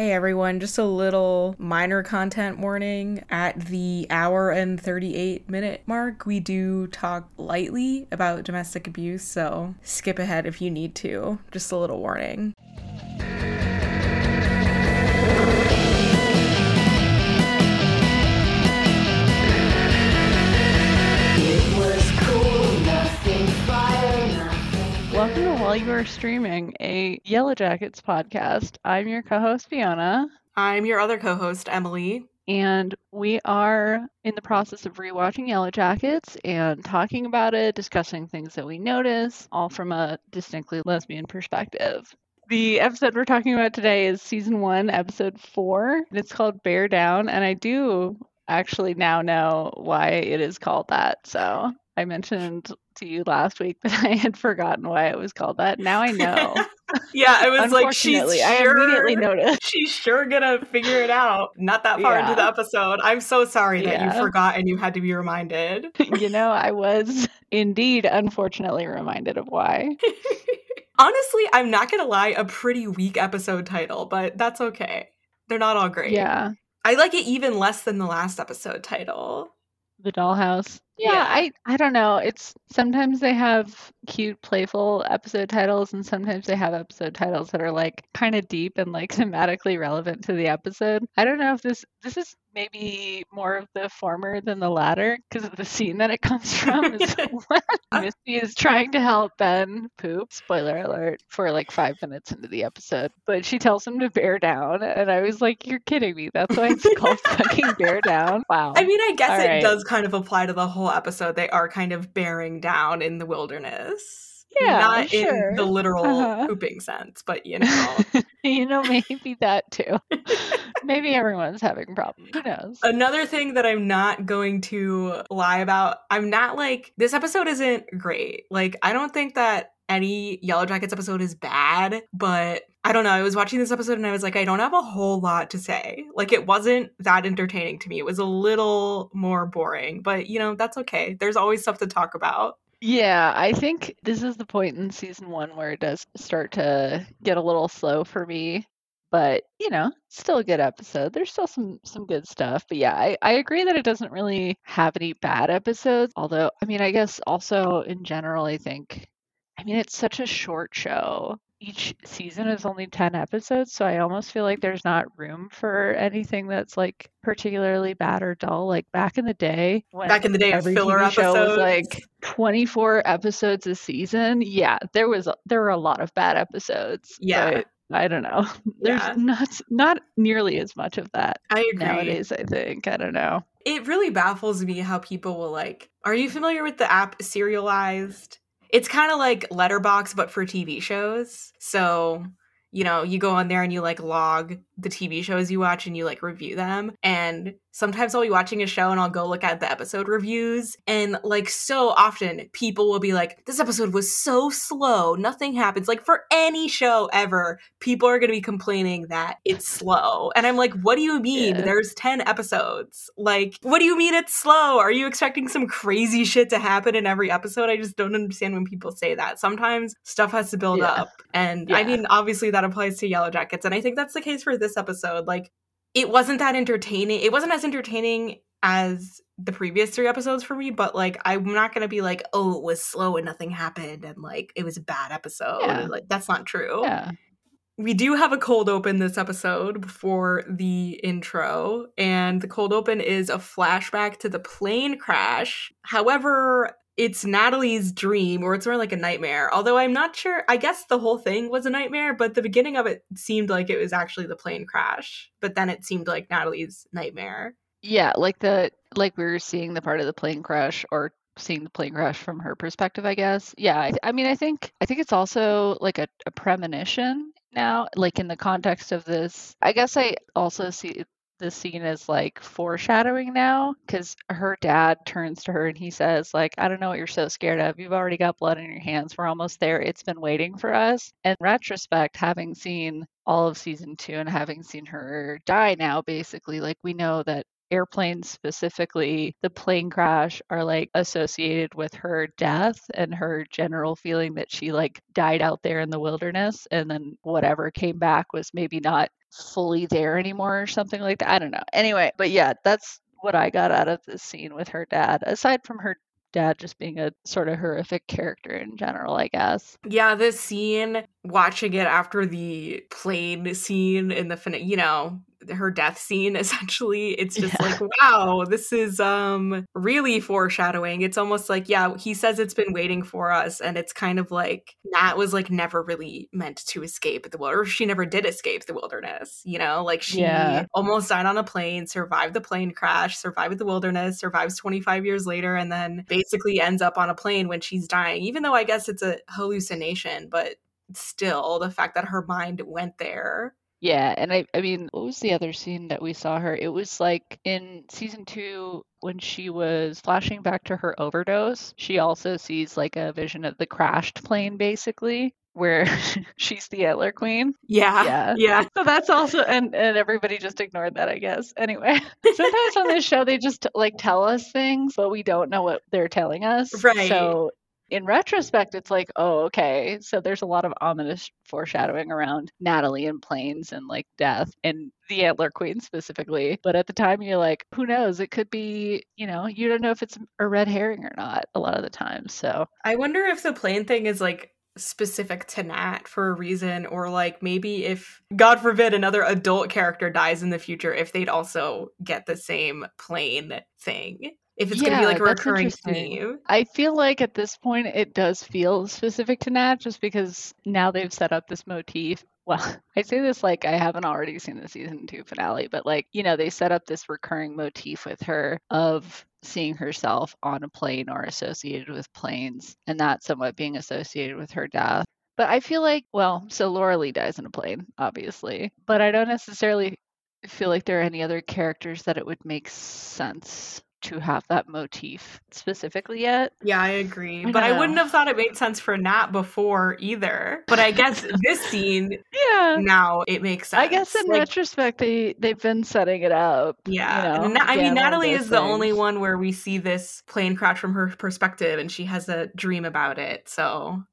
Hey everyone, just a little minor content warning. At the hour and 38 minute mark, we do talk lightly about domestic abuse, so skip ahead if you need to. Just a little warning. While You Are Streaming, a Yellow Jackets podcast. I'm your co host, Fiona. I'm your other co host, Emily. And we are in the process of rewatching Yellow Jackets and talking about it, discussing things that we notice, all from a distinctly lesbian perspective. The episode we're talking about today is season one, episode four. And it's called Bear Down. And I do actually now know why it is called that. So I mentioned to you last week that I had forgotten why it was called that. Now I know. yeah, I was like, she's sure, I immediately noticed. She's sure gonna figure it out. Not that far yeah. into the episode. I'm so sorry that yeah. you forgot and you had to be reminded. you know, I was indeed, unfortunately, reminded of why. Honestly, I'm not gonna lie, a pretty weak episode title, but that's okay. They're not all great. Yeah. I like it even less than the last episode title. The dollhouse. Yeah, yeah, I I don't know. It's sometimes they have cute, playful episode titles, and sometimes they have episode titles that are like kind of deep and like thematically relevant to the episode. I don't know if this this is maybe more of the former than the latter because of the scene that it comes from. Is Misty is trying to help Ben poop. Spoiler alert for like five minutes into the episode, but she tells him to bear down, and I was like, "You're kidding me? That's why it's called fucking bear down." Wow. I mean, I guess All it right. does kind of apply to the whole episode. They are kind of bearing down in the wilderness yeah, not sure. in the literal uh-huh. pooping sense, but you know, you know, maybe that too. maybe everyone's having problems. Who knows? Another thing that I'm not going to lie about, I'm not like this episode isn't great. Like, I don't think that any Yellow Jackets episode is bad, but I don't know. I was watching this episode and I was like, I don't have a whole lot to say. Like, it wasn't that entertaining to me. It was a little more boring, but you know, that's okay. There's always stuff to talk about. Yeah, I think this is the point in season one where it does start to get a little slow for me. But you know, still a good episode. There's still some some good stuff. But yeah, I, I agree that it doesn't really have any bad episodes. Although, I mean, I guess also in general, I think I mean it's such a short show each season is only 10 episodes so i almost feel like there's not room for anything that's like particularly bad or dull like back in the day back in the day every filler TV show was like 24 episodes a season yeah there was there were a lot of bad episodes yeah I don't know. There's yeah. not not nearly as much of that I agree. nowadays. I think I don't know. It really baffles me how people will like. Are you familiar with the app Serializd? It's kind of like Letterboxd, but for TV shows. So, you know, you go on there and you like log the TV shows you watch and you like review them. And sometimes I'll be watching a show and I'll go look at the episode reviews. And like so often, people will be like, this episode was so slow. Nothing happens. Like for any show ever, people are going to be complaining that it's slow. And I'm like, what do you mean? Yeah. There's 10 episodes. Like, what do you mean it's slow? Are you expecting some crazy shit to happen in every episode? I just don't understand when people say that. Sometimes stuff has to build yeah. up. And yeah. I mean, obviously that applies to Yellow Jackets. And I think that's the case for this this episode. Like, it wasn't that entertaining. It wasn't as entertaining as the previous three episodes for me, but like, I'm not gonna be like, oh, it was slow and nothing happened and like it was a bad episode. Yeah. Like, that's not true. Yeah. We do have a cold open this episode before the intro, and the cold open is a flashback to the plane crash. However, it's Natalie's dream or it's more like a nightmare. Although I'm not sure. I guess the whole thing was a nightmare, but the beginning of it seemed like it was actually the plane crash. But then it seemed like Natalie's nightmare. Yeah, like the like we were seeing the part of the plane crash or seeing the plane crash from her perspective, I guess. Yeah, I, I mean, I think I think it's also like a, a premonition now, like in the context of this. I guess I also see the scene is like foreshadowing now because her dad turns to her and he says like i don't know what you're so scared of. You've already got blood in your hands. We're almost there. It's been waiting for us. And retrospect having seen all of season two and having seen her die now basically like we know that airplanes specifically, the plane crash are like associated with her death and her general feeling that she like died out there in the wilderness and then whatever came back was maybe not fully there anymore or something like that. I don't know. Anyway, but yeah, that's what I got out of this scene with her dad, aside from her dad just being a sort of horrific character in general, I guess. Yeah, this scene, watching it after the plane scene in the fin- you know, her death scene essentially it's just yeah. like wow this is um really foreshadowing it's almost like yeah he says it's been waiting for us and it's kind of like nat was like never really meant to escape the wilderness she never did escape the wilderness you know like she yeah. almost died on a plane survived the plane crash survived the wilderness survives 25 years later and then basically ends up on a plane when she's dying even though i guess it's a hallucination but still the fact that her mind went there yeah, and I I mean, what was the other scene that we saw her? It was like in season 2 when she was flashing back to her overdose, she also sees like a vision of the crashed plane basically where she's the antler queen. Yeah. Yeah. Yeah. So that's also and and everybody just ignored that, I guess. Anyway, sometimes on this show they just like tell us things, but we don't know what they're telling us. Right. So in retrospect, it's like, oh, okay. So there's a lot of ominous foreshadowing around Natalie and planes and like death and the Antler Queen specifically. But at the time, you're like, who knows? It could be, you know, you don't know if it's a red herring or not a lot of the time. So I wonder if the plane thing is like specific to Nat for a reason, or like maybe if, God forbid, another adult character dies in the future, if they'd also get the same plane thing if it's yeah, going to be like a recurring theme. I feel like at this point it does feel specific to Nat just because now they've set up this motif. Well, I say this like I haven't already seen the season two finale, but like, you know, they set up this recurring motif with her of seeing herself on a plane or associated with planes and that somewhat being associated with her death. But I feel like, well, so Laura Lee dies in a plane, obviously, but I don't necessarily feel like there are any other characters that it would make sense to have that motif specifically yet. Yeah, I agree. I but I wouldn't have thought it made sense for Nat before either. But I guess this scene, yeah, now it makes sense. I guess in like, retrospect, they they've been setting it up. Yeah, you know, I mean, Natalie is the only one where we see this plane crash from her perspective, and she has a dream about it. So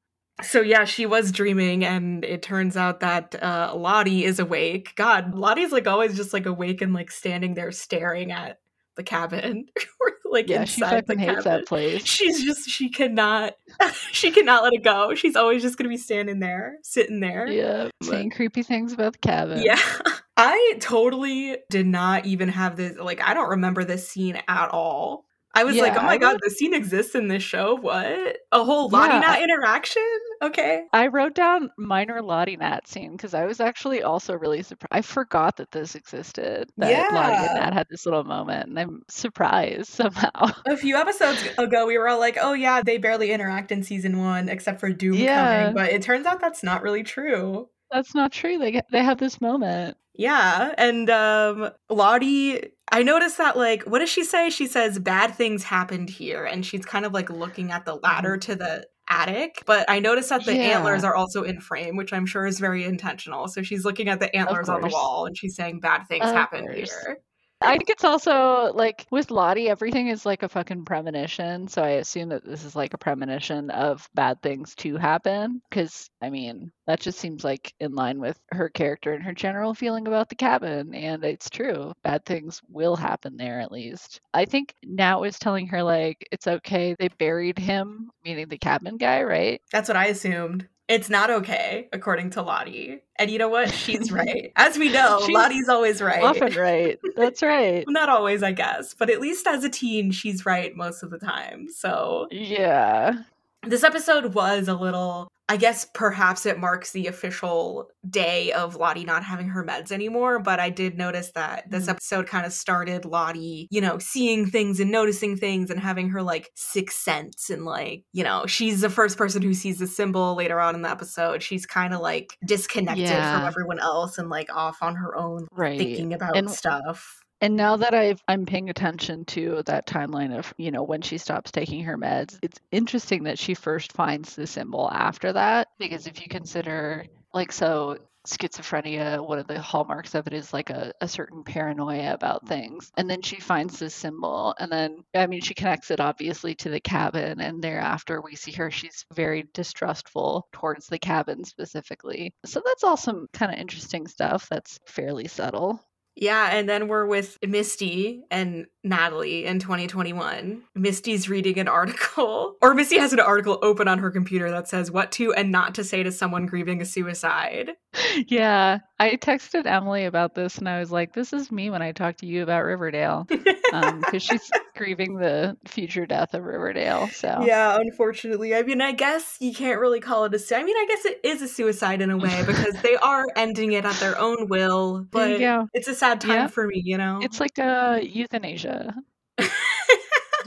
so yeah, she was dreaming, and it turns out that uh, Lottie is awake. God, Lottie's like always just like awake and like standing there staring at the cabin like yeah, inside the cabin. that place. She's just she cannot she cannot let it go. She's always just gonna be standing there, sitting there. Yeah. Saying creepy things about the cabin. Yeah. I totally did not even have this like I don't remember this scene at all. I was yeah, like, oh my god, the scene exists in this show. What? A whole Lottie yeah. Nat interaction? Okay. I wrote down minor Lottie Nat scene because I was actually also really surprised. I forgot that this existed. That yeah. Lottie and Nat had this little moment, and I'm surprised somehow. A few episodes ago, we were all like, oh yeah, they barely interact in season one except for Doom yeah. coming. But it turns out that's not really true. That's not true. They they have this moment. Yeah, and um Lottie I noticed that like what does she say? She says bad things happened here and she's kind of like looking at the ladder mm-hmm. to the attic, but I noticed that the yeah. antlers are also in frame, which I'm sure is very intentional. So she's looking at the antlers on the wall and she's saying bad things of happened course. here. I think it's also like with Lottie, everything is like a fucking premonition. So I assume that this is like a premonition of bad things to happen. Cause I mean, that just seems like in line with her character and her general feeling about the cabin. And it's true. Bad things will happen there at least. I think Nat is telling her like it's okay. They buried him, meaning the cabin guy, right? That's what I assumed. It's not okay, according to Lottie. And you know what? She's right. As we know, she's Lottie's always right. Often right. That's right. not always, I guess, but at least as a teen, she's right most of the time. So, yeah. This episode was a little I guess perhaps it marks the official day of Lottie not having her meds anymore, but I did notice that this mm-hmm. episode kind of started Lottie, you know, seeing things and noticing things and having her like sixth sense and like, you know, she's the first person who sees the symbol later on in the episode. She's kind of like disconnected yeah. from everyone else and like off on her own right. thinking about and- stuff. And now that I've, I'm paying attention to that timeline of, you know, when she stops taking her meds, it's interesting that she first finds the symbol after that. Because if you consider, like, so schizophrenia, one of the hallmarks of it is like a, a certain paranoia about things. And then she finds this symbol. And then, I mean, she connects it obviously to the cabin. And thereafter, we see her, she's very distrustful towards the cabin specifically. So that's all some kind of interesting stuff that's fairly subtle. Yeah, and then we're with Misty and Natalie in 2021. Misty's reading an article, or Misty has an article open on her computer that says what to and not to say to someone grieving a suicide. Yeah, I texted Emily about this and I was like, this is me when I talk to you about Riverdale. Because um, she's grieving the future death of Riverdale. So, yeah, unfortunately. I mean, I guess you can't really call it a I mean, I guess it is a suicide in a way because they are ending it at their own will, but it's a sad time yeah. for me, you know? It's like a euthanasia.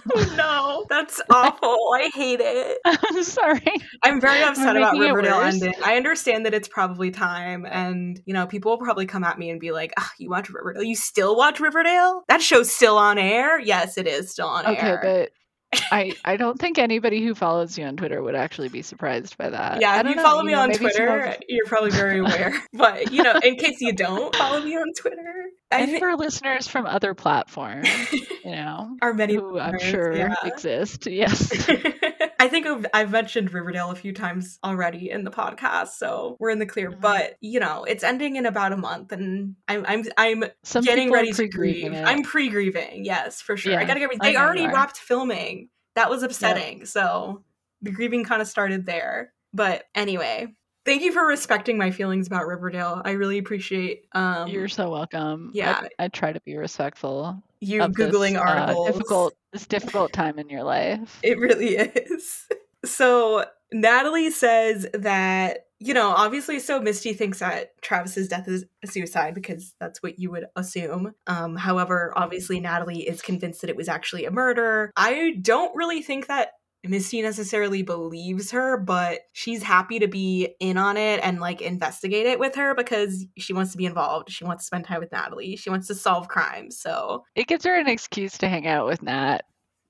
no, that's awful. I hate it. I'm sorry. I'm very upset about Riverdale ending. I understand that it's probably time, and you know, people will probably come at me and be like, "You watch Riverdale? You still watch Riverdale? That show's still on air? Yes, it is still on okay, air." Okay, but I, I don't think anybody who follows you on Twitter would actually be surprised by that. Yeah, if you know, follow me you know, on Twitter, you're probably very aware. but you know, in case you don't follow me on Twitter, and for listeners from other platforms, you know, are many who I'm sure yeah. exist. Yes. I think I've, I've, mentioned Riverdale a few times already in the podcast, so we're in the clear. Mm-hmm. But you know, it's ending in about a month, and I'm I'm I'm Some getting ready to grieve. It. I'm pre grieving, yes, for sure. Yeah, I gotta get. They already wrapped filming. That was upsetting. Yep. So the grieving kind of started there. But anyway, thank you for respecting my feelings about Riverdale. I really appreciate. Um, You're so welcome. Yeah, I, I try to be respectful. You googling this, articles. Uh, difficult. This difficult time in your life. It really is. So Natalie says that you know, obviously, so Misty thinks that Travis's death is a suicide because that's what you would assume. Um, however, obviously, Natalie is convinced that it was actually a murder. I don't really think that Misty necessarily believes her, but she's happy to be in on it and like investigate it with her because she wants to be involved. She wants to spend time with Natalie. She wants to solve crimes. So it gives her an excuse to hang out with Nat.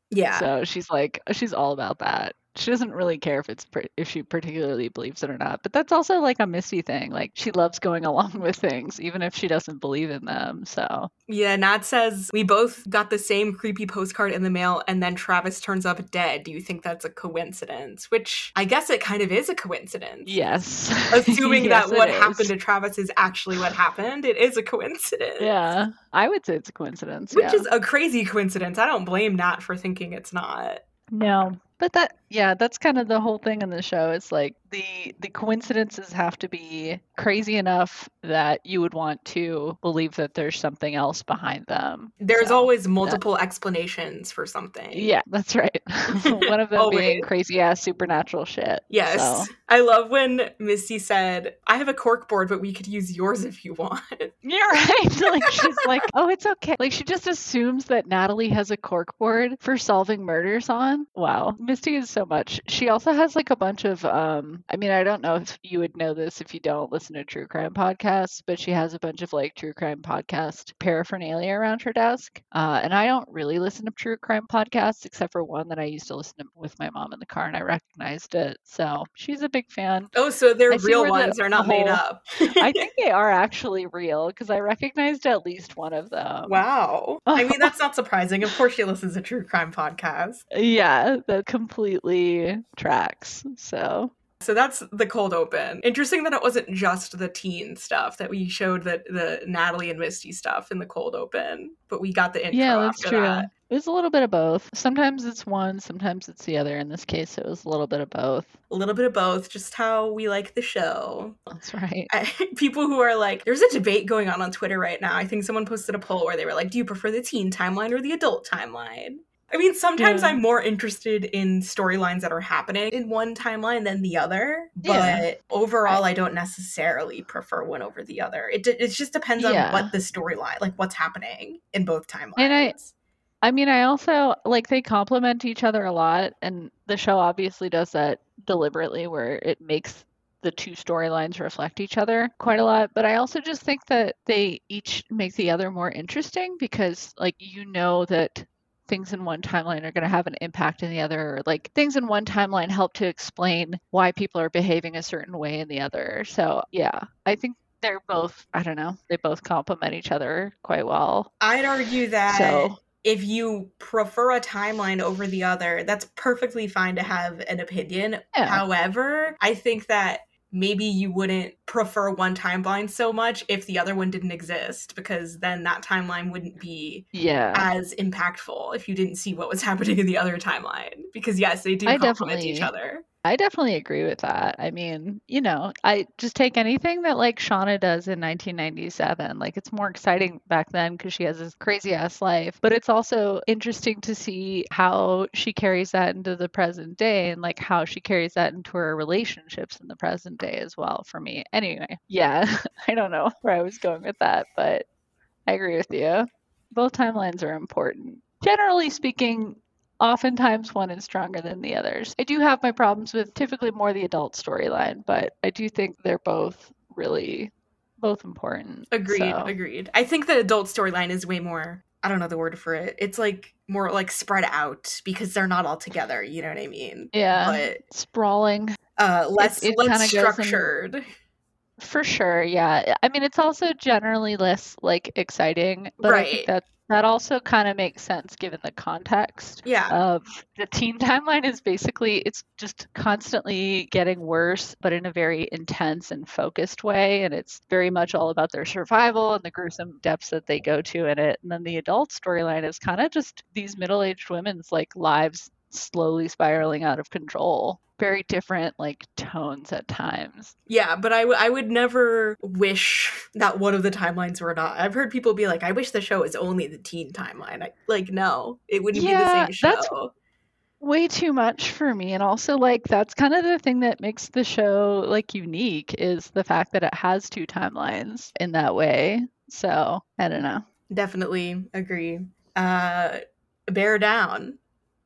Yeah. So she's like, she's all about that she doesn't really care if it's if she particularly believes it or not but that's also like a misty thing like she loves going along with things even if she doesn't believe in them so. Yeah nat says we both got the same creepy postcard in the mail and then travis turns up dead. Do you think that's a coincidence? Which i guess it kind of is a coincidence. Yes. Assuming yes, that what is. happened to travis is actually what happened it is a coincidence. Yeah. I would say it's a coincidence which yeah. is a crazy coincidence. I don't blame nat for thinking it's not. No but that yeah, that's kind of the whole thing in the show. It's like the the coincidences have to be crazy enough that you would want to believe that there's something else behind them. There's so, always multiple explanations for something. Yeah, that's right. One of them being crazy ass supernatural shit. Yes. So. I love when Misty said, I have a cork board, but we could use yours if you want. You're right. like she's like, oh, it's okay. Like she just assumes that Natalie has a cork board for solving murders on. Wow. Misty is so much. She also has like a bunch of um I mean, I don't know if you would know this if you don't listen to true crime podcasts, but she has a bunch of like true crime podcast paraphernalia around her desk. Uh, and I don't really listen to true crime podcasts except for one that I used to listen to with my mom in the car and I recognized it. So she's a big fan. Oh, so they're I real ones, the, are not whole, made up. I think they are actually real because I recognized at least one of them. Wow. I mean, that's not surprising. Of course, she listens to true crime podcasts. Yeah, that completely tracks. So so that's the cold open. Interesting that it wasn't just the teen stuff that we showed that the Natalie and Misty stuff in the cold open, but we got the intro. Yeah, that's true. That. It was a little bit of both. Sometimes it's one, sometimes it's the other. In this case, it was a little bit of both. A little bit of both, just how we like the show. That's right. I, people who are like, there's a debate going on on Twitter right now. I think someone posted a poll where they were like, do you prefer the teen timeline or the adult timeline? I mean, sometimes yeah. I'm more interested in storylines that are happening in one timeline than the other, but yeah. overall, I don't necessarily prefer one over the other. It it just depends yeah. on what the storyline, like what's happening in both timelines. And I, I mean, I also like they complement each other a lot, and the show obviously does that deliberately, where it makes the two storylines reflect each other quite a lot but i also just think that they each make the other more interesting because like you know that things in one timeline are going to have an impact in the other. Like things in one timeline help to explain why people are behaving a certain way in the other. So, yeah, I think they're both, I don't know, they both complement each other quite well. I'd argue that So, if you prefer a timeline over the other, that's perfectly fine to have an opinion. Yeah. However, I think that maybe you wouldn't prefer one timeline so much if the other one didn't exist, because then that timeline wouldn't be yeah. as impactful if you didn't see what was happening in the other timeline. Because yes, they do I complement each other. I definitely agree with that. I mean, you know, I just take anything that like Shauna does in 1997. Like it's more exciting back then because she has this crazy ass life, but it's also interesting to see how she carries that into the present day and like how she carries that into her relationships in the present day as well for me. Anyway, yeah, I don't know where I was going with that, but I agree with you. Both timelines are important. Generally speaking, oftentimes one is stronger than the others. I do have my problems with typically more the adult storyline, but I do think they're both really both important. Agreed, So, agreed. I think the adult storyline is way more I don't know the word for it. It's like more like spread out because they're not all together, you know what I mean? yeah, But sprawling uh less it less kinda in- structured. for sure. Yeah, I mean it's also generally less like exciting, but I Right. think that that also kind of makes sense given the context. Yeah. of the teen timeline is basically it's just constantly getting worse but in a very intense and focused way and it's very much all about their survival and the gruesome depths that they go to in it and then the adult storyline is kind of just these middle-aged women's like lives slowly spiraling out of control very different like tones at times Yeah, but I, w- I would never wish that one of the timelines were not. I've heard people be like, I wish the show was only the teen timeline. I, like, no, it wouldn't Yeah, be the same that's- show. way too much for me and also like that's kind of the thing that makes the show like unique is the fact that it has two timelines in that way so i don't know Definitely agree. Uh, bear down.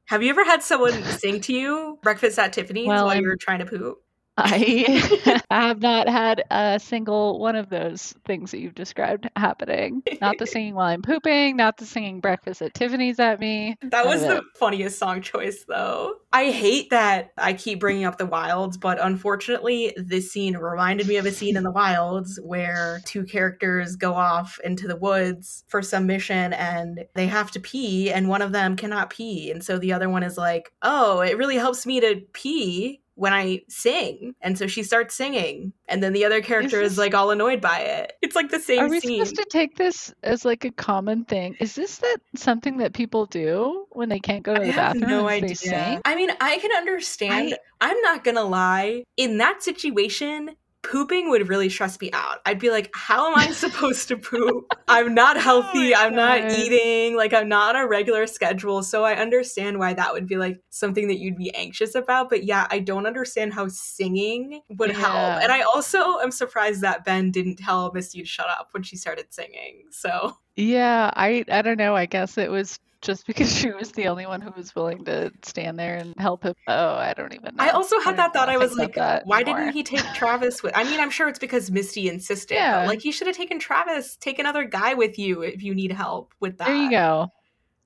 Have you ever had someone sing to you breakfast at Tiffany's Well, while I'm- you were trying to poop? I have not had a single one of those things that you've described happening not the singing while i'm pooping not the singing breakfast at tiffany's at me That was the funniest song choice, though. I hate that I keep bringing up the wilds, but unfortunately, this scene reminded me of a scene in the wilds where two characters go off into the woods for some mission and they have to pee, and one of them cannot pee. And so the other one is like, Oh, it really helps me to pee when I sing. And so she starts singing. And then the other character is, this- like all annoyed by it. It's like the same are we scene. supposed to take this as like a common thing is this that something that people do when they can't go to I the have bathroom no idea. sing I mean, I can understand. I, am not gonna lie. In that situation, pooping would really stress me out. I'd be like, "How am I supposed to poop? I'm not oh healthy. my I'm not eating. Like, I'm not on a regular schedule." So I understand why that would be like something that you'd be anxious about. But yeah, I don't understand how singing would Yeah. help. And I also am surprised that Ben didn't tell Misty to shut up when she started singing. So Yeah, I I don't know. I guess it was just because she was the only one who was willing to stand there and help him. Oh, I don't even know. I also had don't that thought. I was like, why anymore. didn't he take Travis with? I mean, I'm sure it's because Misty insisted. Yeah. Like, he should have taken Travis. Take another guy with you if you need help with that. There you go.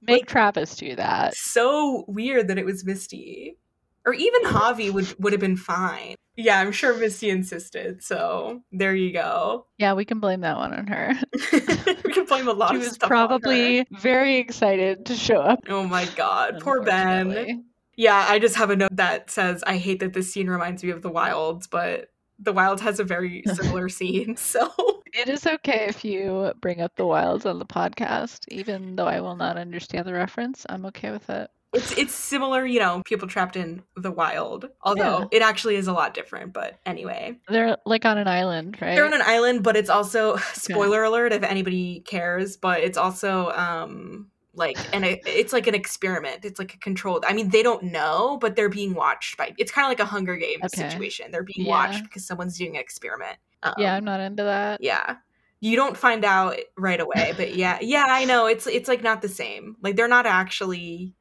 Make Like- Travis do that. So weird that it was Misty, or even Javi would would have been fine. Yeah, I'm sure Misty insisted. So there you go. Yeah, we can blame that one on her. we can blame a lot She of was stuff on her. probably very excited to show up. Oh my god, poor Ben. Yeah, I just have a note that says I hate that this scene reminds me of the Wilds, but the Wilds has a very similar scene. So It is okay if you bring up the wilds on the podcast, even though I will not understand the reference. I'm okay with it. It's it's similar, you know, people trapped in the wild. Although Yeah. it actually is a lot different. But anyway, They're like on an island, right? they're on an island, but it's also spoiler alert if anybody cares. But it's also um like and it, it's like an experiment. It's like a controlled. I mean, they don't know, but they're being watched by. It's kind of like a Hunger Games Okay. situation. They're being Yeah. watched because someone's doing an experiment. Um, yeah, I'm not into that. yeah you don't find out right away but yeah yeah i know it's it's like not the same like they're not actually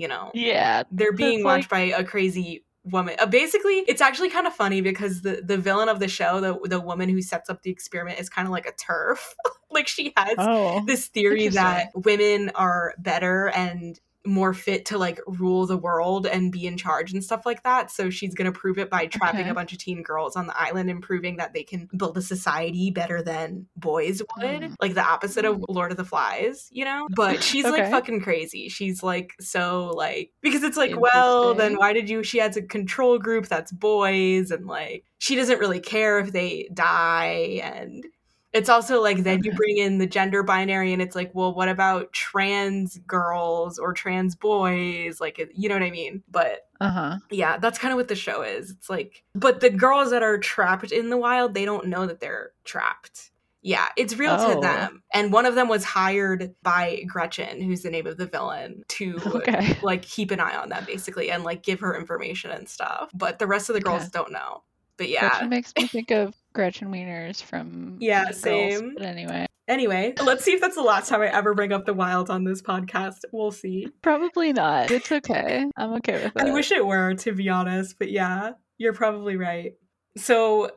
you know Yeah, they're being watched by a crazy woman. Uh, basically it's actually kind of funny because the the villain of the show the the woman who sets up the experiment is kind of like a turf. Like she has Oh, this theory that women are better and more fit to like rule the world and be in charge and stuff like that. So she's going to prove it by trapping Okay. a bunch of teen girls on the island and proving that they can build a society better than boys would. Mm. Like the opposite of Lord of the Flies, you know? But she's like fucking crazy. She's like so like because it's like, well, then why did you she has a control group that's boys and like she doesn't really care if they die and it's also like then you bring in the gender binary and it's like well what about trans girls or trans boys like you know what i mean but Uh-huh. yeah that's kind of what the show is it's like but the girls that are trapped in the wild they don't know that they're trapped yeah it's real to Oh. them and one of them was hired by gretchen who's the name of the villain to Okay. like keep an eye on them basically and like give her information and stuff but the rest of the girls Okay. don't know but yeah Gretchen makes me think of Gretchen Wieners from Yeah, Girls, same. But anyway, Anyway, let's see if that's the last time I ever bring up the wild on this podcast. We'll see. probably not. It's okay. I'm okay with it. I wish it were, to be honest, but yeah, you're probably right. So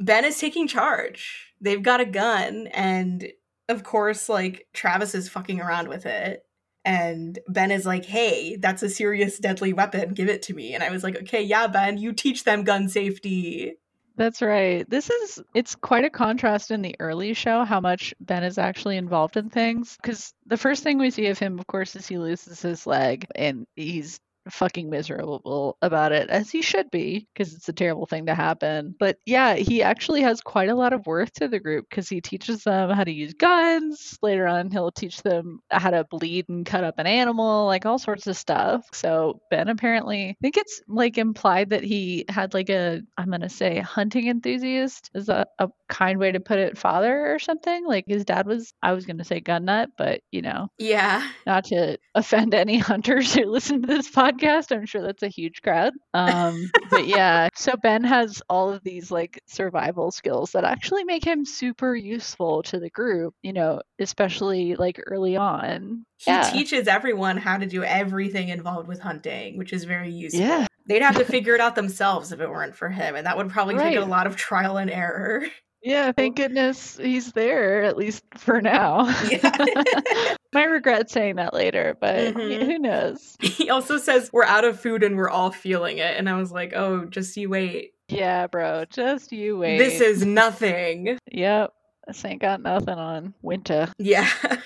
Ben is taking charge. They've got a gun, and of course, like Travis is fucking around with it. And Ben is like, hey, that's a serious deadly weapon. Give it to me. And I was like, okay, yeah, Ben, you teach them gun safety. That's right. This is it's quite a contrast in the early show how much Ben is actually involved in things cuz the first thing we see of him of course is he loses his leg and he's fucking miserable about it as he should be because it's a terrible thing to happen. But yeah, he actually has quite a lot of worth to the group cuz he teaches them how to use guns. Later on he'll teach them how to bleed and cut up an animal, like all sorts of stuff. So Ben apparently I think it's like implied that he had like a I'm gonna say hunting enthusiast is a, a kind way to put it father or something. Like his dad was I was gonna say gun nut, but you know, Yeah. not to offend any hunters who listen to this podcast. I'm sure that's a huge crowd. Um, but yeah, so Ben has all of these like survival skills that actually make him super useful to the group, you know, especially like early on. He yeah. teaches everyone how to do everything involved with hunting, which is very useful. Yeah. They'd have to figure it out themselves if it weren't for him, and that would probably take a lot of trial and error. Yeah, thank goodness he's there, at least for now. Yeah. Might regret saying that later, but Mhm. who knows? he also says we're out of food and we're all feeling it, and I was like, oh, just you wait. Yeah, bro, just you wait. This is nothing. Yep, this ain't got nothing on winter. Yeah.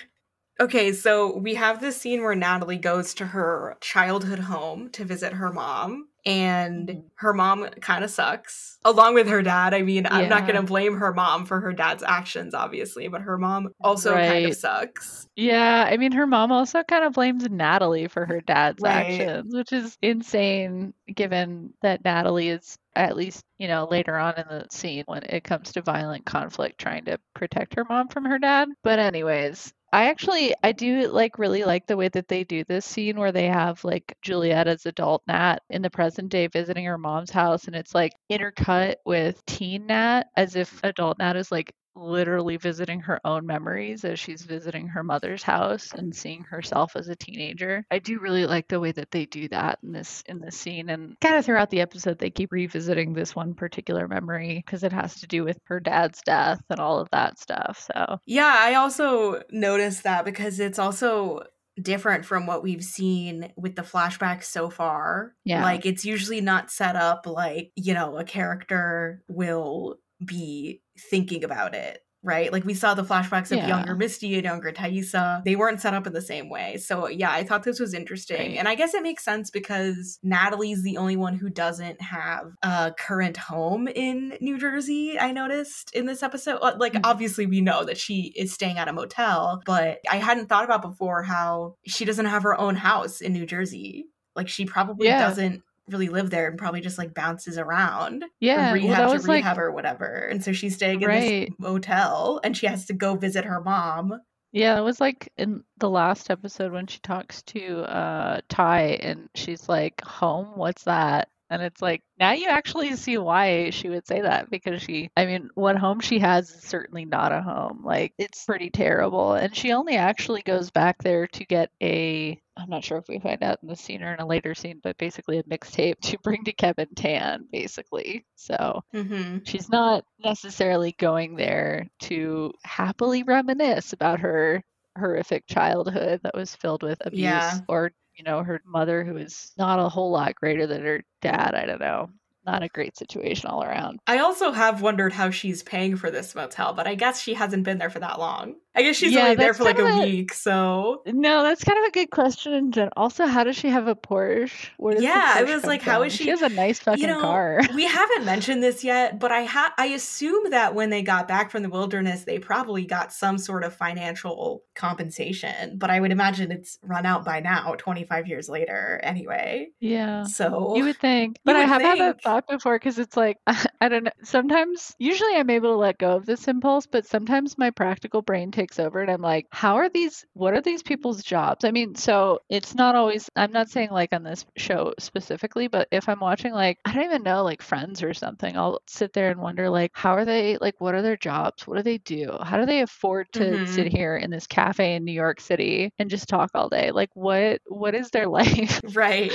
Okay, so we have this scene where Natalie goes to her childhood home to visit her mom, and Mhm. her mom kind of sucks, along with her dad. I mean, I'm not going to blame her mom for her dad's actions, obviously, but her mom also kind of sucks. Yeah, I mean, her mom also kind of blames Natalie for her dad's Right. actions, which is insane given that Natalie is, at least, you know, later on in the scene when it comes to violent conflict, trying to protect her mom from her dad. But, anyways, I actually, I do like really like the way that they do this scene where they have like Juliette as adult Nat in the present day visiting her mom's house, and it's like intercut with teen Nat as if adult Nat is like literally visiting her own memories as she's visiting her mother's house and seeing herself as a teenager. I do really like the way that they do that in this in this scene and kind of throughout the episode they keep revisiting this one particular memory because it has to do with her dad's death and all of that stuff. So, Yeah, I also noticed that because it's also different from what we've seen with the flashbacks so far. Yeah. Like it's usually not set up like, you know, a character will be thinking about it. Right? Like we saw the flashbacks of Yeah. younger Misty and younger Taissa. They weren't set up in the same way. So yeah, I thought this was interesting. Right. And I guess it makes sense because Natalie's the only one who doesn't have a current home in New Jersey, I noticed in this episode. Like Mhm. obviously we know that she is staying at a motel, but I hadn't thought about before how she doesn't have her own house in New Jersey. Like she probably Yeah. doesn't really live there and probably just like bounces around yeah, from well, rehab that to was like rehab or whatever. And so she's staying in Right. this motel and she has to go visit her mom. Yeah, it was like in the last episode when she talks to uh Tai and she's like, "Home? What's that?" And it's like now you actually see why she would say that because she, I mean, what home she has is certainly not a home. Like it's pretty terrible. And she only actually goes back there to get a, I'm not sure if we find out in the scene or in a later scene, but basically a mixtape to bring to Kevin Tan, basically. So Mm-hmm. she's not necessarily going there to happily reminisce about her horrific childhood that was filled with abuse Yeah. or you know, her mother who is not a whole lot greater than her dad. I don't know not a great situation all around. I also have wondered how she's paying for this motel, but I guess she hasn't been there for that long. I guess she's yeah, only there for like a, a, week, so no, that's kind of a good question. General. Also, how does she have a Porsche? yeah, I was like, from? how is she? She has a nice fucking you know, car. we haven't mentioned this yet, but I ha- I assume that when they got back from the wilderness, they probably got some sort of financial compensation. But I would imagine it's run out by now, twenty five years later, anyway. Yeah. So you would think, but I have think. had that thought before because it's like I don't know. Sometimes, usually, I'm able to let go of this impulse, but sometimes my practical brain takes takes over and I'm like, how are these, what are these people's jobs? I mean, so it's not always, I'm not saying like on this show specifically, but if I'm watching like, I don't even know, like friends or something, I'll sit there and wonder like, how are they, like, what are their jobs? What do they do? How do they afford to mm-hmm. sit here in this cafe in New York City and just talk all day? Like, what, what is their life? Right.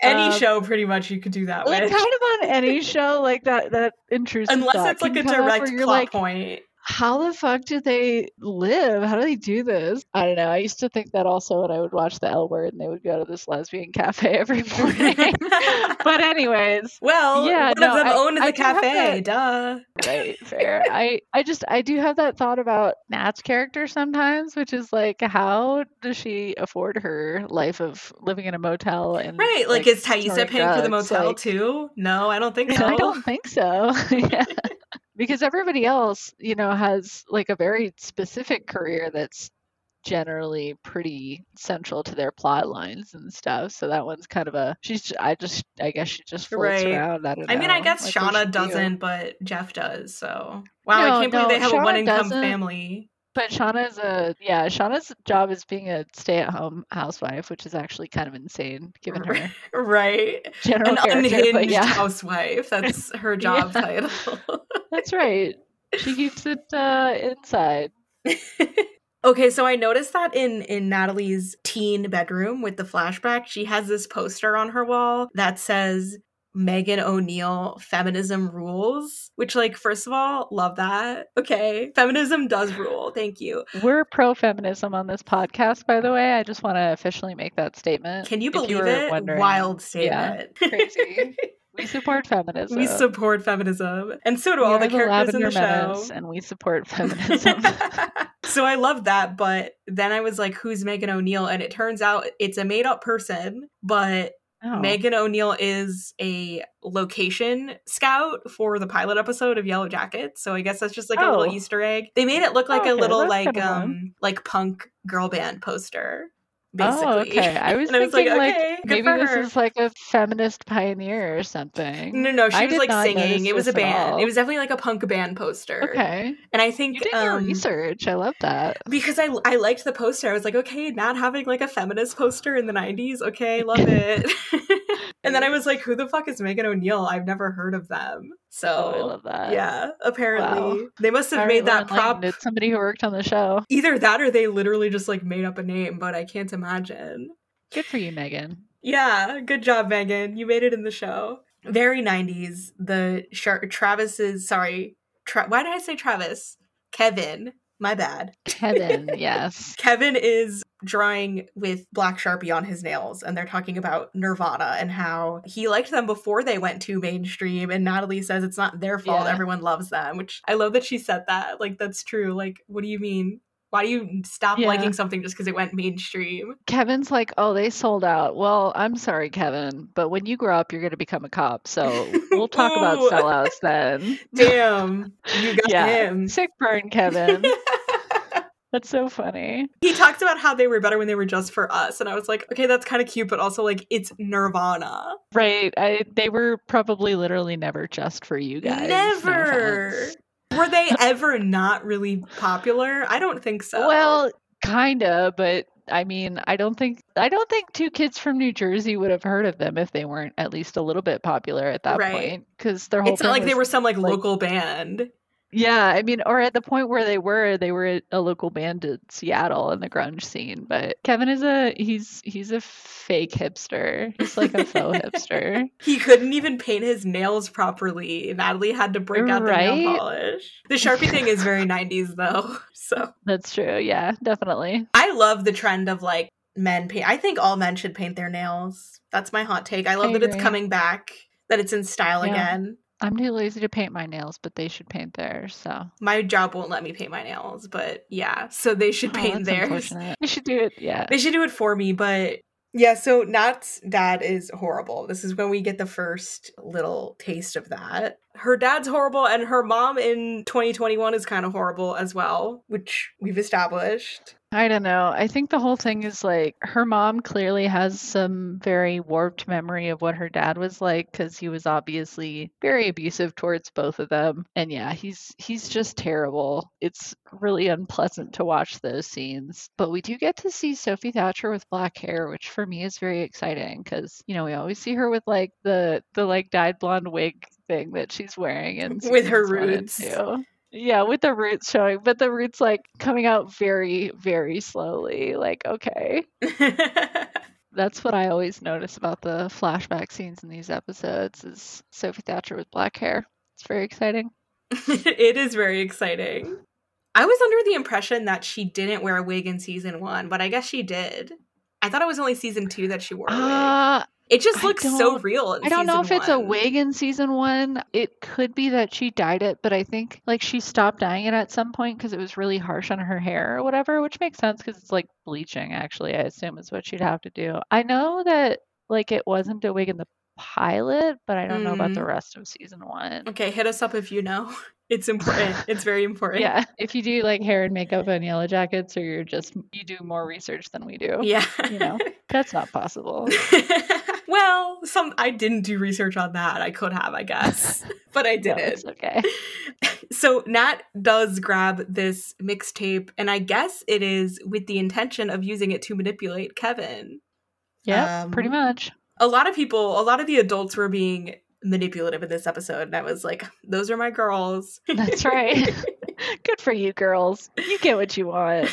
Any um, show pretty much you could do that like with. Kind of on any show like that, that intrusive Unless it's like a direct plot like, point how the fuck do they live? How do they do this? I don't know. I used to think that also when I would watch the L Word and they would go to this lesbian cafe every morning. but anyways, well, yeah, one no, of them I, owned I the cafe. That, duh. Right, fair. I I just I do have that thought about Nat's character sometimes, which is like, how does she afford her life of living in a motel and right? Like, like is Taissa paying drugs? for the motel like, too? No, I don't think so. I don't think so. yeah because everybody else, you know, has like a very specific career that's generally pretty central to their plot lines and stuff. So that one's kind of a she's I just I guess she just floats right. around. I don't know. I mean, I guess like, Shauna doesn't, but Jeff does. So wow, no, I can't no, believe they have Shauna a one income family. But Shauna's a yeah, Shauna's job is being a stay-at-home housewife, which is actually kind of insane given her right general an unhinged yeah. housewife. That's her job title. That's right. She keeps it uh, inside. okay, so I noticed that in in Natalie's teen bedroom with the flashback, she has this poster on her wall that says Megan O'Neill feminism rules, which, like, first of all, love that. Okay, feminism does rule. Thank you. We're pro feminism on this podcast, by the way. I just want to officially make that statement. Can you believe you it? Wondering. Wild statement. Yeah, crazy. We support feminism. We support feminism. And so do we all the characters the in the show. And we support feminism. so I love that. But then I was like, who's Megan O'Neill? And it turns out it's a made up person, but Oh. Megan O'Neill is a location scout for the pilot episode of Yellow Jackets. So I guess that's just like oh. a little oh. Easter egg. They made it look like oh, okay. a little like um like punk girl band poster basically. Oh, okay. I was thinking was like, okay, maybe this her. is like a feminist pioneer or something. No, no, she I was like singing. It was a band. It was definitely like a punk band poster. Okay. And I think you did um, your research. I love that because I I liked the poster. I was like, okay, not having like a feminist poster in the '90s. Okay, love it. and then I was like, who the fuck is Megan O'Neill? I've never heard of them. So oh, I love that. Yeah, apparently wow. they must have made that prop. Somebody who worked on the show. Either that or they literally just like made up a name, but I can't imagine. Good for you, Megan. Yeah, good job, Megan. You made it in the show. Very 90s. The Char- Travis's, sorry, Tra- why did I say Travis? Kevin my bad. Kevin, yes. Kevin is drawing with black sharpie on his nails and they're talking about nirvana and how he liked them before they went too mainstream and natalie says it's not their fault yeah. everyone loves them which i love that she said that like that's true like what do you mean why do you stop yeah. liking something just because it went mainstream? Kevin's like, oh, they sold out. Well, I'm sorry, Kevin, but when you grow up, you're going to become a cop. So we'll talk about sellouts then. Damn, you got yeah. him. Sick burn, Kevin. That's so funny. He talked about how they were better when they were just for us, and I was like, okay, that's kind of cute, but also like it's Nirvana, right? I they were probably literally never just for you guys. Never. No were they ever not really popular? I don't think so. Well, kinda, but I mean, I don't think I don't think two kids from New Jersey would have heard of them if they weren't at least a little bit popular at that right. point. Because their whole it's not like they were some like, like local band. Yeah, I mean, or at the point where they were, they were a local band in Seattle in the grunge scene. But Kevin is a he's he's a fake hipster. He's like a faux hipster. He couldn't even paint his nails properly. Natalie had to break out right? the nail polish. The sharpie thing is very '90s though. So that's true. Yeah, definitely. I love the trend of like men paint. I think all men should paint their nails. That's my hot take. I love I that it's coming back, that it's in style Yeah. again. I'm too lazy to paint my nails, but they should paint theirs. So My job won't let me paint my nails, but yeah, so they should Oh, paint theirs. We should do it. Yeah. They should do it for me, but yeah, so Nat's dad is horrible. This is when we get the first little taste of that. Her dad's horrible, and her mom in 2021 is kind of horrible as well, which we've established. I don't know. I think the whole thing is like her mom clearly has some very warped memory of what her dad was like because he was obviously very abusive towards both of them. And yeah, he's he's just terrible. It's really unpleasant to watch those scenes. But we do get to see Sophie Thatcher with black hair, which for me is very exciting because you know we always see her with like the the like dyed blonde wig thing that she's wearing and With her roots. Yeah, with the roots showing, but the roots like coming out very, very slowly. Like, okay. That's what I always notice about the flashback scenes in these episodes is Sophie Thatcher with black hair. It's very exciting. it is very exciting. I was under the impression that she didn't wear a wig in season one, but I guess she did. I thought it was only season two that she wore a wig. Uh, It just looks so real. I don't know if season it's a wig in season one. It could be that she dyed it, but I think like she stopped dyeing it at some point because it was really harsh on her hair or whatever, which makes sense because it's like bleaching, actually, I assume is what she'd have to do. I know that like it wasn't a wig in the pilot, but I don't know about the Mm. rest of season one. Okay, hit us up if you know. It's important. it's very important. Yeah, if you do like hair and makeup and yellow jackets, or you're just you do more research than we do. Yeah. You know, that's not possible. Well, some I didn't do research on that. I could have, I guess. But I didn't. it's okay. so Nat does grab this mixtape, and I guess it is with the intention of using it to manipulate Kevin. Yeah, pretty Um, much. A lot of people, a lot of the adults were being manipulative in this episode, and I was like, those are my girls. That's right. Good for you, girls. You get what you want.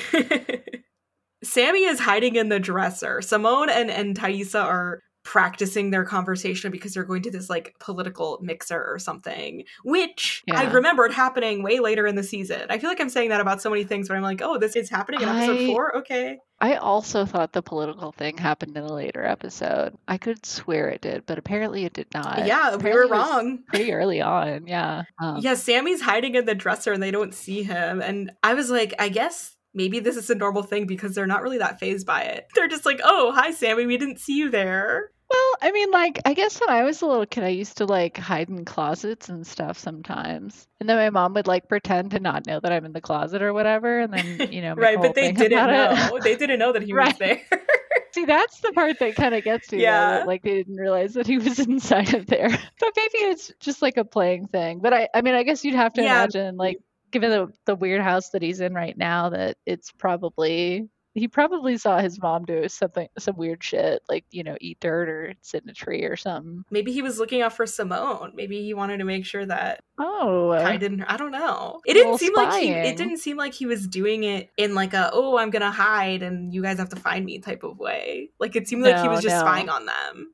Sammy is hiding in the dresser. Simone and, and Taissa are practicing their conversation because they're going to this like political mixer or something, which I Yeah. remembered happening way later in the season. I feel like I'm saying that about so many things, but I'm like, oh, this is happening in episode I- four? Okay. I also thought the political thing happened in a later episode. I could swear it did, but apparently it did not. yeah, we were wrong. Pretty early on, yeah. Um, Yeah, Sammy's hiding in the dresser and they don't see him. And I was like, I guess maybe this is a normal thing because they're not really that phased by it. They're just like, oh, hi, Sammy, we didn't see you there. Well, I mean, like, I guess when I was a little kid, I used to like hide in closets and stuff sometimes. And then my mom would like pretend to not know that I'm in the closet or whatever. And then, you know, right, but they didn't about it. know. They didn't know that he was there. See, that's the part that kind of gets me. Yeah. Yeah. That, like, they didn't realize that he was inside of there. But maybe it's just like a playing thing. But I, I mean, I guess you'd have to Yeah. imagine, like, given the, the weird house that he's in right now, that it's probably. He probably saw his mom do something, some weird shit, like you know, eat dirt or sit in a tree or something. Maybe he was looking out for Simone. Maybe he wanted to make sure that Oh, uh, I didn't. I don't know. It didn't seem like he. It didn't seem like he was doing it in like a oh I'm gonna hide and you guys have to find me type of way. Like it seemed like he was just no. spying on them.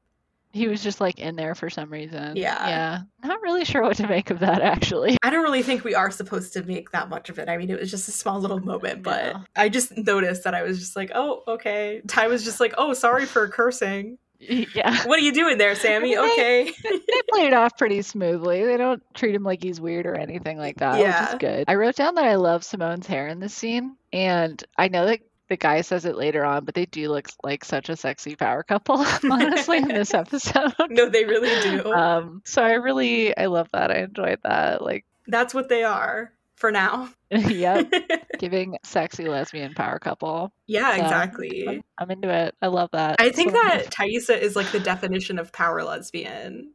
He was just like in there for some reason. Yeah. yeah. Not really sure what to make of that actually. I don't really think we are supposed to make that much of it. I mean, it was just a small little moment, but No. I just noticed that I was just like, oh, okay. Tai was just like, oh, sorry for cursing. yeah. What are you doing there, Sammy? Okay. they play it off pretty smoothly. They don't treat him like he's weird or anything like that, Yeah. which is good. I wrote down that I love Simone's hair in this scene, and I know that the guy says it later on, but they do look like such a sexy power couple, honestly, in this episode. no, they really do. Um, so I really, I love that. I enjoyed that. Like, That's what they are for now. yep, giving sexy lesbian power couple. yeah, So, exactly. I'm, I'm into it. I love that. I think So- that Taissa is like the definition of power lesbian.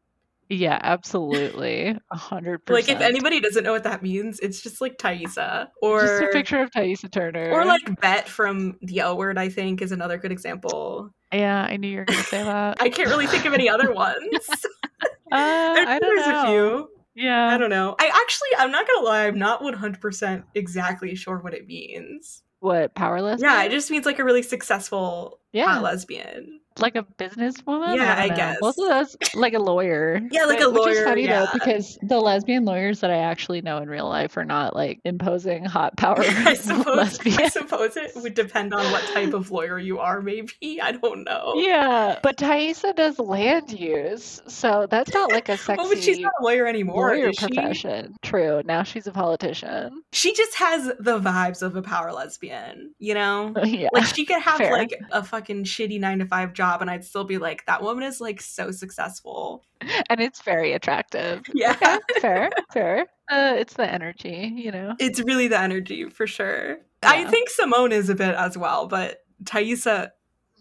Yeah, absolutely, a hundred Like, if anybody doesn't know what that means, it's just like Taissa or just a picture of Taissa Turner, or like Bette from the L Word. I think is another good example. yeah, I knew you were gonna say that. I can't really think of any other ones. Uh, I don't There's know. a few. Yeah. I don't know. I actually, I'm not gonna lie. I'm not 100% exactly sure what it means. What powerless? Yeah, it just means like a really successful Yeah. lesbian. Like a businesswoman. Yeah, I, I guess. Of those like a lawyer. Yeah, like But- a Which is funny yeah. though because the lesbian lawyers that I actually know in real life are not like imposing hot power I suppose, I suppose it would depend on what type of lawyer you are, maybe. I don't know. Yeah, but Taissa does land use, so that's not like a sexy Oh, but she's not a lawyer anymore, lawyer is she? profession. True. Now she's a politician. She just has the vibes of a power lesbian, you know? yeah. Like she could have Fair. like a fucking shitty nine to five job, and I'd still be like, that woman is like so successful. and it's very attractive. Yeah, Okay, fair, fair. Uh, it's the energy, you know. it's really the energy for sure. I think Simone is a bit as well, but Taissa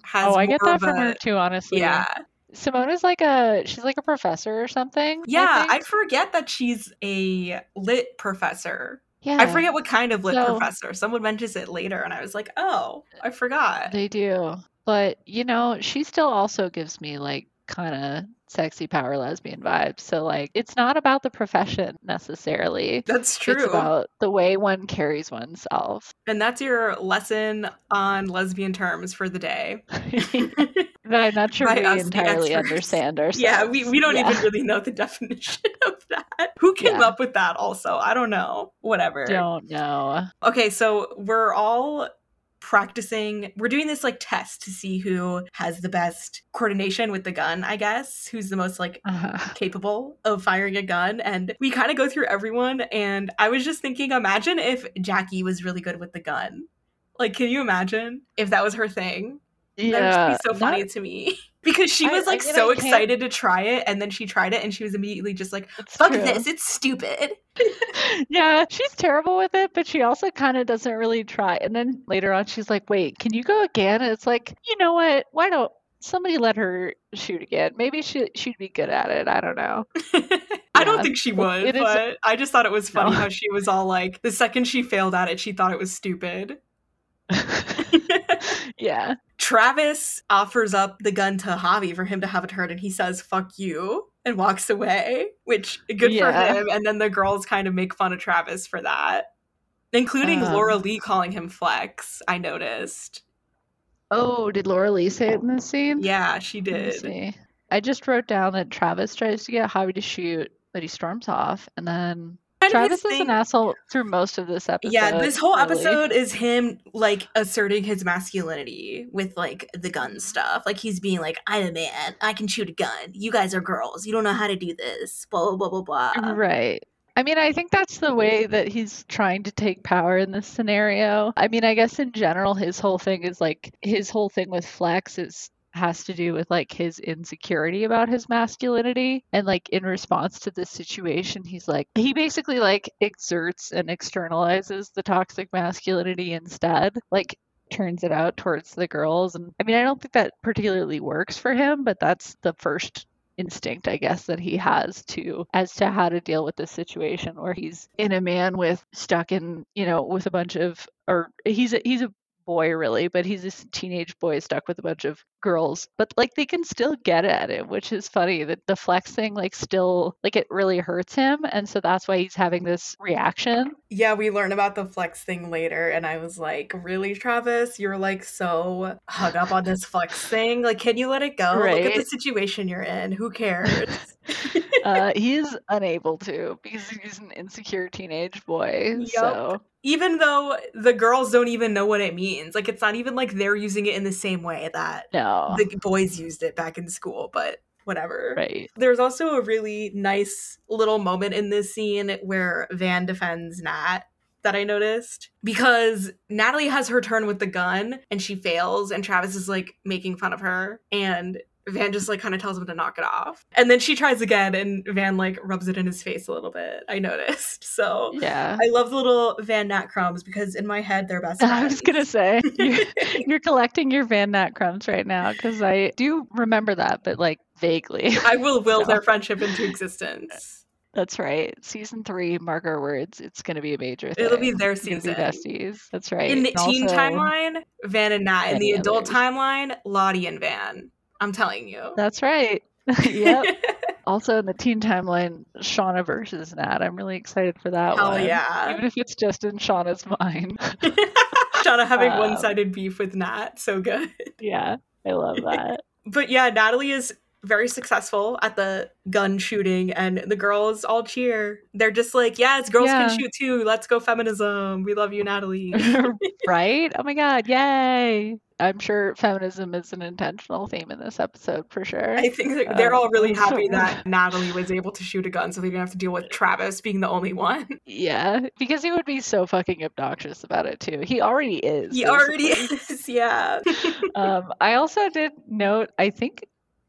has. Oh, I get that from a- her too, honestly. Yeah, Simone is like a she's like a professor or something. Yeah. I, think. forget that she's a lit professor. yeah. I forget what kind of lit So- professor. Someone mentions it later, and I was like, oh, I forgot. They do. But, you know, she still also gives me like kind of sexy power lesbian vibes. So, like, it's not about the profession necessarily. That's true. It's about the way one carries oneself. and that's your lesson on lesbian terms for the day. But I'm not sure By we entirely understand ourselves. Yeah, we, we don't Yeah. even really know the definition of that. Who came Yeah. up with that also? I don't know. Whatever. don't know. Okay, so we're all practicing. We're doing this like test to see who has the best coordination with the gun, I guess. Who's the most like Uh, capable of firing a gun and we kind of go through everyone and I was just thinking imagine if Jackie was really good with the gun. Like can you imagine if that was her thing? That yeah. would be so funny not- to me. Because she was I like mean, so excited to try it and then she tried it and she was immediately just like it's fuck true. this, it's stupid. yeah, she's terrible with it, but she also kind of doesn't really try. And then later on, she's like, wait, can you go again? And it's like, you know what? Why don't somebody let her shoot again? Maybe she, she'd be good at it. I don't know. I don't think she would, it is- but I just thought it was funny No. how she was all like the second she failed at it, she thought it was stupid. Yeah. Travis offers up the gun to Javi for him to have it heard, and he says, fuck you, and walks away, which good Yeah. for him. And then the girls kind of make fun of Travis for that, including Um. Laura Lee calling him Flex, I noticed. Oh, did Laura Lee say it in this scene? Yeah, she did. see. I just wrote down that Travis tries to get Javi to shoot, but he storms off, and then of Travis is thing- an asshole through most of this episode. Yeah, this whole really. episode is him like asserting his masculinity with like the gun stuff. Like he's being like, "I'm a man. I can shoot a gun. You guys are girls. You don't know how to do this." Blah blah blah blah blah. Right. I mean, I think that's the way that he's trying to take power in this scenario. I mean, I guess in general, his whole thing is like his whole thing with Flex is has to do with like his insecurity about his masculinity. And like in response to this situation he's like he basically like exerts and externalizes the toxic masculinity instead like turns it out towards the girls. And i mean i don't think that particularly works for him but that's the first instinct i guess that he has to as to how to deal with this situation where he's in a man with stuck in you know with a bunch of or he's a he's a boy really but he's this teenage boy stuck with a bunch of girls but like they can still get at it, which is funny that the flex thing like still like it really hurts him and so that's why he's having this reaction Yeah, we learn about the flex thing later, and I was like, "Really, Travis? You're like so hung up on this flex thing. Like, can you let it go? Look at the situation you're in. Who cares?" uh he's unable to because he's an insecure teenage boy Yup. so even though the girls don't even know what it means, like it's not even like they're using it in the same way that no the boys used it back in school, but whatever. right There's also a really nice little moment in this scene where Van defends Nat that I noticed because Natalie has her turn with the gun and she fails, and Travis is like making fun of her, and Van just like kind of tells him to knock it off. And then she tries again, and Van like rubs it in his face a little bit. I noticed. So yeah I love the little Van Nat crumbs because in my head they're best Friends. I was gonna say you're, you're collecting your Van Nat crumbs right now because I do remember that, but like vaguely. I will will So. their friendship into existence. That's right. Season three, mark our words. It's gonna be a major thing. It'll be their gonna be season. besties. That's right. In the And teen timeline, Van and Nat. In the many adult others. timeline, Lottie and Van. I'm telling you. That's right. yep. Also in the teen timeline, Shauna versus Nat. I'm really excited for that Hell one. yeah. Even if it's just in Shauna's mind. Shauna having Um, one sided beef with Nat. So good. yeah, I love that. but yeah, Natalie is very successful at the gun shooting and the girls all cheer. They're just like, yes, girls Yeah. can shoot too. Let's go feminism. We love you, Natalie. right? Oh my god, yay! I'm sure feminism is an intentional theme in this episode for sure. I think they're Um, all really happy that Natalie was able to shoot a gun so they didn't have to deal with Travis being the only one. Yeah, because he would be so fucking obnoxious about it too. He already is. He already is, yeah. Um, I also did note, I think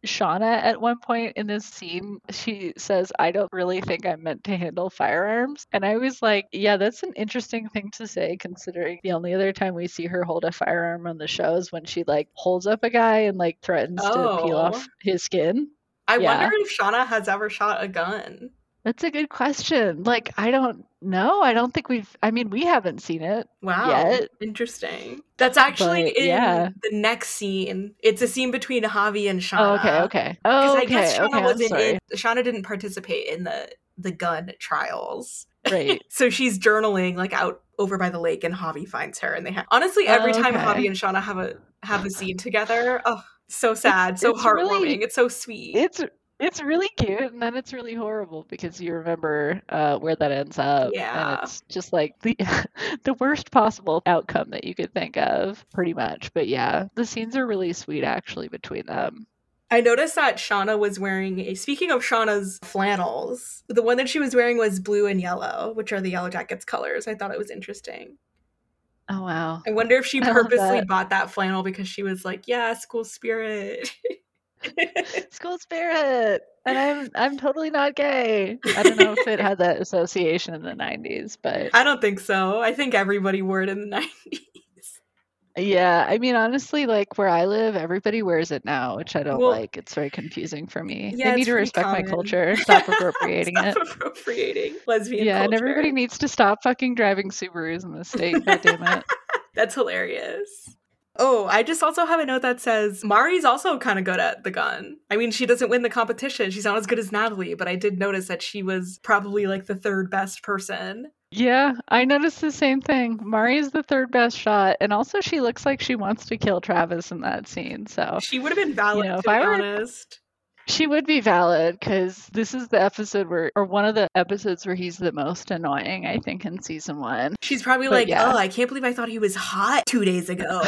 Shauna at one point in this scene, she says, I don't really think I'm meant to handle firearms. And I was like, yeah, that's an interesting thing to say, considering the only other time we see her hold a firearm on the show is when she like holds up a guy and like threatens to peel Oh. off his skin. I Yeah. wonder if Shauna has ever shot a gun. That's a good question. Like, I don't know. I don't think we've, I mean, we haven't seen it. Wow. Yet. Interesting. That's actually But, in yeah. the next scene. It's a scene between Javi and Shauna. Oh, okay, okay. Because Oh, I guess Shauna okay. Wasn't in Shauna didn't participate in the the gun trials. Right. So she's journaling like out over by the lake and Javi finds her and they have honestly every Oh, time okay. Javi and Shauna have a have a scene together, oh so sad, so it's heartwarming. really- it's so sweet. It's it's really cute and then it's really horrible because you remember uh, where that ends up. Yeah. And it's just like the the worst possible outcome that you could think of, pretty much. But yeah, the scenes are really sweet actually between them. I noticed that Shauna was wearing a speaking of Shauna's flannels, the one that she was wearing was blue and yellow, which are the yellow jackets colors. I thought it was interesting. Oh wow. I wonder if she purposely that. bought that flannel because she was like, yeah, school spirit. School spirit. And I'm I'm totally not gay. I don't know if it had that association in the 90s, but I don't think so. I think everybody wore it in the 90s. yeah, I mean honestly like where I live everybody wears it now, which I don't Well- like. It's very confusing for me. Yeah, they need to respect my culture, stop appropriating Stop it. appropriating lesbian Yeah, and everybody needs to stop fucking driving Subarus in the state. God damn it. That's hilarious. Oh, I just also have a note that says Mari's also kind of good at the gun. I mean, she doesn't win the competition. She's not as good as Natalie, but I did notice that she was probably like the third best person. Yeah, I noticed the same thing. Mari is the third best shot, and also she looks like she wants to kill Travis in that scene. So She would have been valid, know, if be I were- honest. She would be valid because this is the episode where, or one of the episodes where he's the most annoying, I think, in season one. She's probably But like, yeah. oh, I can't believe I thought he was hot two days ago.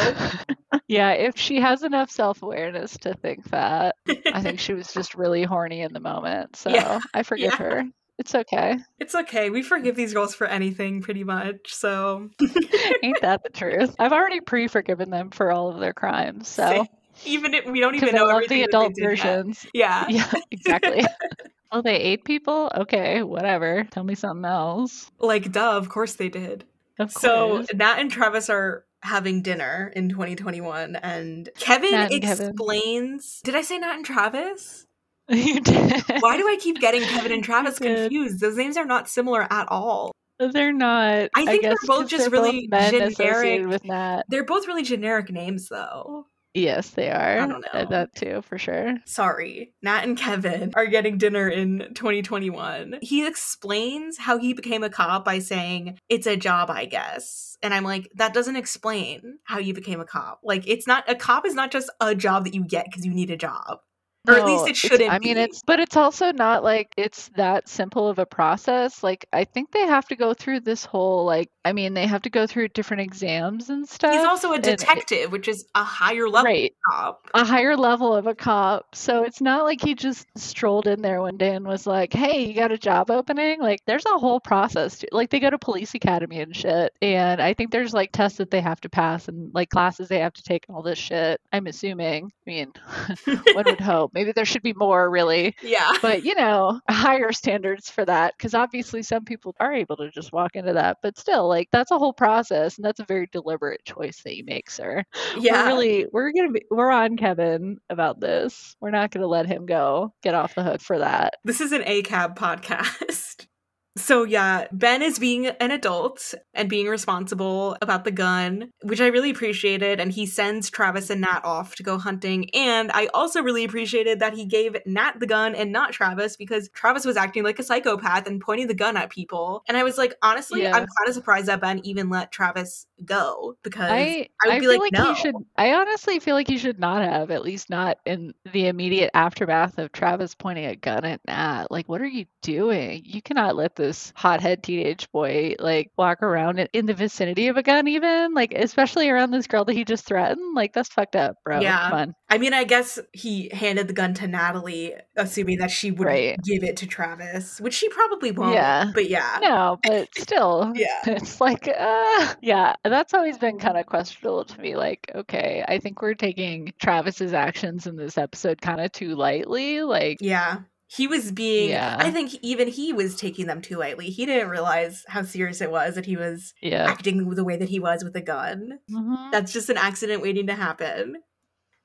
yeah, if she has enough self awareness to think that, I think she was just really horny in the moment. So Yeah, I forgive yeah. her. It's okay. it's okay. We forgive these girls for anything, pretty much. So, Ain't that the truth? I've already pre forgiven them for all of their crimes. So, even if we don't even know everything the that adult versions. Yeah. Yeah, exactly. oh, they ate people? Okay, whatever. Tell me something else. Like, duh, of course they did. Of So. Nat and Travis are having dinner in 2021, and Kevin Nat and Kevin. explains. Did I say Nat and Travis? you did. Why do I keep getting Kevin and Travis confused? Those names are not similar at all. They're not. I think they're guess both just they're really both generic. with Nat. They're both really generic names, though. Yes, they are. I don't know. That too, for sure. Sorry, Nat and Kevin are getting dinner in 2021. He explains how he became a cop by saying, It's a job, I guess. And I'm like, That doesn't explain how you became a cop. Like, it's not, a cop is not just a job that you get because you need a job. Or at least it shouldn't I mean, be. it's, but it's also not like it's that simple of a process. Like, I think they have to go through this whole, like, I mean, they have to go through different exams and stuff. He's also a and it- detective, which is a higher level Right. cop. a higher level of a cop. So it's not like he just strolled in there one day and was like, "Hey, you got a job opening?" Like there's a whole process. To, like they go to police academy and shit. And I think there's like tests that they have to pass and like classes they have to take and all this shit. I'm assuming. I mean, one would hope. Maybe there should be more really. yeah. But, you know, higher standards for that cuz obviously some people are able to just walk into that, but still like that's a whole process and that's a very deliberate choice that you make, sir Yeah. we're really we're gonna be we're on Kevin about this. We're not gonna let him go get off the hook for that. this is an ACAB podcast. So yeah, Ben is being an adult and being responsible about the gun, which I really appreciated. And he sends Travis and Nat off to go hunting. And I also really appreciated that he gave Nat the gun and not Travis because Travis was acting like a psychopath and pointing the gun at people. And I was like, honestly, Yeah. I'm kind of surprised that Ben even let Travis go because I, I would I be feel like, like, no. he should. I honestly feel like he should not have, at least not in the immediate aftermath of Travis pointing a gun at Nat. Like, what are you doing? You cannot let this hothead teenage boy like walk around in, the vicinity of a gun, even like, especially around this girl that he just threatened. Like, that's fucked up, bro. Yeah. On. I mean, I guess he handed the gun to Natalie, assuming that she would Right. give it to Travis, which she probably won't. Yeah. But yeah. No, but still, Yeah. it's like, uh, yeah, that's always been kind of questionable to me. Like, okay, I think we're taking Travis's actions in this episode kind of too lightly. Like, Yeah. He was being, Yeah. I think even he was taking them too lightly. He didn't realize how serious it was that he was yeah. acting the way that he was with a gun. Mhm. That's just an accident waiting to happen.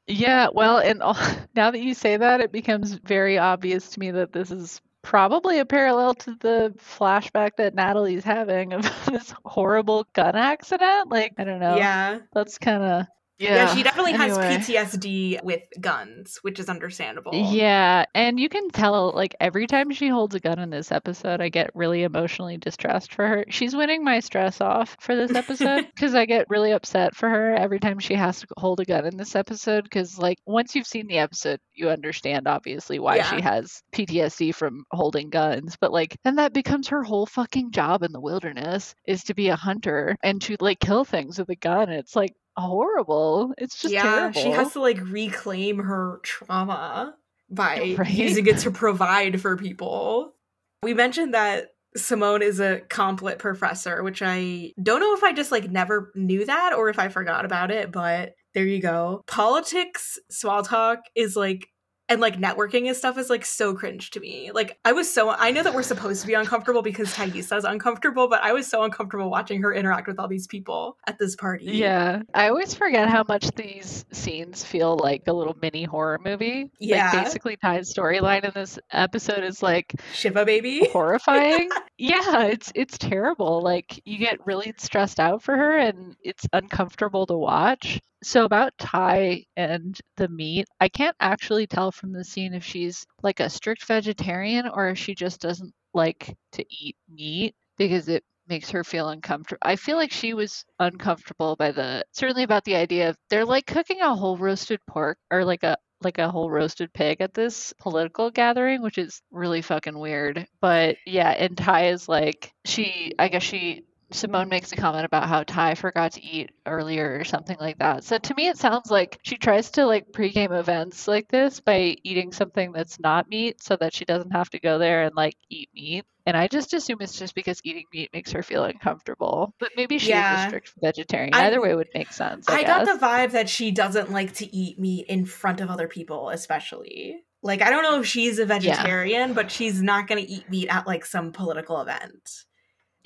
Yeah, well, and all, now that you say that, it becomes very obvious to me that this is probably a parallel to the flashback that Natalie's having of this horrible gun accident. Like, I don't know. Yeah. That's kind of yeah. yeah. she definitely anyway. has PTSD with guns, which is understandable. Yeah, and you can tell like every time she holds a gun in this episode, I get really emotionally distressed for her. She's winning my stress off for this episode because I get really upset for her every time she has to hold a gun in this episode because like once you've seen the episode, you understand obviously why Yeah. she has PTSD from holding guns, but like then that becomes her whole fucking job in the wilderness is to be a hunter and to like kill things with a gun. It's like horrible. It's just yeah, terrible. she has to like reclaim her trauma by Right. using it to provide for people. We mentioned that Simone is a comp lit professor, which I don't know if I just like never knew that or if I forgot about it, but there you go. Politics, small talk is like and like networking and stuff is like so cringe to me. Like I was so I know that we're supposed to be uncomfortable because Taissa is uncomfortable, but I was so uncomfortable watching her interact with all these people at this party. Yeah, I always forget how much these scenes feel like a little mini horror movie. Yeah. Like basically Tai's storyline in this episode is like Shiva baby. horrifying. yeah, it's it's terrible. Like you get really stressed out for her and it's uncomfortable to watch. So about Tai and the meat, I can't actually tell from the scene if she's like a strict vegetarian or if she just doesn't like to eat meat because it makes her feel uncomfortable. I feel like she was uncomfortable by the certainly about the idea of they're like cooking a whole roasted pork or like a like a whole roasted pig at this political gathering, which is really fucking weird. But yeah, and Tai is like she I guess she Simone makes a comment about how Tai forgot to eat earlier or something like that. So to me, it sounds like she tries to like pregame events like this by eating something that's not meat so that she doesn't have to go there and like eat meat. And I just assume it's just because eating meat makes her feel uncomfortable. But maybe she's Yeah. a strict vegetarian. I- Either way would make sense. I, I got the vibe that she doesn't like to eat meat in front of other people, especially. Like, I don't know if she's a vegetarian, but she's not going to eat meat at like some political event.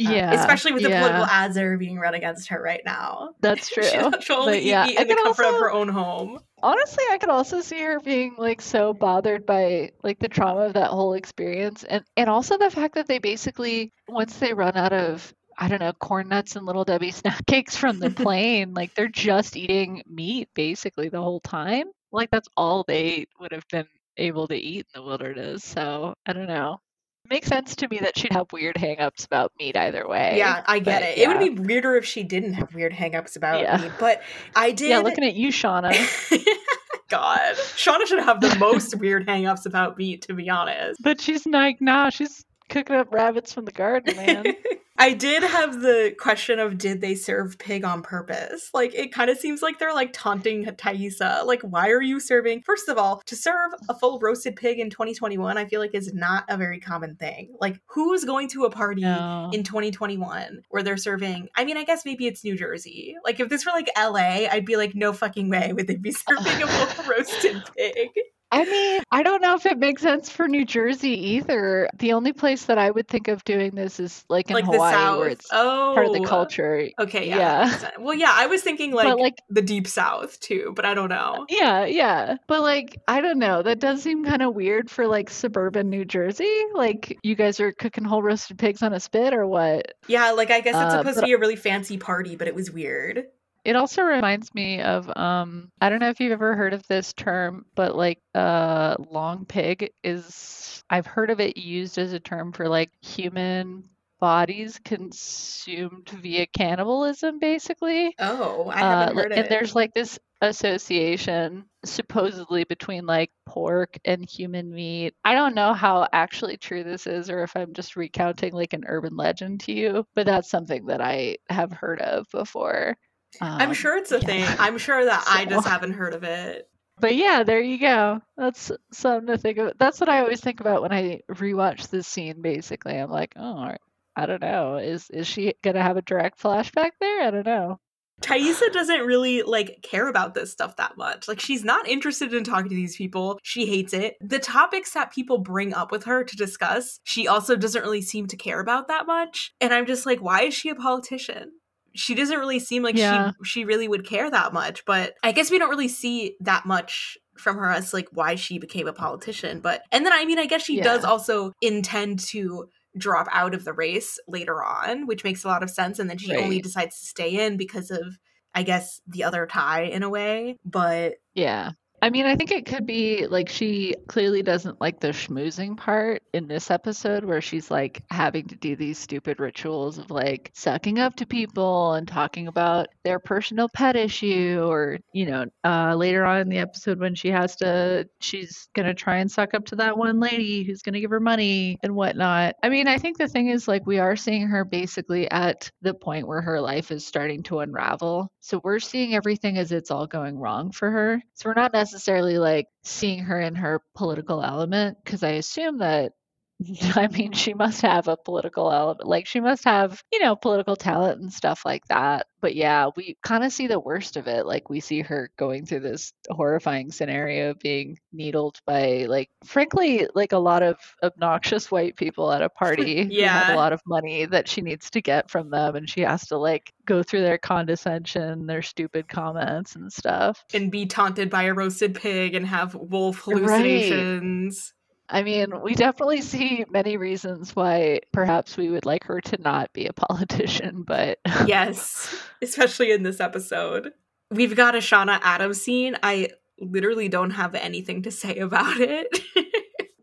Uh, yeah. especially with the yeah, political ads that are being run against her right now. That's true. She'll But yeah, in the comfort of her own home. honestly i could also see her being like so bothered by like the trauma of that whole experience and and also the fact that they basically once they run out of I don't know, corn nuts and little Debbie snack cakes from the plane. like they're just eating meat basically the whole time. Like that's all they would have been able to eat in the wilderness. So I don't know. Makes sense to me that she'd have weird hangups about meat either way. Yeah, I get but it. It would be weirder if she didn't have weird hangups about Yeah. meat, but I did. Yeah, looking at you, Shauna. God, Shauna should have the most weird hangups about meat, to be honest. But she's like, nah, she's cooking up rabbits from the garden, man. I did have the question of did they serve pig on purpose? Like it kind of seems like they're like taunting Taissa. Like, why are you serving? First of all, to serve a full roasted pig in 2021, I feel like is not a very common thing. Like, who is going to a party No. in 2021 where they're serving? I mean, I guess maybe it's New Jersey. Like, if this were like LA, I'd be like, no fucking way would they be serving a full roasted pig. I mean, I don't know if it makes sense for New Jersey either. The only place that I would think of doing this is like in like Hawaii, where it's oh, part of the culture. Okay, yeah. Yeah. that makes sense. Well, yeah, I was thinking like, But like, the deep South too, but I don't know. yeah, yeah. But like, I don't know. That does seem kind of weird for like suburban New Jersey. Like, you guys are cooking whole roasted pigs on a spit or what? Yeah, like I guess it's Uh, supposed to be a really fancy party, but it was weird. It also reminds me of um I don't know if you've ever heard of this term, but like uh long pig is I've heard of it used as a term for like human bodies consumed via cannibalism basically. Oh, I Uh, haven't like- heard and it. there's like this association supposedly between like pork and human meat. I don't know how actually true this is or if I'm just recounting like an urban legend to you, but that's something that I have heard of before. I'm Um, sure it's a yeah. thing. I'm sure that I just haven't heard of it. But yeah, there you go. That's something to think of. That's what I always think about when I rewatch this scene. Basically, I'm like, oh, I don't know. Is is she gonna have a direct flashback there? I don't know. Taissa doesn't really like care about this stuff that much. Like she's not interested in talking to these people. She hates it. The topics that people bring up with her to discuss, she also doesn't really seem to care about that much. And I'm just like, why is she a politician? She doesn't really seem like Yeah. she she really would care that much, but I guess we don't really see that much from her as like why she became a politician. But and then I mean I guess she does also intend to drop out of the race later on, which makes a lot of sense. And then she only decides to stay in because of, I guess, the other Tai in a way. But Yeah. I mean, I think it could be like she clearly doesn't like the schmoozing part in this episode where she's like having to do these stupid rituals of like sucking up to people and talking about their personal pet issue or, you know, uh, later on in the episode when she has to, she's going to try and suck up to that one lady who's going to give her money and whatnot. I mean, I think the thing is like we are seeing her basically at the point where her life is starting to unravel. So we're seeing everything as it's all going wrong for her. So we're not necessarily like seeing her in her political element because I assume that I mean she must have a political element like she must have, you know, political talent and stuff like that. But yeah, we kind of see the worst of it. Like we see her going through this horrifying scenario of being needled by like frankly like a lot of obnoxious white people at a party who have Yeah. a lot of money that she needs to get from them and she has to like go through their condescension, their stupid comments and stuff. and be taunted by a roasted pig and have wolf hallucinations. Right. I mean, we definitely see many reasons why perhaps we would like her to not be a politician, but Yes, especially in this episode. We've got a Shauna Adams scene. I literally don't have anything to say about it.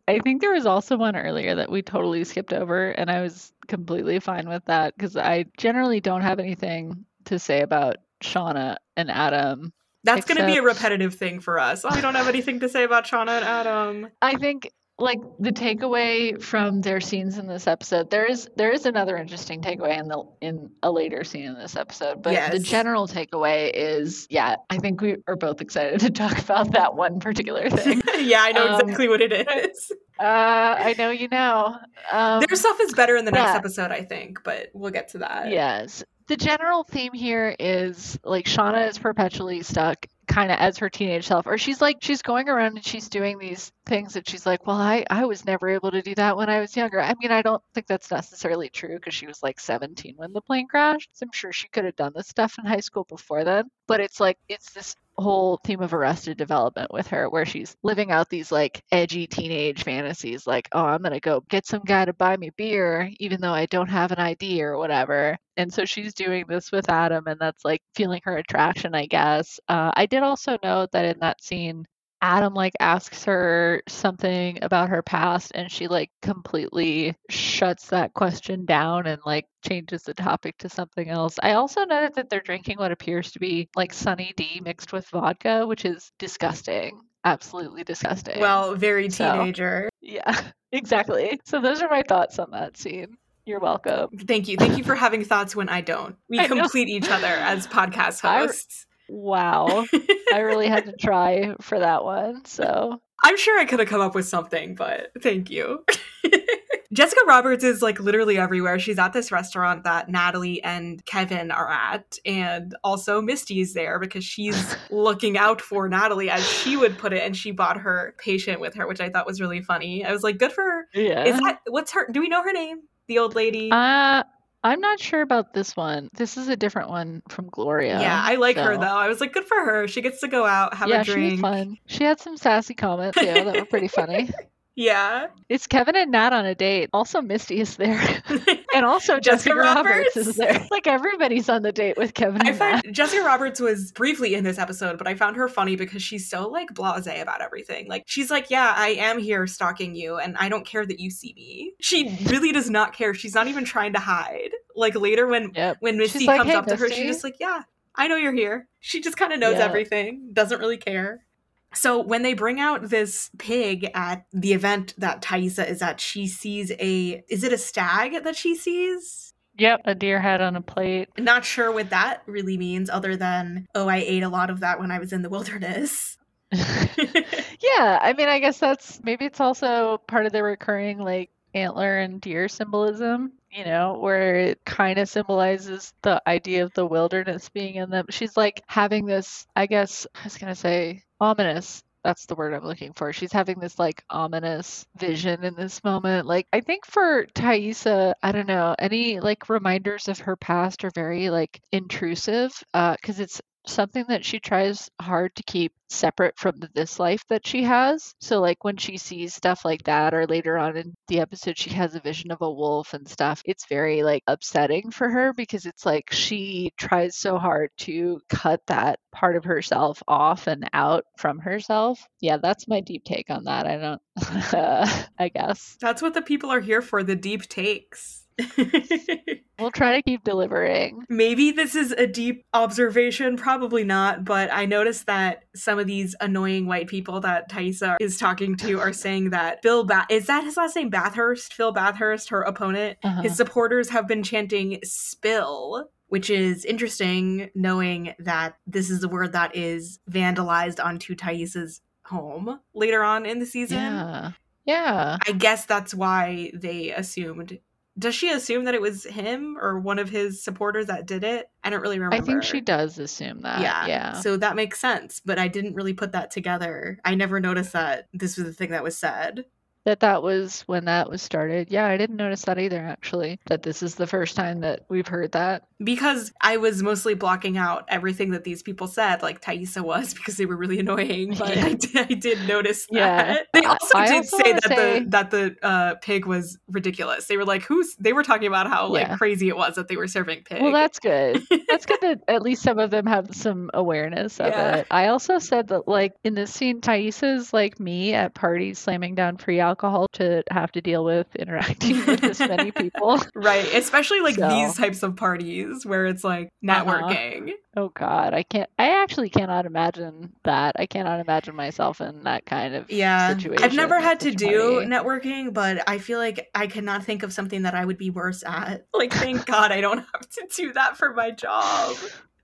I think there was also one earlier that we totally skipped over, and I was completely fine with that because I generally don't have anything to say about Shauna and Adam. That's going to be a repetitive thing for us. I don't have anything to say about Shauna and Adam. I think like the takeaway from their scenes in this episode, there is there is another interesting takeaway in the in a later scene in this episode, but the general takeaway is yeah, I think we are both excited to talk about that one particular thing. yeah, I know Um, exactly what it is. uh, I know you know. Um, Their stuff is better in the next yeah. episode, I think, but we'll get to that. Yes. The general theme here is like Shauna is perpetually stuck kind of as her teenage self or she's like she's going around and she's doing these things that she's like well I I was never able to do that when I was younger. I mean I don't think that's necessarily true because she was like 17 when the plane crashed. So I'm sure she could have done this stuff in high school before then. But it's like it's this whole theme of arrested development with her where she's living out these like edgy teenage fantasies like oh i'm gonna go get some guy to buy me beer even though i don't have an id or whatever. And so she's doing this with adam and that's like feeling her attraction i guess. Uh, i did also note that in that scene adam like asks her something about her past and she like completely shuts that question down and like changes the topic to something else i also noted that they're drinking what appears to be like sunny d mixed with vodka which is disgusting absolutely disgusting Well, very So- teenager. yeah exactly so those are my thoughts on that scene you're welcome Thank you. Thank you for having thoughts when I don't. We I know. complete each other as podcast I- hosts. Wow i really had to try for that one so I'm sure I could have come up with something, but thank you. Jessica Roberts is like literally everywhere. She's at this restaurant that Natalie and Kevin are at, and also Misty's there because she's looking out for Natalie, as she would put it, and she bought her patient with her, which I thought was really funny. I was like, good for her. Yeah. Is that what's her? Do we know her name? The old lady. Uh, I'm not sure about this one. This is a different one from Gloria. yeah, I like her though. I was like, good for her. She gets to go out, have yeah, a drink. was fun. She had some sassy comments, yeah, that were pretty funny. Yeah. It's Kevin and Nat on a date. Also, Misty is there. and also Jessica Jessica Roberts. Roberts? is there. Like everybody's on the date with Kevin I and Nat. Jessica Roberts was briefly in this episode, but I found her funny because she's so like blasé about everything. Like she's like, "Yeah, I am here stalking you, and I don't care that you see me." She really does not care. She's not even trying to hide. Like later when Yep. when Misty like, comes "Hey, up to her, Misty." she's just like, "Yeah, I know you're here." She just kind of knows Yeah. everything, doesn't really care. So when they bring out this pig at the event that Taissa is at, she sees a is it a stag that she sees? Yep, a deer head on a plate. Not sure what that really means, other than, oh, I ate a lot of that when I was in the wilderness. yeah, I mean, I guess that's maybe it's also part of the recurring like antler and deer symbolism, you know, where it kind of symbolizes the idea of the wilderness being in them. She's like having this, I guess, I was going to say ominous. That's the word I'm looking for. She's having this like ominous vision in this moment. Like, I think for Taissa, I don't know, any like reminders of her past are very like intrusive uh, because it's something that she tries hard to keep separate from this life that she has. So like when she sees stuff like that or later on in the episode she has a vision of a wolf and stuff, it's very like upsetting for her because it's like she tries so hard to cut that part of herself off and out from herself. Yeah, that's my deep take on that. I don't I guess. That's what the people are here for the deep takes. We'll try to keep delivering. Maybe this is a deep observation, probably not, but I noticed that some of these annoying white people that Taissa is talking to are saying that Phil ba- is that his last name Bathurst? Phil Bathurst, her opponent, Uh-huh. his supporters have been chanting spill, which is interesting knowing that this is a word that is vandalized onto Taissa's home later on in the season. Yeah. Yeah. I guess that's why they assumed. Does she assume that it was him or one of his supporters that did it? I don't really remember. I think she does assume that. yeah. Yeah. So that makes sense, but I didn't really put that together. I never noticed that this was the thing that was said. That that was when that was started. Yeah, I didn't notice that either actually. That this is the first time that we've heard that. Because I was mostly blocking out everything that these people said, like Taissa was, because they were really annoying. But Yeah. I, did, I did notice that. Yeah. They also I did also say that say- the that the uh, pig was ridiculous. They were like, "Who's?" They were talking about how like Yeah. crazy it was that they were serving pig. Well, that's good. That's good that at least some of them have some awareness of Yeah. it. I also said that like in this scene, Taissa's like me at parties slamming down free alcohol to have to deal with interacting with this many people. Right, especially like So- these types of parties where it's like Uh-huh. networking. Oh God, I can't. I actually cannot imagine that. I cannot imagine myself in that kind of Yeah. situation. I've never had to do networking, but I feel like I cannot think of something that I would be worse at. Like, thank God I don't have to do that for my job.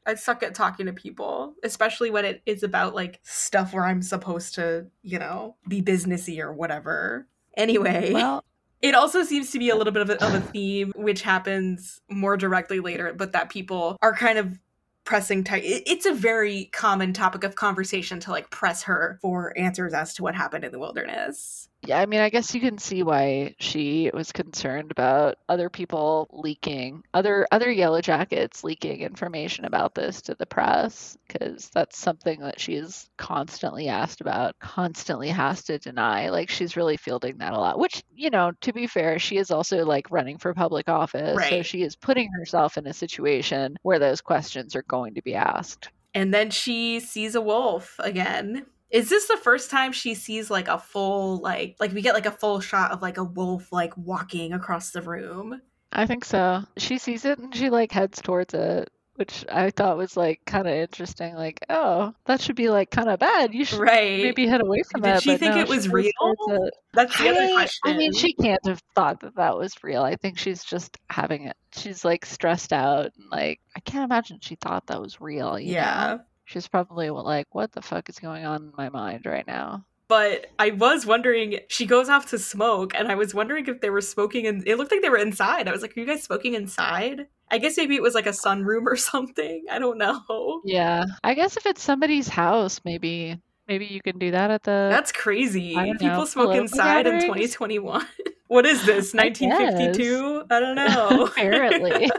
I suck at talking to people, especially when it is about like stuff where I'm supposed to, you know, be businessy or whatever. Anyway, Well, It also seems to be a little bit of a, of a theme, which happens more directly later, but that people are kind of pressing tight. It's a very common topic of conversation to like press her for answers as to what happened in the wilderness. Yeah, I mean, I guess you can see why she was concerned about other people leaking, other other yellow jackets leaking information about this to the press, because that's something that she is constantly asked about, constantly has to deny. Like she's really fielding that a lot. Which, you know, to be fair, she is also like running for public office, so she is putting herself in a situation where those questions are going to be asked. And then she sees a wolf again. Is this the first time she sees like a full like like we get like a full shot of like a wolf like walking across the room? I think so. She sees it and she like heads towards it, which I thought was like kind of interesting. Like, oh, that should be like kind of bad. You should Right. maybe head away from it. Did that. she but think no, it was real? it. That's the other I, question. I mean, she can't have thought that that was real. I think she's just having it. She's like stressed out and like I can't imagine she thought that was real. you know? She's probably like, what the fuck is going on in my mind right now? But I was wondering, she goes off to smoke, and I was wondering if they were smoking, and it looked like they were inside. I was like, Are you guys smoking inside? I guess maybe it was like a sunroom or something. I don't know. Yeah. I guess if it's somebody's house, maybe maybe you can do that at the That's crazy. People know, smoke inside in 2021. what is this? I 1952? I don't know. apparently.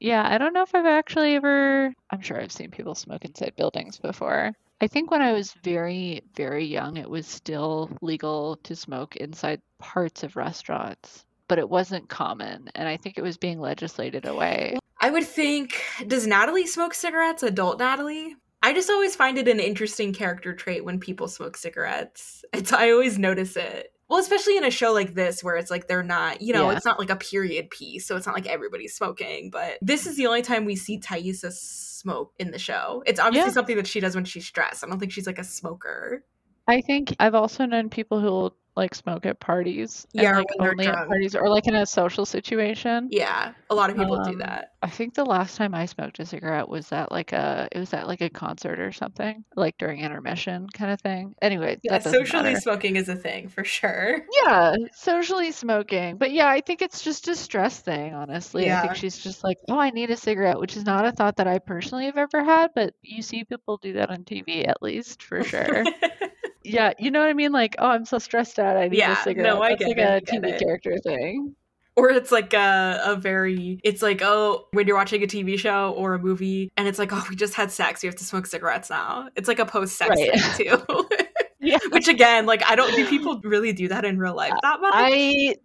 Yeah, I don't know if I've actually ever I'm sure I've seen people smoke inside buildings before. I think when I was very, very young, it was still legal to smoke inside parts of restaurants, but it wasn't common. And I think it was being legislated away. I would think, does Natalie smoke cigarettes? Adult Natalie? I just always find it an interesting character trait when people smoke cigarettes. It's I always notice it. Well, especially in a show like this where it's like they're not, you know, Yeah. it's not like a period piece, so it's not like everybody's smoking. But this is the only time we see Taissa smoke in the show. It's obviously Yeah. something that she does when she's stressed. I don't think she's like a smoker. I think I've also known people who will like smoke at parties Yeah, like only at parties or like in a social situation. Yeah, a lot of people do Um, that. I think the last time I smoked a cigarette was at like a it was at like a concert or something, like during intermission kind of thing. Anyway, Yeah, that socially matter. smoking is a thing for sure. Yeah, socially smoking. But yeah, I think it's just a stress thing, honestly. I Yeah. think she's just like, "Oh, I need a cigarette," which is not a thought that I personally have ever had, but you see people do that on TV at least for sure. Yeah, you know what I mean? Like, "Oh, I'm so stressed out, I need Yeah, a no. I That's get like it, a TV it. character thing. or it's like a, a very it's like oh when you're watching a tv show or a movie and it's like oh we just had sex You have to smoke cigarettes now it's like a post-sex Right. thing too Yeah. which again like i don't do people really do that in real life that much I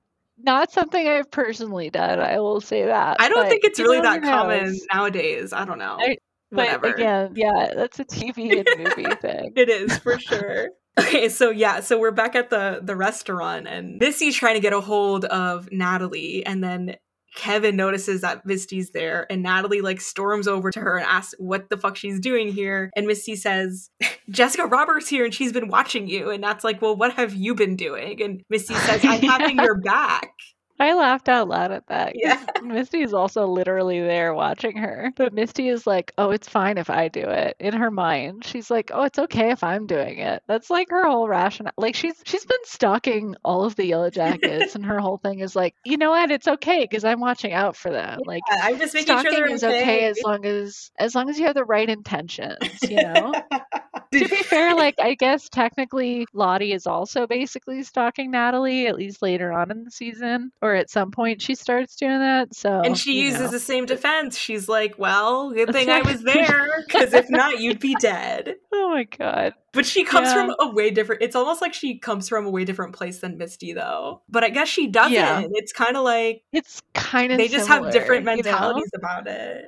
not something I've personally done, I will say that. I don't think it's really that common knows? nowadays i don't know I- whatever But again, yeah, that's a TV and movie thing. It is for sure. Okay, so yeah, so we're back at the the restaurant and Misty's trying to get a hold of Natalie and then Kevin notices that Misty's there and Natalie like storms over to her and asks what the fuck she's doing here and Misty says Jessica Roberts here and she's been watching you and that's like, "Well, what have you been doing?" And Misty says, "I'm having your back." I laughed out loud at that. Yeah. Misty is also literally there watching her. But Misty is like, oh, it's fine if I do it. In her mind, she's like, oh, it's okay if I'm doing it. That's like her whole rationale. Like she's she's been stalking all of the Yellow Jackets, and her whole thing is like, you know what? It's okay because I'm watching out for them. Like I'm just making sure stalking they're is okay as long as as long as you have the right intentions. You know. to be fair, like I guess technically Lottie is also basically stalking Natalie, at least later on in the season, or at some point she starts doing that. So And she uses know. the same defense. She's like, "Well, good thing I was there, because if not, you'd be dead." Oh my god. But she comes Yeah. from a way different. It's almost like she comes from a way different place than Misty, though. But I guess she doesn't. Yeah. It's kind of like It's kind of they just have different you know? mentalities about it.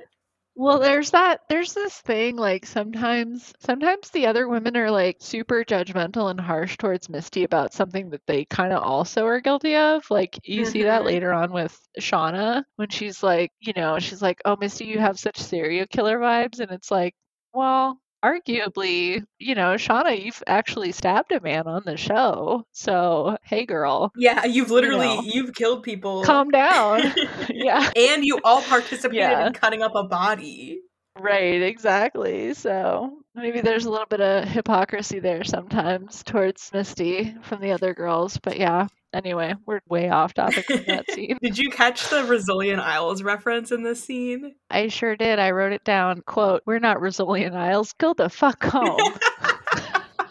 Well, there's that there's this thing like sometimes sometimes the other women are like super judgmental and harsh towards Misty about something that they kind of also are guilty of. Like you see that Mhm. later on with Shauna when she's like, you know, she's like, "Oh, Misty, you have such serial killer vibes." And it's like, "Well, arguably, you know, Shauna, you've actually stabbed a man on the show. So, hey girl, Yeah, you've literally know. you've killed people. calm down." yeah. and you all participated Yeah. in cutting up a body. Right, exactly. So maybe there's a little bit of hypocrisy there sometimes towards Misty from the other girls. But yeah, anyway, we're way off topic from that scene. Did you catch the Rizzoli and Isles reference in this scene? I sure did. I wrote it down. Quote, We're not Rizzoli and Isles. Go the fuck home.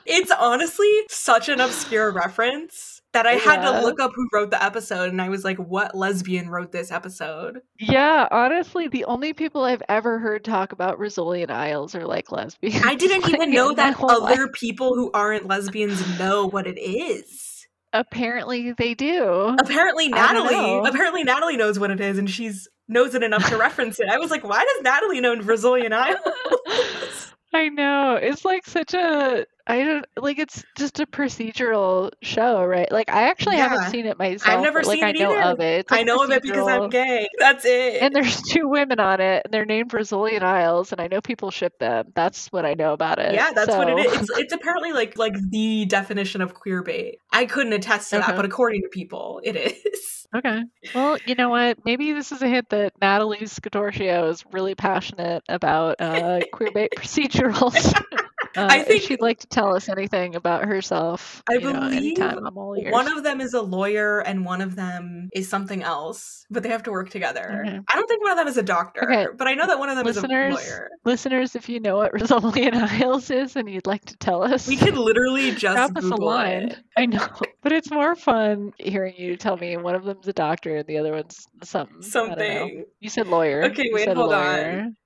It's honestly such an obscure reference that I had Yeah. to look up who wrote the episode, and I was like, "What lesbian wrote this episode?" yeah, honestly, the only people I've ever heard talk about Rizzoli and Isles are like lesbians. I didn't even know that whole life. other people who aren't lesbians know what it is. Apparently they do. Apparently, Natalie. Apparently, Natalie knows what it is, and she's knows it enough to reference it. I was like, "Why does Natalie know Rizzoli and Isles?" I know. It's like such a I don't like it's just a procedural show, right? Like I actually Yeah. haven't seen it myself. I've never but, like seen I it know either. of it. A I know of it because I'm gay. That's it. And there's two women on it, and they're named Rizzoli and Isles, and I know people ship them. That's what I know about it. yeah, that's what So- is. It's, it's apparently like like the definition of queer bait. I couldn't attest to that, but according to people, it is. Okay. Well, you know what? Maybe this is a hint that Natalie Scatorccio is really passionate about uh, queer bait procedurals. Uh, I think she'd like to tell us anything about herself, I you know, believe anytime, I'm all ears. one of them is a lawyer and one of them is something else, but they have to work together. Okay. I don't think one of them is a doctor, Okay. but I know that one of them Listeners, is a lawyer. Listeners, if you know what Rizzoli and Isles is and you'd like to tell us, We could literally just drop us a Google line. it. I know, but it's more fun hearing you tell me one of them's a doctor and the other one's something. Something. You said lawyer. Okay, You wait, hold on.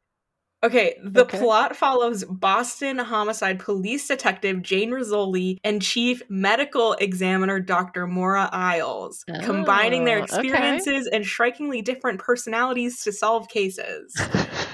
Okay, the Okay. plot follows Boston homicide police detective Jane Rizzoli and chief medical examiner Dr. Maura Isles, combining their Oh, okay. experiences and strikingly different personalities to solve cases.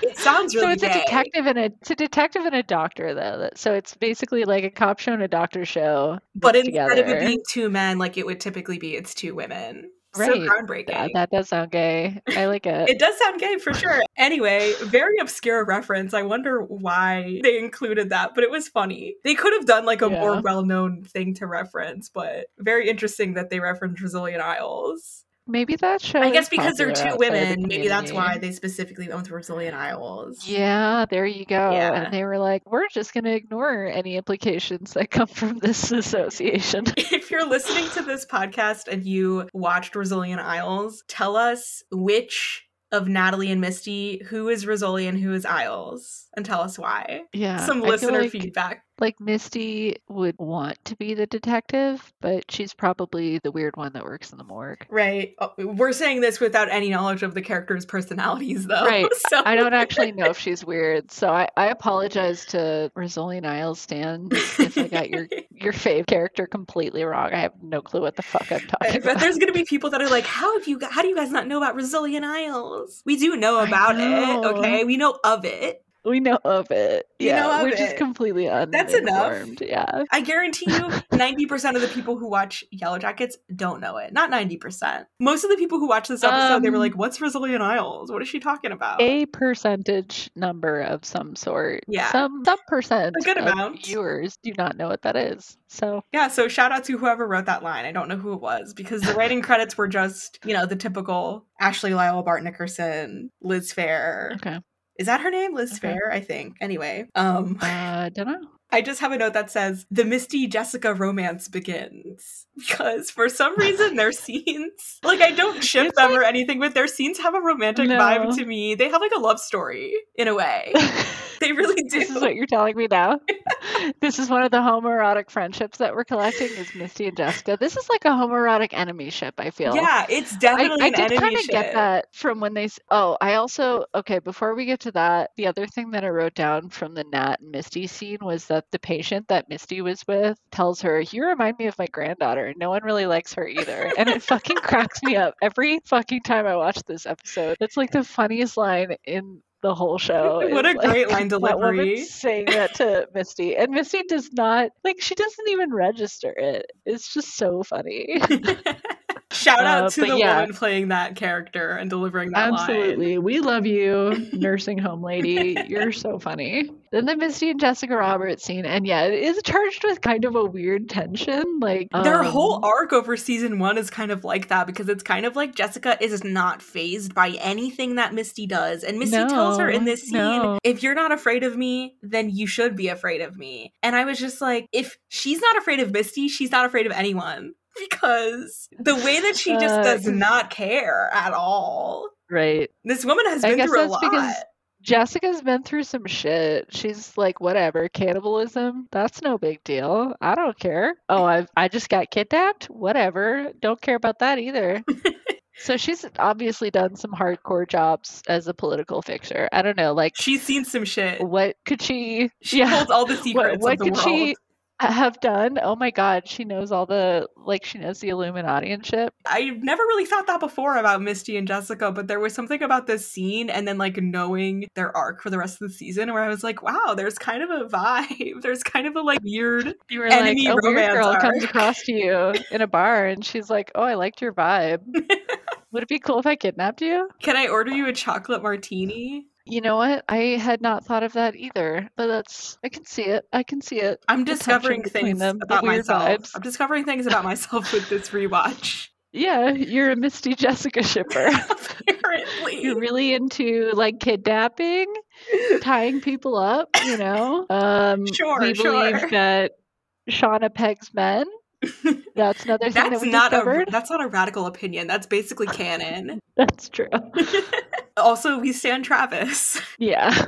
It sounds really so it's a detective and a it's a detective and a doctor though. So it's basically like a cop show and a doctor show. But instead of it being two men, like it would typically be, it's two women. So groundbreaking. Yeah, that does sound gay. I like it. It does sound gay for sure. Anyway, very obscure reference. I wonder why they included that, but it was funny. They could have done like a more well known thing to reference, but very interesting that they referenced Rizzoli and Isles. Maybe that show. I guess because they're two outside the women, maybe that's why they specifically went with Rizzoli and Isles. Yeah, there you go. Yeah. And they were like, we're just going to ignore any implications that come from this association. If you're listening to this podcast and you watched Rizzoli and Isles, tell us which of Natalie and Misty, who is Rizzoli and who is Isles, and tell us why. Yeah. Some listener like, feedback. Like Misty would want to be the detective, but she's probably the weird one that works in the morgue. Right. Uh, We're saying this without any knowledge of the characters' personalities, though. Right. So I don't actually know if she's weird, so I, I apologize to Rizzoli and Isles Stan if I got your your fave character completely wrong. I have no clue what the fuck I'm talking about. there's gonna be people that are like, "How have you? How do you guys not know about Rizzoli and Isles? We do know about know. it. Okay, we know of it. We know of it. You yeah, know of we're just it. completely uninformed. That's enough. Yeah. I guarantee you, ninety percent of the people who watch Yellow Jackets don't know it. Not ninety percent. Most of the people who watch this episode, they were Um, like, "What's Rizzoli and Isles? What is she talking about?" A percentage number of some sort. Yeah. Some some percent A good of amount. viewers do not know what that is. So Yeah, so shout out to whoever wrote that line. I don't know who it was because the writing credits were just, you know, the typical Ashley Lyle, Bart Nickerson, Liz Fair. okay. Is that her name? Liz Okay. Fair, I think. Anyway, um Uh don't know. I just have a note that says the Misty Jessica romance begins because for some reason their scenes like I don't ship them or anything, but their scenes have a romantic No. vibe to me. They have like a love story in a way. They really do. this is what you're telling me now. this is one of the homoerotic friendships that we're collecting is Misty and Jessica. This is like a homoerotic enemy ship, I feel. yeah, it's definitely I an did kind of get that from when they. Oh, I also okay. Before we get to that, the other thing that I wrote down from the Nat and Misty scene was that the patient that Misty was with tells her, "You remind me of my granddaughter." No one really likes her either, and it fucking cracks me up every fucking time I watch this episode. It's like the funniest line in the whole show. what a great like, line that woman saying that to Misty, and Misty does not like. She doesn't even register it. It's just so funny. Shout out Uh, to the yeah. woman playing that character and delivering that line. Absolutely. We love you, nursing home lady. You're so funny. Then the Misty and Jessica Roberts scene. And yeah, it is charged with kind of a weird tension. Like Their um, whole arc over season one is kind of like that because it's kind of like Jessica is not phased by anything that Misty does. And Misty tells her in this scene, no. if you're not afraid of me, then you should be afraid of me. And I was just like, if she's not afraid of Misty, she's not afraid of anyone. Because the way that she just Uh, does not care at all. Right. This woman has I been through a lot. because Jessica's been through some shit. She's like, whatever, cannibalism, that's no big deal. I don't care. Oh, I I just got kidnapped? Whatever. Don't care about that either. so she's obviously done some hardcore jobs as a political fixer. I don't know, like She's seen some shit. what could she She yeah holds all the secrets what of the could world. she have done oh my god she knows all the like she knows the illuminati and shit I never really thought that before about Misty and Jessica, but there was something about this scene and then like knowing their arc for the rest of the season where I was like, wow, there's kind of a vibe. There's kind of a like weird. you were Enemy like a weird romance girl comes across to you in a bar and she's like oh i liked your vibe would it be cool if i kidnapped you Can I order you a chocolate martini? You know what i had not thought of that either but that's i can see it i can see it I'm The discovering things them, about weird myself. vibes. I'm discovering things about myself with this rewatch. yeah you're a misty jessica shipper Apparently. you're really into like kidnapping tying people up, you know. Um, Sure, we believe that Shauna pegs men. That's another thing that That's we not a that's not a radical opinion. That's basically canon. That's true. also, we stand Travis, Yeah.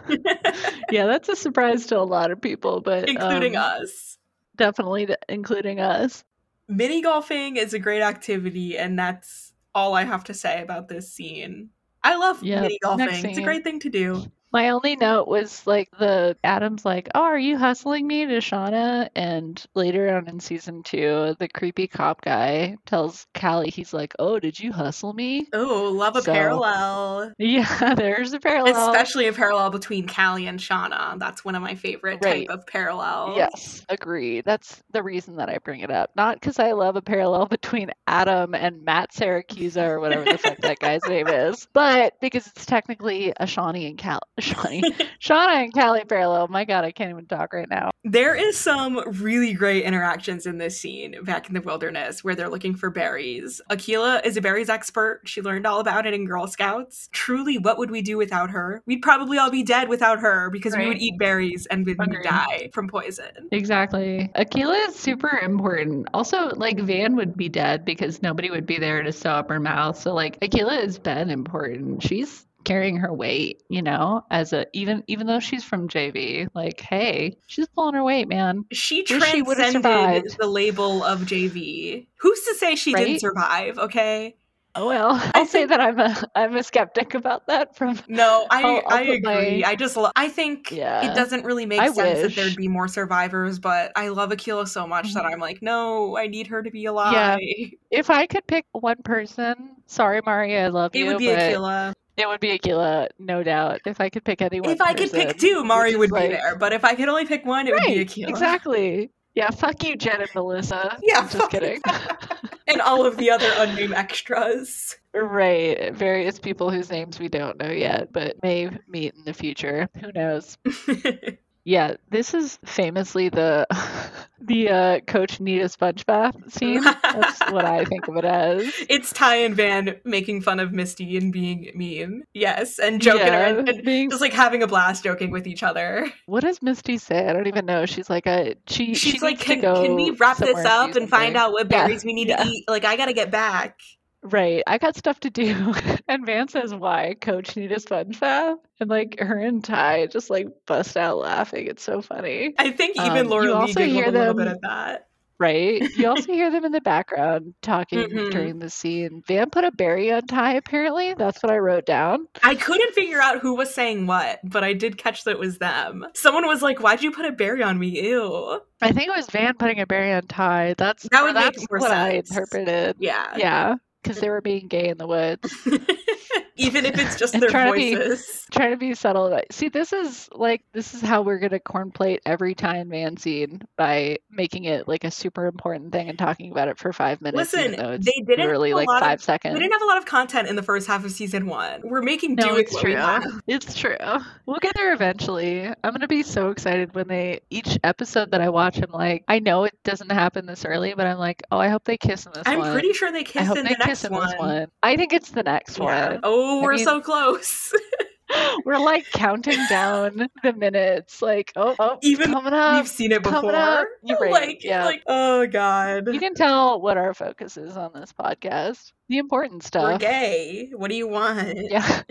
yeah, that's a surprise to a lot of people, but including um, us. definitely th- including us. Mini golfing is a great activity, and that's all I have to say about this scene. I love Yep, mini golfing. It's a great thing to do. My only note was like the Adam's like, "Oh, are you hustling me to Shauna?" And later on in season two, the creepy cop guy tells Callie, he's like, "Oh, did you hustle me?" Oh, love a So- parallel. Yeah, there's a parallel. Especially a parallel between Callie and Shauna. That's one of my favorite Right. type of parallels. Yes, agree. That's the reason that I bring it up. Not because I love a parallel between Adam and Matt Syracuse or whatever the fuck that guy's name is, but because it's technically a Shawnee and Cal, Shawnee, Shauna and Callie parallel. My God, I can't even talk right now. There is some really great interactions in this scene back in the wilderness where they're looking for berries. Akilah is a berries expert. She learned all about it in Girl Scouts. Truly, what would we do without her? We'd probably all be dead without her because we would eat berries and we would Agreed. die from poison. Exactly. Akilah is super important. Also, like Van would be dead because nobody would be there to sew up her mouth. So like Akilah has been important. She's carrying her weight, you know, as a even even though she's from JV, like, hey, she's pulling her weight, man. She Wish she transcended survived. the label of JV. Who's to say she didn't survive, okay? Oh well. I I'll say think- that I'm a I'm a skeptic about that from No, I I'll- I'll I agree. my- I just lo- I think Yeah. it doesn't really make I sense that there'd be more survivors, but I love Akilah so much that Mhm. I'm like, no, I need her to be alive. Yeah. if I could pick one person, sorry Mari, I love It you. It would be but Akilah. It would be Akilah, no doubt. If I could pick anyone. If I could pick two, Mari would be there. But if I could only pick one, it would be Right, exactly. Yeah, fuck you, Jen and Melissa. Yeah, I'm just kidding. and all of the other unnamed extras. right, various people whose names we don't know yet, but may meet in the future. Who knows? Yeah, this is famously the the uh, Coach need a sponge bath scene. That's what I think of it as. it's Tai and Van making fun of Misty and being mean. Yes, and joking Yeah, around and being- just like having a blast joking with each other. what does Misty say? I don't even know. She's like a she. She's she like, can, can we wrap this up and find out what Yeah, berries we need yeah. to eat? Like, I gotta get back. Right. I got stuff to do. And Van says, Why? Coach need a sponge bath? And like her and Tai just like bust out laughing. It's so funny. I think even Um, Laura Lee giggled hear a little bit at that. Right? You also hear them in the background talking Mhm. during the scene. Van put a berry on Tai, apparently. That's what I wrote down. I couldn't figure out who was saying what, but I did catch that it was them. Someone was like, "Why'd you put a berry on me?" Ew. I think it was Van putting a berry on Tai. That's That would make that's more what I interpreted. Yeah. Yeah. Because they were being gay in the woods. even if it's just their trying to be- voices. trying to be subtle see this is like this is how we're gonna cornplate every time man scene by making it like a super important thing and talking about it for five minutes Listen, even though it's they didn't literally like lot of- five seconds We didn't have a lot of content in the first half of season one. We're making do no with it's true it's true we'll get there eventually i'm gonna be so excited when they each episode that i watch i'm like i know it doesn't happen this early but i'm like oh i hope they kiss in this I'm one pretty sure they hope in the next kiss in one. this one i think it's the next Yeah. one Oh, I we're mean- so close. we're like counting down the minutes like oh, oh Even coming up We've seen it before. You're right, Like, yeah. like, oh god. You can tell what our focus is on this podcast. The important stuff. We're gay. What do you want? Yeah.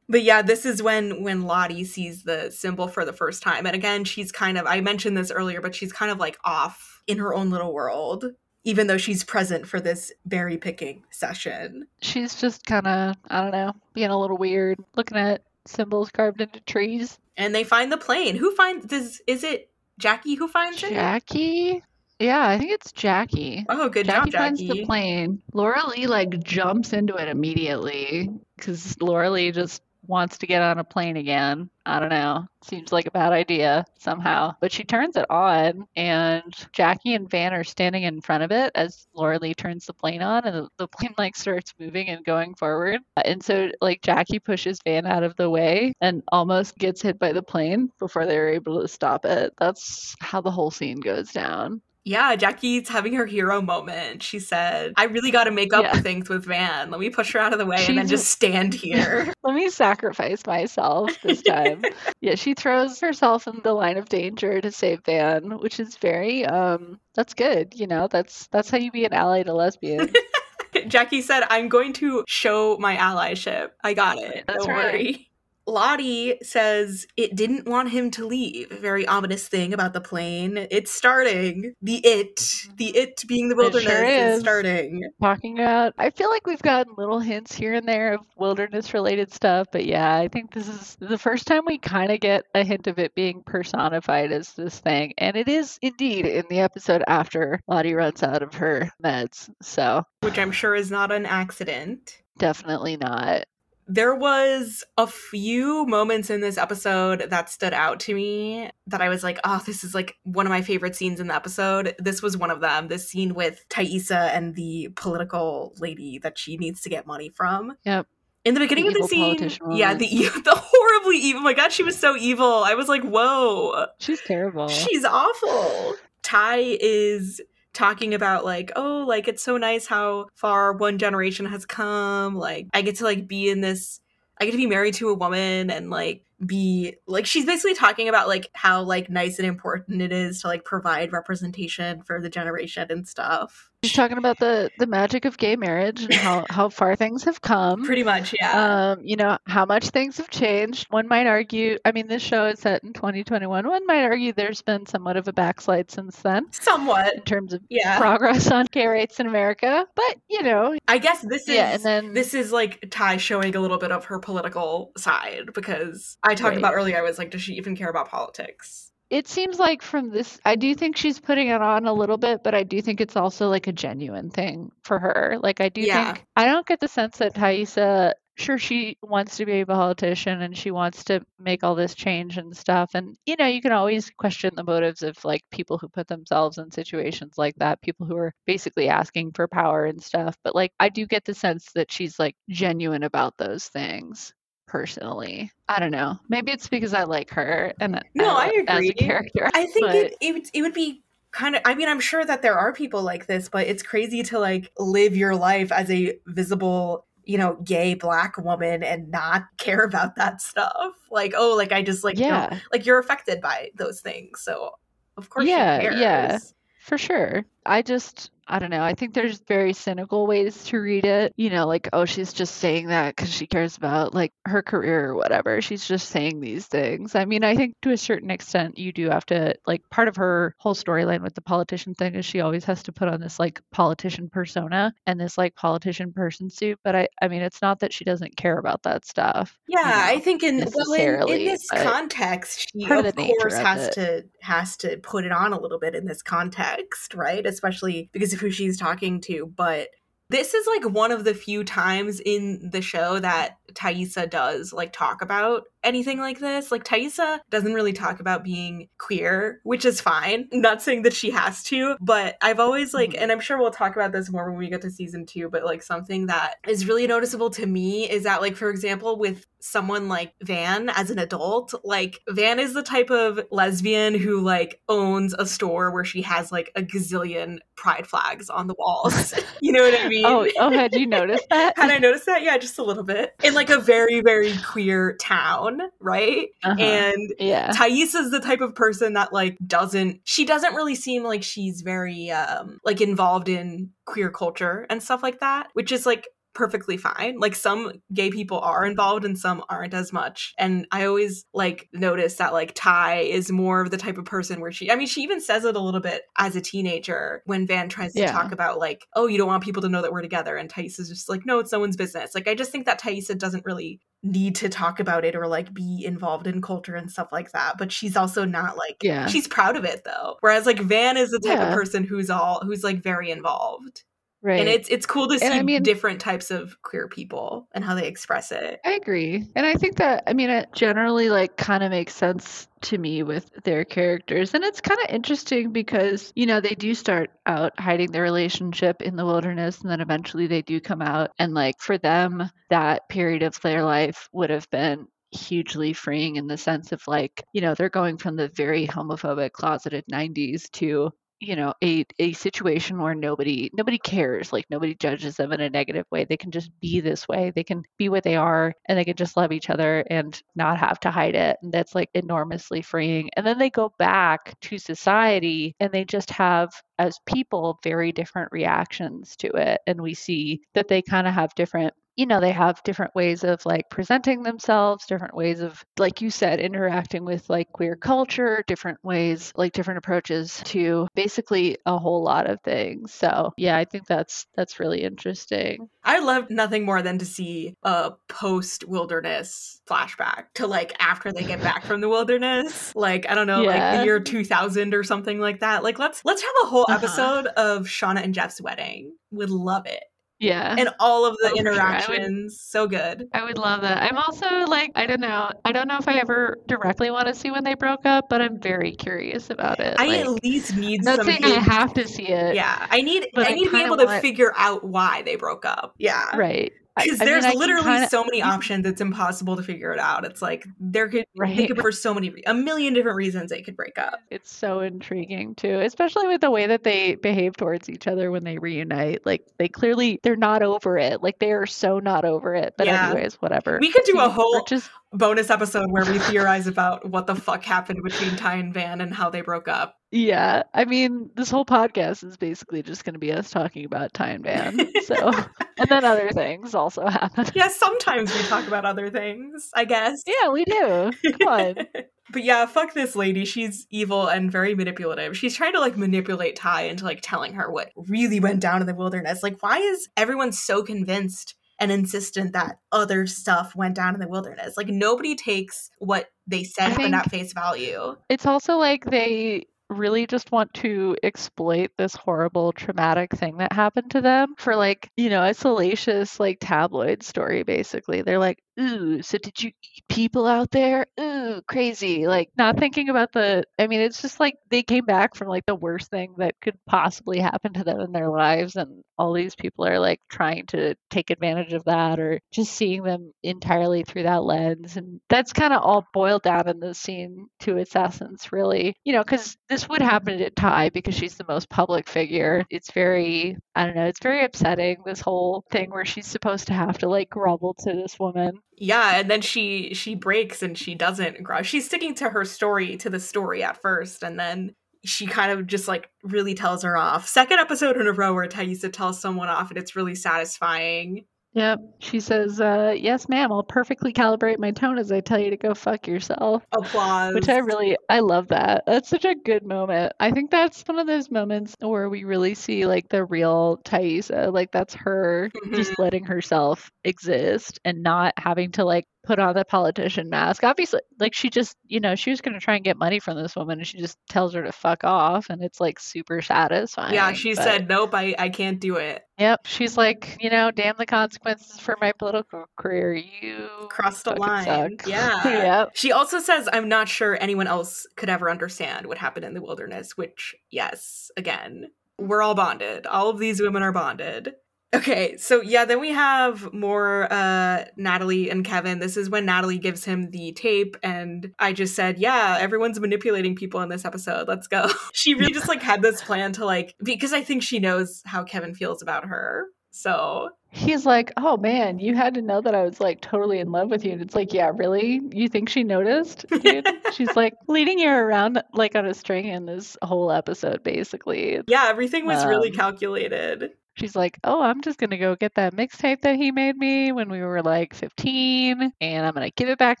but yeah, this is when when Lottie sees the symbol for the first time. And again, she's kind of I mentioned this earlier, but she's kind of like off in her own little world, even though she's present for this berry picking session. She's just kind of, I don't know, being a little weird, looking at symbols carved into trees. And they find the plane. Who finds this is it Jackie who finds it? Jackie? Yeah, I think it's Jackie. Oh, good Jackie job, finds Jackie. the plane. Laura Lee like jumps into it immediately because Laura Lee just wants to get on a plane again. I don't know. Seems like a bad idea somehow. But she turns it on, and Jackie and Van are standing in front of it as Laura Lee turns the plane on, and the, plane like starts moving and going forward. And so like Jackie pushes Van out of the way and almost gets hit by the plane before they're able to stop it. That's how the whole scene goes down. Yeah, Jackie's having her hero moment. She said, I really got to make up Yeah. for things with Van. Let me push her out of the way and then She's- just stand here. Let me sacrifice myself this time. yeah, she throws herself in the line of danger to save Van, which is very um that's good, you know. That's that's how you be an ally to lesbians. Jackie said, I'm going to show my allyship. I got it. That's Don't right. worry. Lottie says it didn't want him to leave. Very ominous thing about the plane. It's starting. The it. Mm-hmm. The it being the It sure wilderness is is. starting. Talking about I feel like we've gotten little hints here and there of wilderness related stuff, but yeah, I think this is the first time we kind of get a hint of it being personified as this thing. And it is indeed in the episode after Lottie runs out of her meds. So Which I'm sure is not an accident. definitely not. There was a few moments in this episode that stood out to me that I was like, oh, this is like one of my favorite scenes in the episode. This was one of them. This scene with Taissa and the political lady that she needs to get money from. Yep. In the beginning of the scene, yeah, the the horribly evil. Oh my god, she was so evil. I was like, whoa. She's terrible. She's awful. Tai is talking about like, oh, like it's so nice how far one generation has come. Like I get to like be in this I get to be married to a woman and like be like she's basically talking about like how like nice and important it is to like provide representation for the generation and stuff. She's talking about the the magic of gay marriage and how how far things have come. Pretty much, yeah. Um, you know how much things have changed. One might argue. I mean, this show is set in 2021. One might argue there's been somewhat of a backslide since then Somewhat. in terms of Yeah. progress on gay rights in America. But you know, I guess this is yeah. And then this is like Tai showing a little bit of her political side because I talked Right. about earlier. I was like, does she even care about politics? it seems like from this, I do think she's putting it on a little bit, but I do think it's also like a genuine thing for her. Like I do Yeah. think I don't get the sense that Taissa sure she wants to be a politician and she wants to make all this change and stuff and you know you can always question the motives of like people who put themselves in situations like that people who are basically asking for power and stuff but like i do get the sense that she's like genuine about those things personally i don't know maybe it's because i like her and No, I as a agree. character I think but- it, it would it would be kind of I mean I'm sure that there are people like this, but it's crazy to like live your life as a visible, you know, gay black woman and not care about that stuff. Like, oh, like I just like yeah like you're affected by those things. So of course Yeah, yeah. For sure. I just, I don't know. I think there's very cynical ways to read it. You know, like, oh, she's just saying that because she cares about like her career or whatever. She's just saying these things. I mean, I think to a certain extent, you do have to, like, part of her whole storyline with the politician thing is she always has to put on this like politician persona and this like politician person suit. But I, I mean, it's not that she doesn't care about that stuff. Yeah, you know, I think in well in, in this context, she of of course of has it. to has to put it on a little bit in this context, right? Especially because who she's talking to. But this is like one of the few times in the show that Taissa does like talk about anything like this. Like Taissa doesn't really talk about being queer, which is fine. I'm not saying that she has to, but I've always like, Mhm. and I'm sure we'll talk about this more when we get to season two, but like something that is really noticeable to me is that, like, for example, with someone like Van as an adult, like Van is the type of lesbian who like owns a store where she has like a gazillion pride flags on the walls. you know what I mean? Oh, oh, had you noticed that? Had I noticed that? Yeah, just a little bit. In like a very, very queer town, right? Uh-huh. And yeah. Taissa's the type of person that like doesn't she doesn't really seem like she's very um like involved in queer culture and stuff like that, which is like perfectly fine. Like some gay people are involved and some aren't as much. And I always like notice that like Tai is more of the type of person where she I mean she even says it a little bit as a teenager when Van tries to Yeah. talk about like, oh, you don't want people to know that we're together and Taissa's just like, no, it's no one's business. Like I just think that Taissa doesn't really need to talk about it or like be involved in culture and stuff like that. But she's also not like Yeah. she's proud of it though. Whereas like Van is the type of person who's all who's like very involved. Right. And it's it's cool to see I mean- different types of queer people and how they express it. I agree. And I think that I mean it generally like kind of makes sense to me with their characters. And it's kind of interesting because, you know, they do start out hiding their relationship in the wilderness and then eventually they do come out and like for them that period of their life would have been hugely freeing in the sense of like, you know, they're going from the very homophobic closeted 90s to you know a a situation where nobody nobody cares like nobody judges them in a negative way. They can just be this way. They can be what they are and they can just love each other and not have to hide it. And that's like enormously freeing. And then they go back to society and they just have as people very different reactions to it. And we see that they kind of have different you know, they have different ways of like presenting themselves, different ways of, like you said, interacting with like queer culture, different ways, like different approaches to basically a whole lot of things. So yeah, I think that's that's really interesting. I love nothing more than to see a post wilderness flashback to like after they get back from the wilderness. Like, I don't know, yeah. like the year 2000 or something like that. Like let's let's have a whole uh-huh. episode of Shauna and Jeff's wedding. Would love it. Yeah. And all of the oh, interactions. Sure. Would, so good. I would love that. I'm also like, I don't know. I don't know if I ever directly want to see when they broke up, but I'm very curious about it. I like, at least need not saying I have to see it. Yeah. I need I need to be able want... to figure out why they broke up. Yeah. Right because there's mean, literally kinda, so many options it's impossible to figure it out it's like there could right. for so many a million different reasons they could break up it's so intriguing too especially with the way that they behave towards each other when they reunite like they clearly they're not over it like they are so not over it but yeah. anyways whatever we could do a whole just bonus episode where we theorize about what the fuck happened between tai and van and how they broke up yeah, I mean, this whole podcast is basically just going to be us talking about Tai and Van. So, and then other things also happen. Yeah, sometimes we talk about other things, I guess. Yeah, we do. Come on. but yeah, fuck this lady. She's evil and very manipulative. She's trying to like manipulate Tai into like telling her what really went down in the wilderness. Like, why is everyone so convinced and insistent that other stuff went down in the wilderness. Like nobody takes what they said in at face value. It's also like they really just want to exploit this horrible traumatic thing that happened to them for like, you know, a salacious like tabloid story basically. They're like, ooh, so did you eat people out there? Ooh, crazy. Like, not thinking about the, I mean, it's just like they came back from like the worst thing that could possibly happen to them in their lives. And all these people are like trying to take advantage of that or just seeing them entirely through that lens. And that's kind of all boiled down in the scene to its essence, really. You know, because this would happen to Tai because she's the most public figure. It's very, I don't know, it's very upsetting, this whole thing where she's supposed to have to like grovel to this woman yeah and then she she breaks and she doesn't grow she's sticking to her story to the story at first and then she kind of just like really tells her off. Second episode in a row where Taissa tells someone off and it's really satisfying Yep. She says, uh, yes, ma'am, I'll perfectly calibrate my tone as I tell you to go fuck yourself. Applause. Which I really, I love that. That's such a good moment. I think that's one of those moments where we really see like the real Taissa. Like that's her mm-hmm. just letting herself exist and not having to like put on the politician mask. Obviously, like she just, you know, she was going to try and get money from this woman and she just tells her to fuck off and it's like super satisfying. Yeah, she but... said, nope, I, I can't do it. Yep. She's like, you know, damn the consequences for my political career. You crossed the line. Suck. Yeah. yep. She also says, I'm not sure anyone else could ever understand what happened in the wilderness, which, yes, again, we're all bonded. All of these women are bonded. Okay, so yeah, then we have more uh Natalie and Kevin. This is when Natalie gives him the tape and I just said, "Yeah, everyone's manipulating people in this episode. Let's go." she really just like had this plan to like because I think she knows how Kevin feels about her. So, he's like, "Oh man, you had to know that I was like totally in love with you." And it's like, "Yeah, really? You think she noticed?" Dude? She's like leading you around like on a string in this whole episode basically. Yeah, everything was um, really calculated she's like, Oh, I'm just going to go get that mixtape that he made me when we were like 15, and I'm going to give it back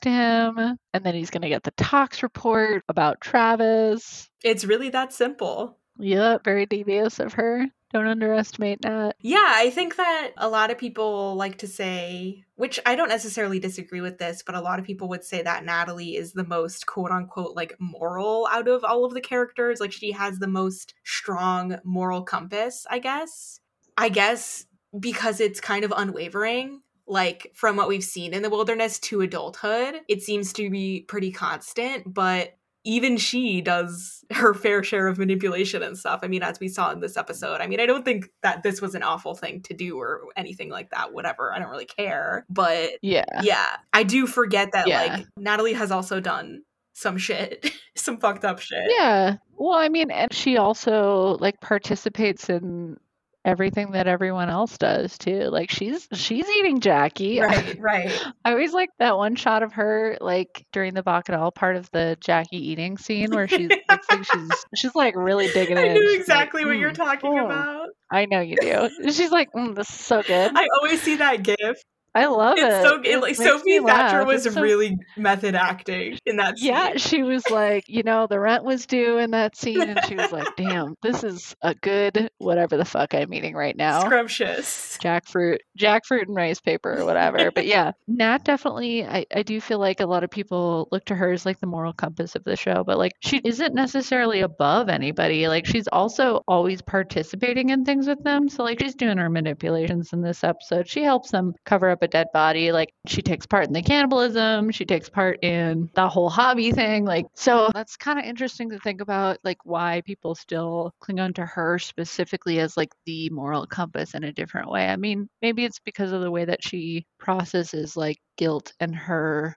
to him. And then he's going to get the tox report about Travis. It's really that simple. Yep, very devious of her. Don't underestimate that. Yeah, I think that a lot of people like to say, which I don't necessarily disagree with this, but a lot of people would say that Natalie is the most quote unquote like moral out of all of the characters. Like she has the most strong moral compass, I guess. I guess because it's kind of unwavering, like from what we've seen in the wilderness to adulthood, it seems to be pretty constant, but even she does her fair share of manipulation and stuff. I mean, as we saw in this episode. I mean, I don't think that this was an awful thing to do or anything like that. Whatever. I don't really care. But yeah. Yeah. I do forget that yeah. like Natalie has also done some shit, some fucked up shit. Yeah. Well, I mean, and she also like participates in everything that everyone else does too. Like she's she's eating Jackie. Right, right. I always like that one shot of her like during the Bacchanal part of the Jackie eating scene where she's looks like she's she's like really digging I in. knew She's exactly like, what you're "Mm, talking mm." about. I know you do. She's like, mm, this is so good. I always see that gif. I love It's it. so it, like Sophie Thatcher was so- really method acting in that scene. Yeah, she was like, you know, the rent was due in that scene, and she was like, damn, this is a good whatever the fuck I'm eating right now. Scrumptious. jackfruit jackfruit and rice paper or whatever but yeah nat definitely I, I do feel like a lot of people look to her as like the moral compass of the show but like she isn't necessarily above anybody like she's also always participating in things with them so like she's doing her manipulations in this episode she helps them cover up a dead body like she takes part in the cannibalism she takes part in the whole Javi thing like so that's kind of interesting to think about like why people still cling on to her specifically as like the moral compass in a different way i mean maybe it's because of the way that she processes like guilt and her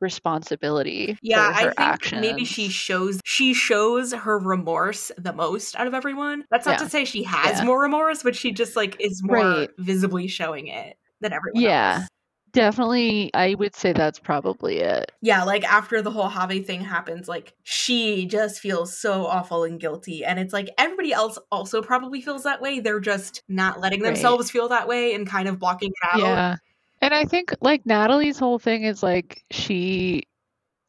responsibility Yeah, I think actions maybe she shows she shows her remorse the most out of everyone. That's not Yeah. to say she has Yeah. more remorse, but she just like is more Right. visibly showing it than everyone Yeah. else. definitely i would say that's probably it Yeah, like after the whole Javi thing happens, like she just feels so awful and guilty. And it's like everybody else also probably feels that way. They're just not letting Right. themselves feel that way and kind of blocking it out. Yeah. And I think like Natalie's whole thing is like she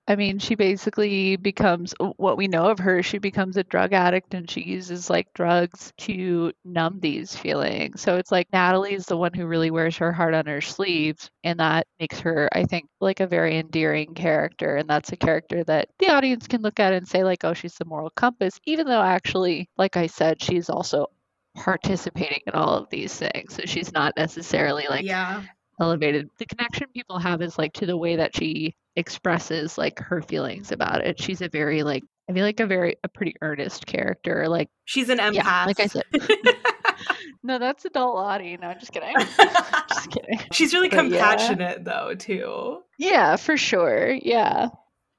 I mean, she basically becomes what we know of her, she becomes a drug addict and she uses like drugs to numb these feelings. So it's like Natalie's the one who really wears her heart on her sleeves and that makes her I think like a very endearing character and that's a character that the audience can look at and say like, "Oh, she's the moral compass," even though actually like I said, she's also participating in all of these things. So she's not necessarily like yeah. Elevated. The connection people have is like to the way that she expresses like her feelings about it. She's a very like I feel like a very a pretty earnest character. Like She's an empath. yeah, like I said. no, that's adult Lottie. No, I'm just kidding. just kidding. She's really But yeah. compassionate though, too. Yeah, for sure. Yeah.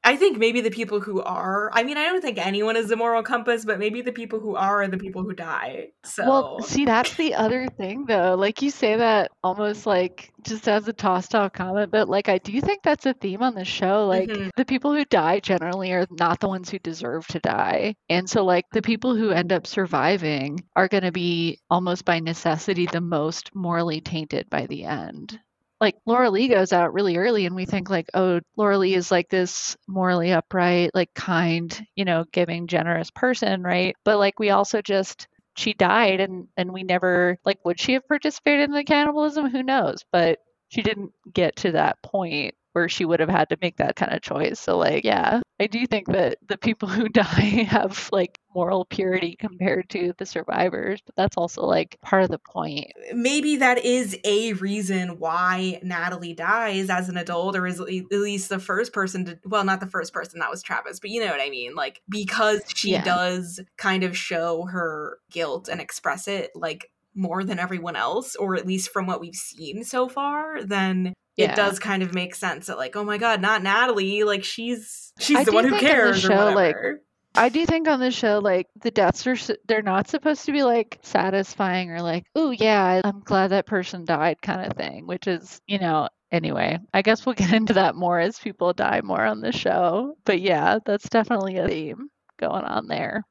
I think maybe the people who are, I mean, I don't think anyone is the moral compass, but maybe the people who are are the people who die. So, Well, see, that's the other thing, though. Like you say that almost like just as a toss talk comment, but like I do think that's a theme on the show. Like Mhm. the people who die generally are not the ones who deserve to die. And so, like, the people who end up surviving are going to be almost by necessity the most morally tainted by the end. Like Laura Lee goes out really early, and we think like, oh, Laura Lee is like this morally upright, like kind, you know, giving, generous person, right? But like we also just she died and and we never like would she have participated in the cannibalism? Who knows? But she didn't get to that point where she would have had to make that kind of choice so like yeah i do think that the people who die have like moral purity compared to the survivors but that's also like part of the point maybe that is a reason why Natalie dies as an adult, or is at least the first person to, well, not the first person, that was Travis, but you know what I mean? Like, because she Yeah. does kind of show her guilt and express it, like, more than everyone else, or at least from what we've seen so far, then Yeah. it does kind of make sense that, like, oh my god, not Natalie, like, she's she's I the one who think in the cares, or show, like, whatever. I do think on the show, like the deaths are, they're not supposed to be like satisfying or like, oh yeah, I'm glad that person died kind of thing, which is, you know, anyway, I guess we'll get into that more as people die more on the show. But yeah, that's definitely a theme going on there.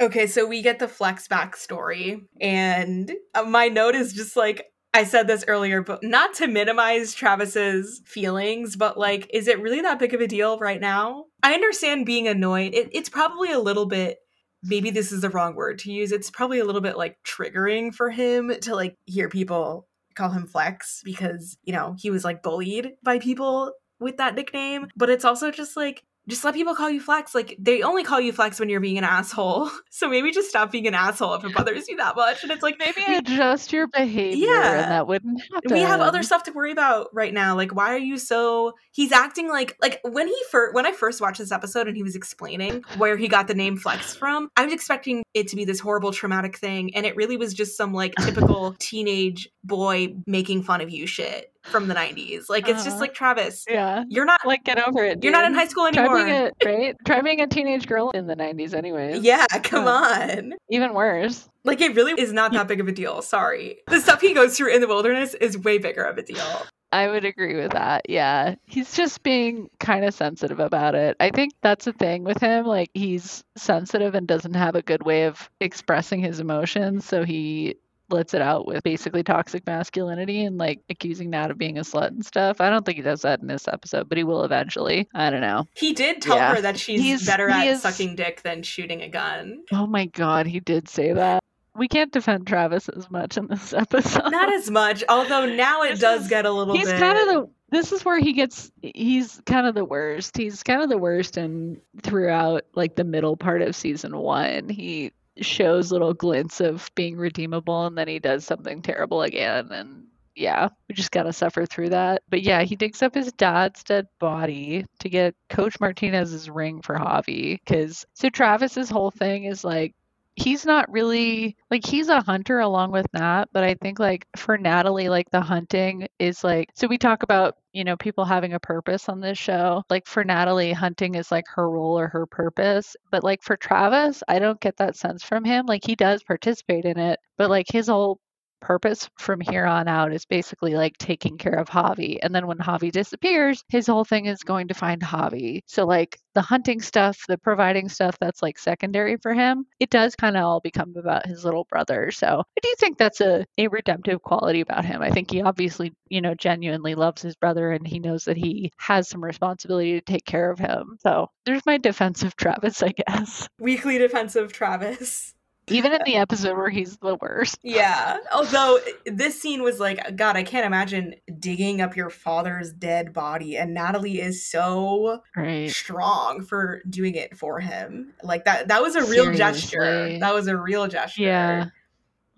Okay, so we get the Flex backstory, and uh, my note is just like I said this earlier, but not to minimize Travis's feelings, but like, is it really that big of a deal right now? I understand being annoyed. It, it's probably a little bit. Maybe this is the wrong word to use. It's probably a little bit like triggering for him to like hear people call him Flex because, you know, he was like bullied by people with that nickname. But it's also just like, just let people call you Flex. Like they only call you Flex when you're being an asshole. So maybe just stop being an asshole if it bothers you that much. And it's like Maybe we, adjust your behavior Yeah. and that wouldn't happen. we have other stuff to worry about right now. Like why are you so he's acting like like when he first when I first watched this episode and he was explaining where he got the name Flex from, I was expecting it to be this horrible traumatic thing and it really was just some like typical teenage boy making fun of you shit. From the 90s. Like it's just Uh-huh. like Travis, Yeah. you're not Like get over it. you're not in high school Try anymore. being a right. Try being a teenage girl in the '90s, anyways. yeah, come Yeah. on. Even worse. Like it really is not that big of a deal. Sorry. The stuff he goes through in the wilderness is way bigger of a deal. I would agree with that. Yeah. He's just being kind of sensitive about it. I think that's the thing with him. Like, he's sensitive and doesn't have a good way of expressing his emotions. So he lets it out with basically toxic masculinity and like accusing Nat of being a slut and stuff. I don't think he does that in this episode, but he will eventually. I don't know. He did tell Yeah. her that she's He's- better at is- sucking dick than shooting a gun. Oh my God, he did say that. We can't defend Travis as much in this episode. Not as much, although now it This does is- get a little he's bit. kind of the this is where he gets he's kind of the worst he's kind of the worst and throughout like the middle part of season one he shows little glints of being redeemable and then he does something terrible again and yeah we just gotta suffer through that. But yeah he digs up his dad's dead body to get coach martinez's ring for javi because so travis's whole thing is like he's not really like he's a hunter along with Nat, but I think like for Natalie, like the hunting is like so we talk about, you know, people having a purpose on this show. Like for Natalie, hunting is like her role or her purpose. But like for Travis, I don't get that sense from him. Like he does participate in it, but like his whole purpose from here on out is basically like taking care of Javi. And then when Javi disappears, his whole thing is going to find Javi. So like the hunting stuff, the providing stuff that's like secondary for him, it does kind of all become about his little brother. So I do think that's a, a redemptive quality about him. I think he obviously, you know, genuinely loves his brother and he knows that he has some responsibility to take care of him. So there's my defense of Travis, I guess. Weekly defensive Travis. Even in the episode where he's the worst. Yeah. Although this scene was like, God, I can't imagine digging up your father's dead body. And Natalie is so Right. strong for doing it for him. Like that that was a real gesture. That was a real gesture. Yeah.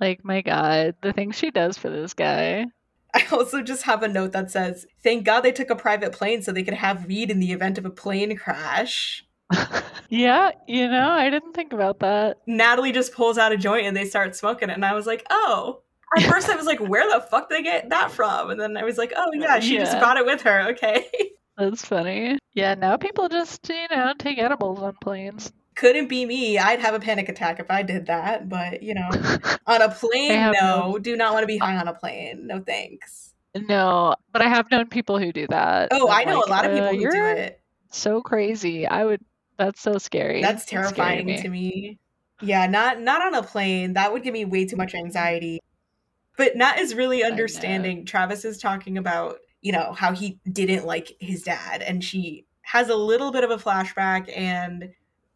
Like, my God, the things she does for this guy. I also just have a note that says, Thank God they took a private plane so they could have weed in the event of a plane crash. Yeah, you know, I didn't think about that. Natalie just pulls out a joint and they start smoking it. And I was like, oh. At first I was like, where the fuck did they get that from? And then I was like, oh yeah, she just brought it with her. Okay. That's funny. Yeah, now people just, you know, take edibles on planes. Couldn't be me. I'd have a panic attack if I did that. But you know, on a plane, no. Do not want to be high on a plane. No thanks. no, but I have known people who do that. Oh, I'm know like, a lot of uh, people who do it. So crazy. I would. That's so scary. That's That scared terrifying to me. Yeah, not not on a plane. That would give me way too much anxiety. But Nat is really understanding. Travis is talking about, you know, how he didn't like his dad and she has a little bit of a flashback and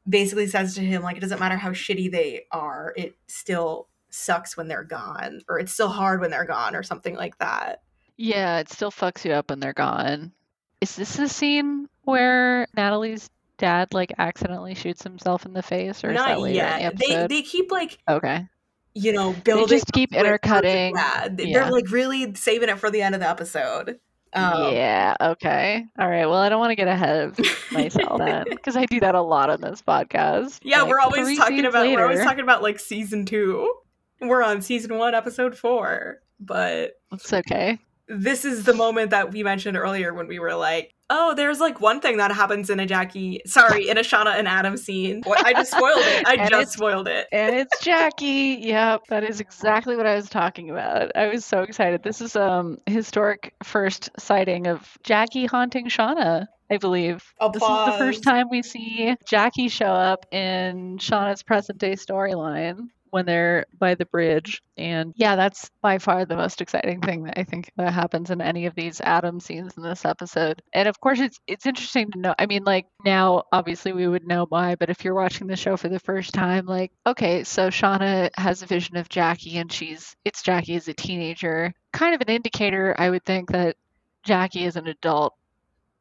basically says to him like it doesn't matter how shitty they are, it still sucks when they're gone or it's still hard when they're gone or something like that. Yeah, it still fucks you up when they're gone. Is this the scene where Natalie's dad like accidentally shoots himself in the face, or is that Not later in the yet. They they keep like okay. you know, building They just keep up to it for the- intercutting. Yeah, they- Yeah. they're like really saving it for the end of the episode. Um, yeah. Okay. All right. Well, I don't want to get ahead of myself then, because I do that a lot on this podcast. yeah, Like, we're always talking about we're always talking about like season two. We're on season one, episode four. But It's okay. This is the moment that we mentioned earlier when we were like, oh, there's like one thing that happens in a Jackie, sorry, in a Shauna and Adam scene. I just spoiled it. I just spoiled it. and it's Jackie. Yep, that is exactly what I was talking about. I was so excited. This is um historic first sighting of Jackie haunting Shauna. I believe this is the first time we see Jackie show up in Shauna's present day storyline when they're by the bridge. And yeah, that's by far the most exciting thing that I think that happens in any of these Adam scenes in this episode. And of course it's it's interesting to know. I mean, like now obviously we would know why, but if you're watching the show for the first time, like, okay, so Shauna has a vision of Jackie and she's it's Jackie as a teenager. Kind of an indicator, I would think, that Jackie as an adult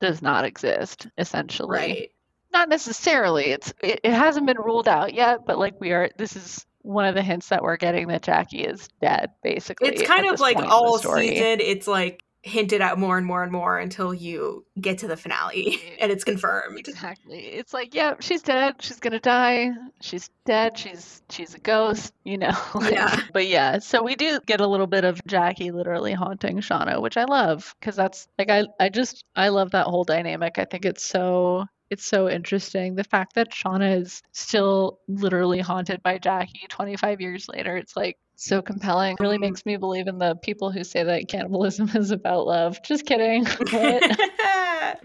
does not exist, essentially Right. not necessarily it's it, it hasn't been ruled out yet but like we are this is one of the hints that we're getting that jackie is dead basically It's kind of like point in the all season. It's like hinted at more and more and more until you get to the finale and it's confirmed. Exactly. It's like, yeah, she's dead. She's gonna die. She's dead. She's she's a ghost. You know. Yeah. But yeah, so we do get a little bit of Jackie literally haunting Shauna, which I love because that's like I I just I love that whole dynamic. I think it's so it's so interesting. The fact that Shauna is still literally haunted by Jackie 25 years later. It's like so compelling. Really Mhm. makes me believe in the people who say that cannibalism is about love. Just kidding.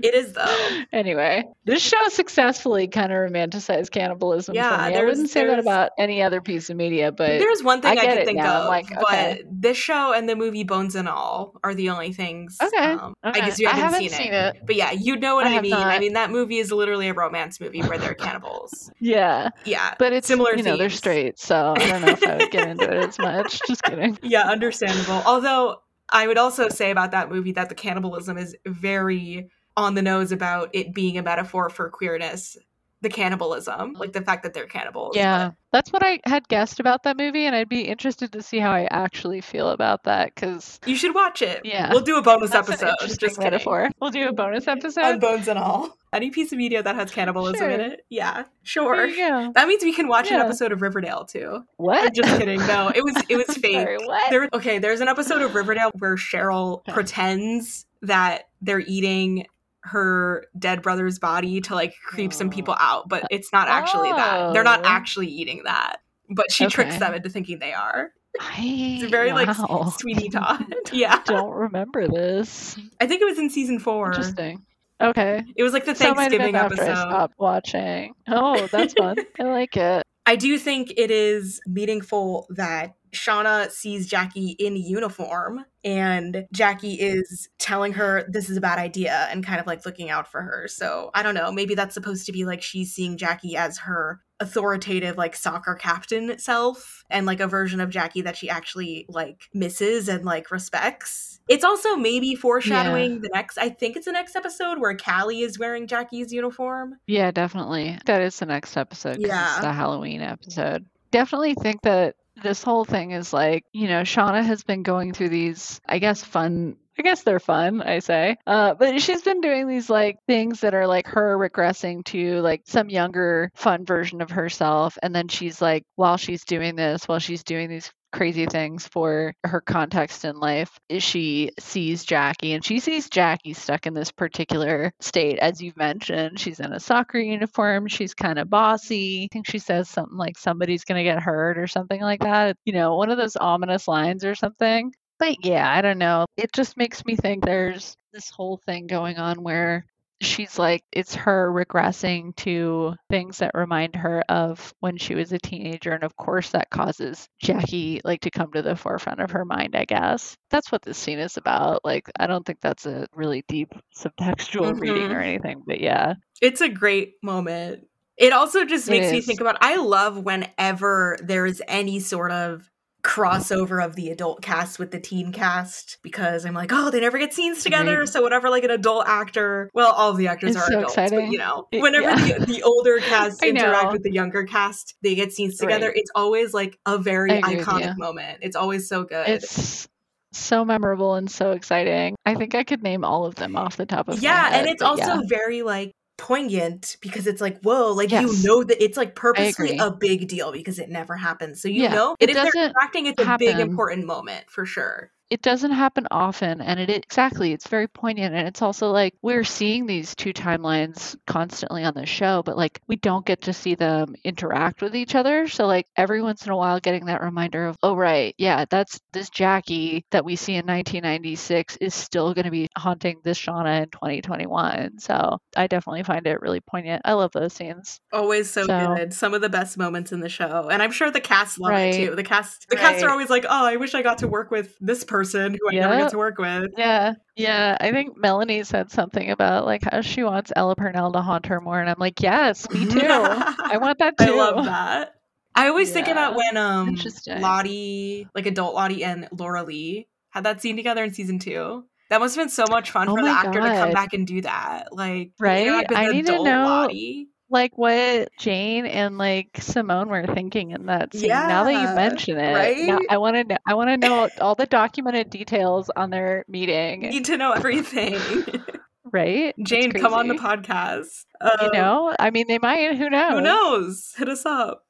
It is though. Anyway, this show successfully kind of romanticized cannibalism Yeah, for me. I wouldn't say that about any other piece of media, but There's one thing I I, can it think now. of, I'm like, okay. but this show and the movie Bones and All are the only things. okay. um, okay. I guess you haven't, haven't seen, it. But yeah, you know what I I, mean. I mean, that movie is literally a romance movie where they're cannibals. Yeah, Yeah. but it's Similar You know, they're straight, so I don't know if I would get into it much. Just kidding. Yeah, understandable. Although I would also say about that movie that the cannibalism is very on the nose about it being a metaphor for queerness. The cannibalism, like the fact that they're cannibals. Yeah, that's what I had guessed about that movie, and I'd be interested to see how I actually feel about that because you should watch it. Yeah. We'll do a bonus that's episode. Just kidding. metaphor. We'll do a bonus On episode. bones and all. Any piece of media that has cannibalism in it. Yeah. Sure. That means we can watch an episode of Riverdale too. What? I'm just kidding. No, it was it was fake. Sorry, what? There, okay, there's an episode of Riverdale where Cheryl pretends that they're eating her dead brother's body to like creep some people oh. out, but it's not actually that. They're not Oh. actually eating that, but she tricks them into thinking they are. I, It's very like wow. s- Sweeney Todd. yeah, don't remember this. I think it was in season four. Interesting. Okay. It was like the Thanksgiving after I episode. stopped watching. Oh, that's fun. I like it. I do think it is meaningful that Shauna sees Jackie in uniform and Jackie is telling her this is a bad idea and kind of like looking out for her. So I don't know, maybe that's supposed to be like she's seeing Jackie as her authoritative like soccer captain self and like a version of Jackie that she actually like misses and like respects. It's also maybe foreshadowing the next I think it's the next episode where Callie is wearing Jackie's uniform. Yeah, definitely. That is the next episode. Yeah. It's the Halloween episode. Definitely think that this whole thing is like, you know, Shauna has been going through these, I guess, fun. I guess they're fun, I say. Uh, but she's been doing these like things that are like her regressing to like some younger, fun version of herself. And then she's like, while she's doing this, while she's doing these crazy things for her context in life she sees Jackie and she sees Jackie stuck in this particular state as you've mentioned she's in a soccer uniform she's kind of bossy I think she says something like somebody's going to get hurt or something like that you know one of those ominous lines or something but yeah I don't know. It just makes me think there's this whole thing going on where she's like it's her regressing to things that remind her of when she was a teenager and of course that causes Jackie like to come to the forefront of her mind I guess. That's what this scene is about. Like I don't think that's a really deep subtextual reading Mhm. or anything but yeah. It's a great moment. It also just It makes me think about I love whenever there's any sort of crossover of the adult cast with the teen cast because I'm like, oh, they never get scenes together. Agreed. So whenever like an adult actor, well, all of the actors It's are so adults, but you know, whenever yeah. the, the older cast interact with the younger cast, they get scenes together. Right. It's always like a very I agree with iconic moment. It's always so good. it's so memorable and so exciting I think I could name all of them off the top of my yeah, and it's also yeah. very like poignant because it's like whoa like Yes. you know that it's like purposely a big deal because it never happens so you Yeah, know it if they're acting it's a big important moment for sure it doesn't happen often and it exactly it's very poignant and it's also like we're seeing these two timelines constantly on the show but like we don't get to see them interact with each other so like every once in a while getting that reminder of oh right yeah that's this jackie that we see in 1996 is still going to be haunting this shauna in 2021 so i definitely find it really poignant. I love those scenes. Always so, So- good. Some of the best moments in the show and i'm sure the cast love Right. it too. The cast the cast are always like oh i wish i got to work with this person who i never get to work with Yeah, yeah. I think Melanie said something about like how she wants Ella Purnell to haunt her more, and I'm like, yes, me too. I want that too. I love that. I always think about when um Lottie, like adult Lottie and Laura Lee had that scene together in season two. That must have been so much fun Oh for the actor to come back and do that. Like Right? interact with I need to know- Lottie. Like what Jane and like Simone were thinking in that scene. Yeah, now that you mention it, right? now I want to know. I want to know all the documented details on their meeting. Need to know everything. Right? Jane, come on the podcast. You Um, know, I mean, they might. Who knows? Who knows? Hit us up.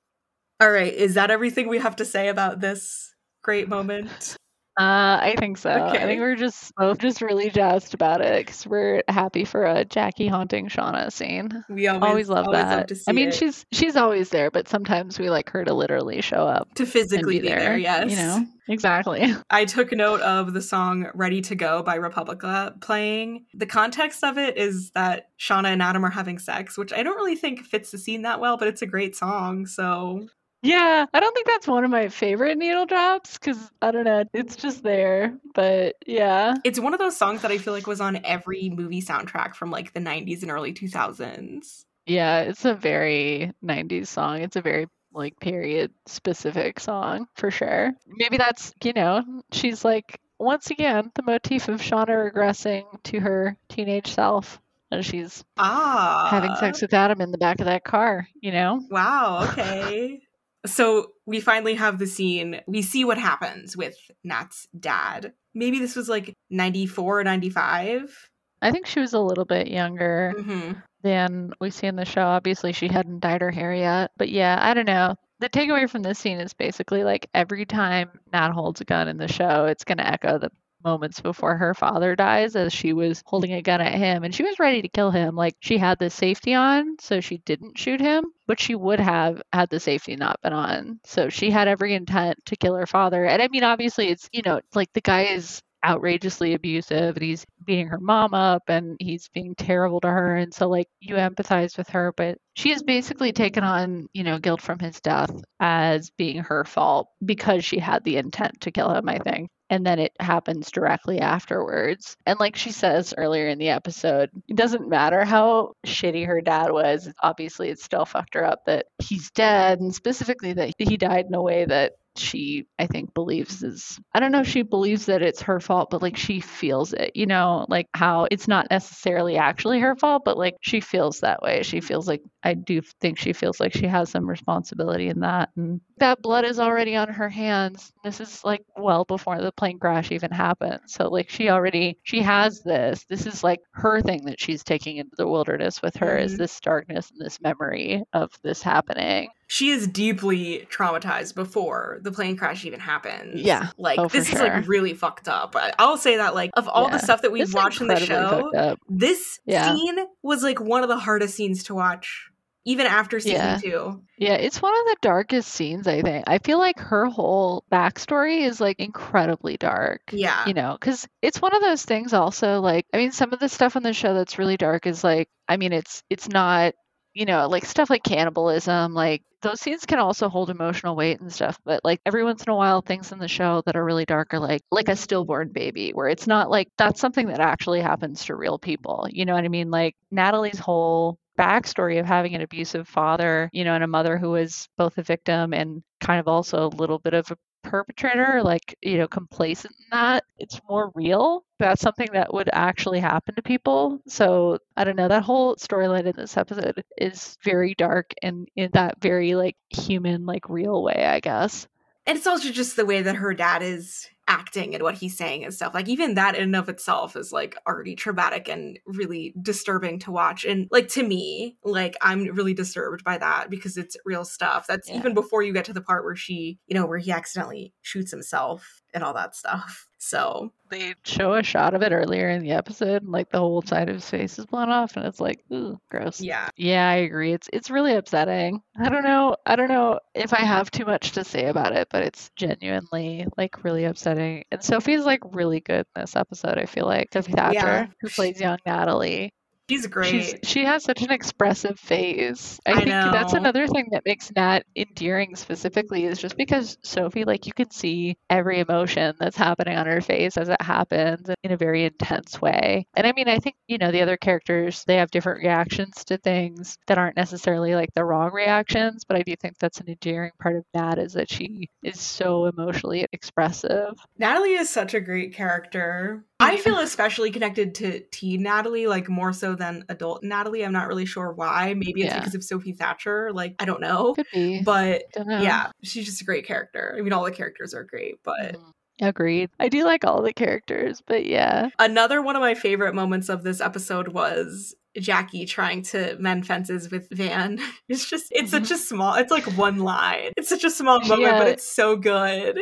All right, is that everything we have to say about this great moment? Uh, I think so. I think we're just both just really jazzed about it because we're happy for a Jackie haunting Shauna scene. We always, Always love always that. love to see I mean, it. she's she's always there, but sometimes we like her to literally show up to physically be be there. there. Yes, You know, exactly. I took note of the song "Ready to Go" by Republica playing. The context of it is that Shauna and Adam are having sex, which I don't really think fits the scene that well, but it's a great song. So Yeah, I don't think that's one of my favorite needle drops because I don't know, it's just there. But yeah, it's one of those songs that I feel like was on every movie soundtrack from like the '90s and early 2000s. yeah, it's a very 90s song. It's a very like period specific song for sure. Maybe that's, you know, she's like, once again, the motif of Shauna regressing to her teenage self and she's Ah, having sex with Adam in the back of that car, you know? Wow, okay. So we finally have the scene. We see what happens with Nat's dad. Maybe this was like 94 or 95. I think she was a little bit younger. hmm than we see in the show. Obviously, she hadn't dyed her hair yet. But yeah, I don't know. The takeaway from this scene is basically like every time Nat holds a gun in the show, it's going to echo the moments before her father dies as she was holding a gun at him and she was ready to kill him. Like she had the safety on, so she didn't shoot him, but she would have had the safety not been on. So she had every intent to kill her father. And I mean, obviously, it's, you know, like the guy is outrageously abusive and he's beating her mom up and he's being terrible to her and so like you empathize with her but she has basically taken on you know guilt from his death as being her fault because she had the intent to kill him i think and then it happens directly afterwards. And like she says earlier in the episode it doesn't matter how shitty her dad was obviously it still fucked her up that he's dead and specifically that he died in a way that she i think believes is i don't know if she believes that it's her fault but like she feels it you know like how it's not necessarily actually her fault but like she feels that way. She feels like i do think she feels like she has some responsibility in that and that blood is already on her hands this is like well before the plane crash even happened so like she already she has this this is like her thing that she's taking into the wilderness with her is Mhm. this darkness and this memory of this happening She is deeply traumatized before the plane crash even happens. Yeah. Like, Oh, for this is like really fucked up. I- I'll say that, like, of all the stuff that we've This watched in the show, this Yeah. scene was like one of the hardest scenes to watch, even after season Yeah. two. Yeah, it's one of the darkest scenes, I think. I feel like her whole backstory is like incredibly dark. Yeah. You know, because it's one of those things also like I mean some of the stuff on the show that's really dark is like I mean it's it's not you know, like stuff like cannibalism, like those scenes can also hold emotional weight and stuff, but like every once in a while things in the show that are really dark are like like a stillborn baby where it's not like that's something that actually happens to real people. You know what I mean? Like Natalie's whole backstory of having an abusive father, you know, and a mother who was both a victim and kind of also a little bit of a perpetrator, like, you know, complacent in that. It's more real. That's something that would actually happen to people. So I don't know. That whole storyline in this episode is very dark and in that very like human, like real way, I guess. And it's also just the way that her dad is acting and what he's saying and stuff. Like even that in and of itself is like already traumatic and really disturbing to watch. And like to me, like I'm really disturbed by that because it's real stuff. That's Yeah. even before you get to the part where she, you know, where he accidentally shoots himself and all that stuff. So They show a shot of it earlier in the episode, and like the whole side of his face is blown off, and it's like, ooh, gross. yeah. Yeah, I agree. It's it's really upsetting. I don't know. I don't know if I have too much to say about it, but it's genuinely like really upsetting. And Sophie's like really good in this episode. I feel like Sophie Thatcher, Yeah. who plays young Natalie, She's great. she's she has such an expressive face. I, I think that's another thing that makes Nat endearing specifically is just because Sophie, like you can see every emotion that's happening on her face as it happens in a very intense way. And I mean, I think, you know, the other characters, they have different reactions to things that aren't necessarily like the wrong reactions, but I do think that's an endearing part of Nat is that she is so emotionally expressive. Natalie is such a great character. I feel especially connected to teen Natalie, like more so than adult Natalie. I'm not really sure why. Maybe it's Yeah. because of Sophie Thatcher. Like, I don't know. Could be. But Dunno. yeah, she's just a great character. I mean, all the characters are great, but Mhm. Agreed. I do like all the characters, but yeah. Another one of my favorite moments of this episode was Jackie trying to mend fences with Van. It's just, it's such a small, it's like one line. It's such a small moment, Yeah. but it's so good.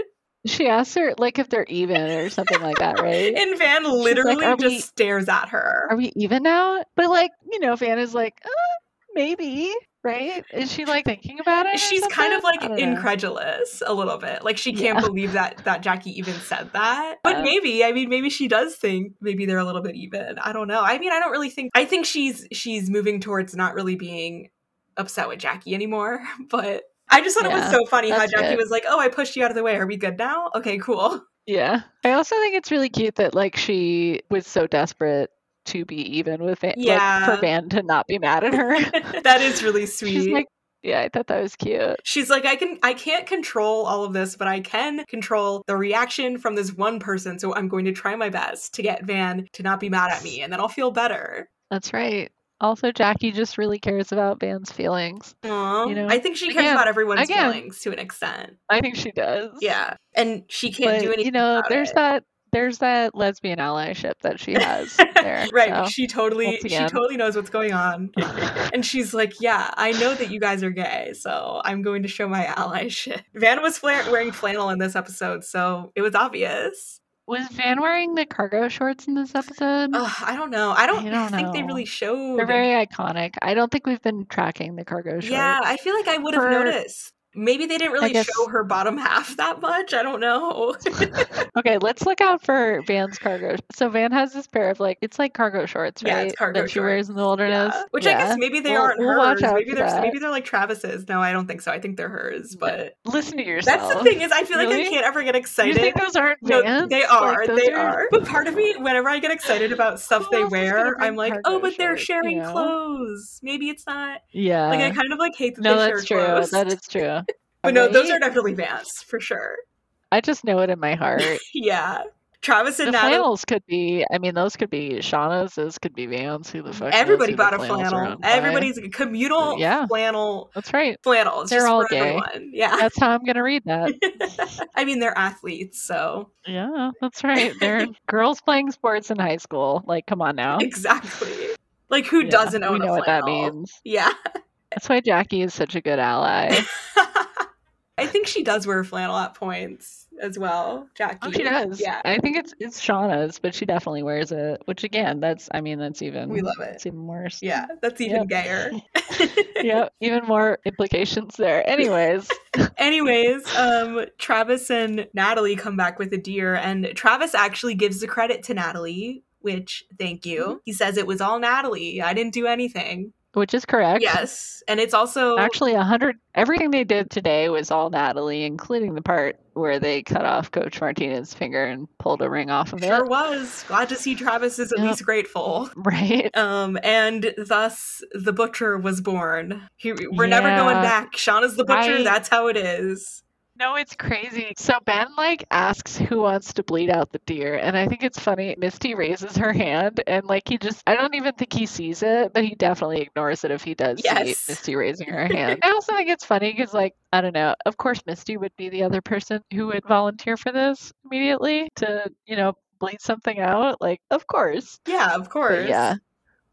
She asks her like if they're even or something like that, right? And Van literally "Are just we- stares at her. Are we even now? But like, you know, Van is like, uh, maybe, right? Is she like thinking about it? She's kind of like I don't know. incredulous a little bit. Like she can't Yeah. believe that that Jackie even said that. But Yeah. maybe, I mean, maybe she does think maybe they're a little bit even. I don't know. I mean, I don't really think. I think she's she's moving towards not really being upset with Jackie anymore. But I just thought it was so funny how Jackie was like, "Oh, I pushed you out of the way. Are we good now? Okay, cool." Yeah. I also think it's really cute that like she was so desperate to be even with Van, like Yeah. for Van to not be mad at her. that is really sweet. She's like, yeah, I thought that was cute. She's like, I can I can't control all of this, but I can control the reaction from this one person. So I'm going to try my best to get Van to not be mad at me, and then I'll feel better. That's right. Also, Jackie just really cares about Van's feelings. Aww. You know? I think she cares Again- about everyone's again. feelings to an extent. I think she does. Yeah. And she can't but do anything. you know, there's it. that there's that lesbian allyship that she has there. right. so. She totally she totally knows what's going on. And she's like, Yeah, I know that you guys are gay, so I'm going to show my allyship. Van was fla- wearing flannel in this episode, so it was obvious. Was Van wearing the cargo shorts in this episode? Ugh, I don't know. I don't, I don't think they really showed. They're very iconic. I don't think we've been tracking the cargo shorts. yeah, I feel like I would have noticed. Maybe they didn't really guess- show her bottom half that much. I don't know. Okay, let's look out for Van's cargo. So Van has this pair of like it's like cargo shorts, right? Yeah, it's cargo that she wears in the wilderness. Yeah. Which I guess maybe they We'll- aren't we'll watch hers. out Maybe they're that. maybe they're like Travis's. No, I don't think so. I think they're hers. But Listen to yourself. that's the thing is, I feel like I can't ever get excited. You think those aren't Vans? No, they are. those they are. But part of me, whenever I get excited about stuff they oh, gonna wear, I'm like, oh, but they're sharing you know? clothes. Maybe it's not. Yeah. Like I kind of like hate that no, they that's share true. clothes. That is true. But no, those are definitely Vans for sure. I just know it in my heart. Yeah. Travis and the Natalie. flannels could be. I mean, those could be Shauna's. Those could be Vans. Who the fuck? Everybody bought a flannel. Everybody's a communal Yeah. flannel That's right. flannels. They're all gay. everyone. Yeah. That's how I'm gonna read that. I mean, they're athletes, so Yeah, that's right. They're girls playing sports in high school. Like, come on now. exactly. Like, who Yeah, doesn't own We know a what that means. Yeah. That's why Jackie is such a good ally. I think she does wear flannel at points as well, Jackie. Oh, she does. Yeah. I think it's it's Shauna's, but she definitely wears it. Which again, that's I mean, that's even We love it. It's even worse. Yeah, that's even gayer. yep. Even more implications there. Anyways, Anyways, um, Travis and Natalie come back with a deer, and Travis actually gives the credit to Natalie, which thank you. Mm-hmm. He says it was all Natalie. I didn't do anything. Which is correct. Yes, and it's also Actually, a hundred. Everything they did today was all Natalie, including the part where they cut off Coach Martinez's finger and pulled a ring off of sure it. was glad to see Travis is at least grateful. Right. Um, and thus the butcher was born. He, we're never going back. Shauna is the butcher. That's how it is. No, it's crazy. So Ben like asks who wants to bleed out the deer, and I think it's funny. Misty raises her hand, and like he just—I don't even think he sees it, but he definitely ignores it if he does Yes. see Misty raising her hand. I also think it's funny because, like, I don't know. Of course, Misty would be the other person who would volunteer for this immediately to, you know, bleed something out. Like, of course. Yeah, of But course. yeah.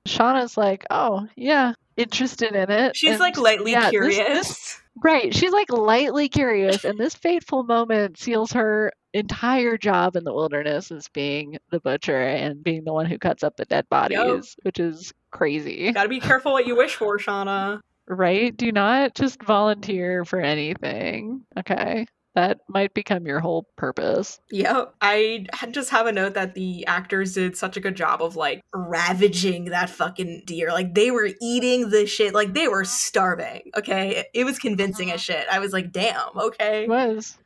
Shauna's like, oh yeah, interested in it. She's and like lightly yeah, this- curious. this- Right. She's like lightly curious, and this fateful moment seals her entire job in the wilderness as being the butcher and being the one who cuts up the dead bodies, which is crazy. Gotta be careful what you wish for, Shauna. Right? Do not just volunteer for anything. Okay. That might become your whole purpose. Yep. I just have a note that the actors did such a good job of like ravaging that fucking deer. Like they were eating the shit. Like they were starving. Okay. It was convincing as shit. I was like, damn, okay. It was.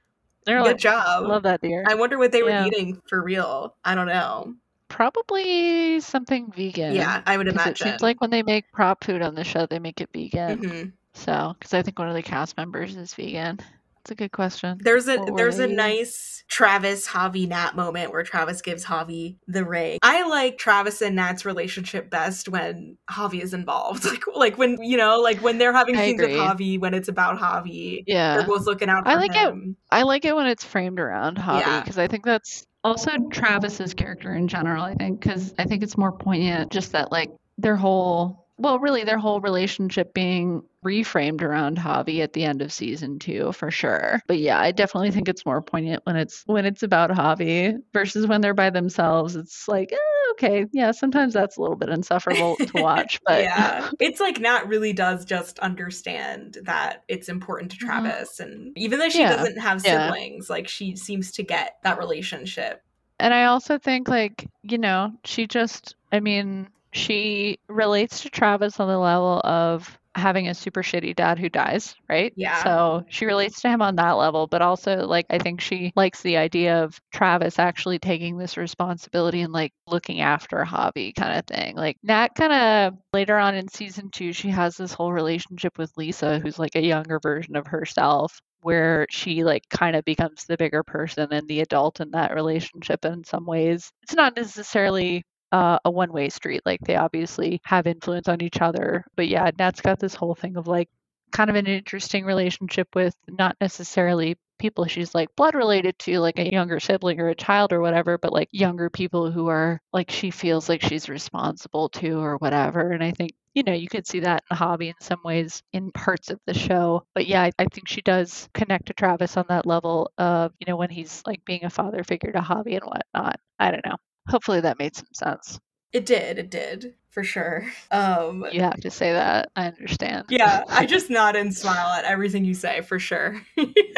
They're Good like, job. love that deer. I wonder what they were Yeah. eating for real. I don't know. Probably something vegan. Yeah, I would imagine. It seems like when they make prop food on the show, they make it vegan. Mhm. So, because I think one of the cast members is vegan. That's a good question. There's a What there's a nice Travis, Javi, Nat moment where Travis gives Javi the ring. I like Travis and Nat's relationship best when Javi is involved. Like like when you know, like when they're having I scenes with. Javi, when it's about Javi. Yeah. They're both looking out for I like it. I like it when it's framed around Javi Yeah. because I think that's also Travis's character in general. I think because I think it's more poignant just that like their whole well, really their whole relationship being reframed around Javi at the end of season two for sure. But yeah, I definitely think it's more poignant when it's when it's about Javi versus when they're by themselves. It's like eh, okay, yeah, sometimes that's a little bit insufferable to watch, but yeah, it's like Nat really does just understand that it's important to Mhm. Travis, and even though she Yeah, doesn't have yeah. siblings, like she seems to get that relationship. And I also think, like, you know, she just, I mean, she relates to Travis on the level of having a super shitty dad who dies, right? Yeah. So she relates to him on that level, but also, like, I think she likes the idea of Travis actually taking this responsibility and, like, looking after a Javi kind of thing. Like, Nat kind of later on in season two, she has this whole relationship with Lisa, who's like a younger version of herself where she like kind of becomes the bigger person and the adult in that relationship and in some ways it's not necessarily uh, a one-way street like they obviously have influence on each other. But yeah nat's got this whole thing of like kind of an interesting relationship with not necessarily people she's like blood related to like a younger sibling or a child or whatever but like younger people who are like she feels like she's responsible to or whatever. And i think you know you could see that in the Javi in some ways in parts of the show. But yeah I, I think she does connect to travis on that level of you know when he's like being a father figure to Javi and whatnot. I don't know hopefully that made some sense It did, it did for sure. Um, you have to say that i understand yeah, I just nod and smile at everything you say for sure.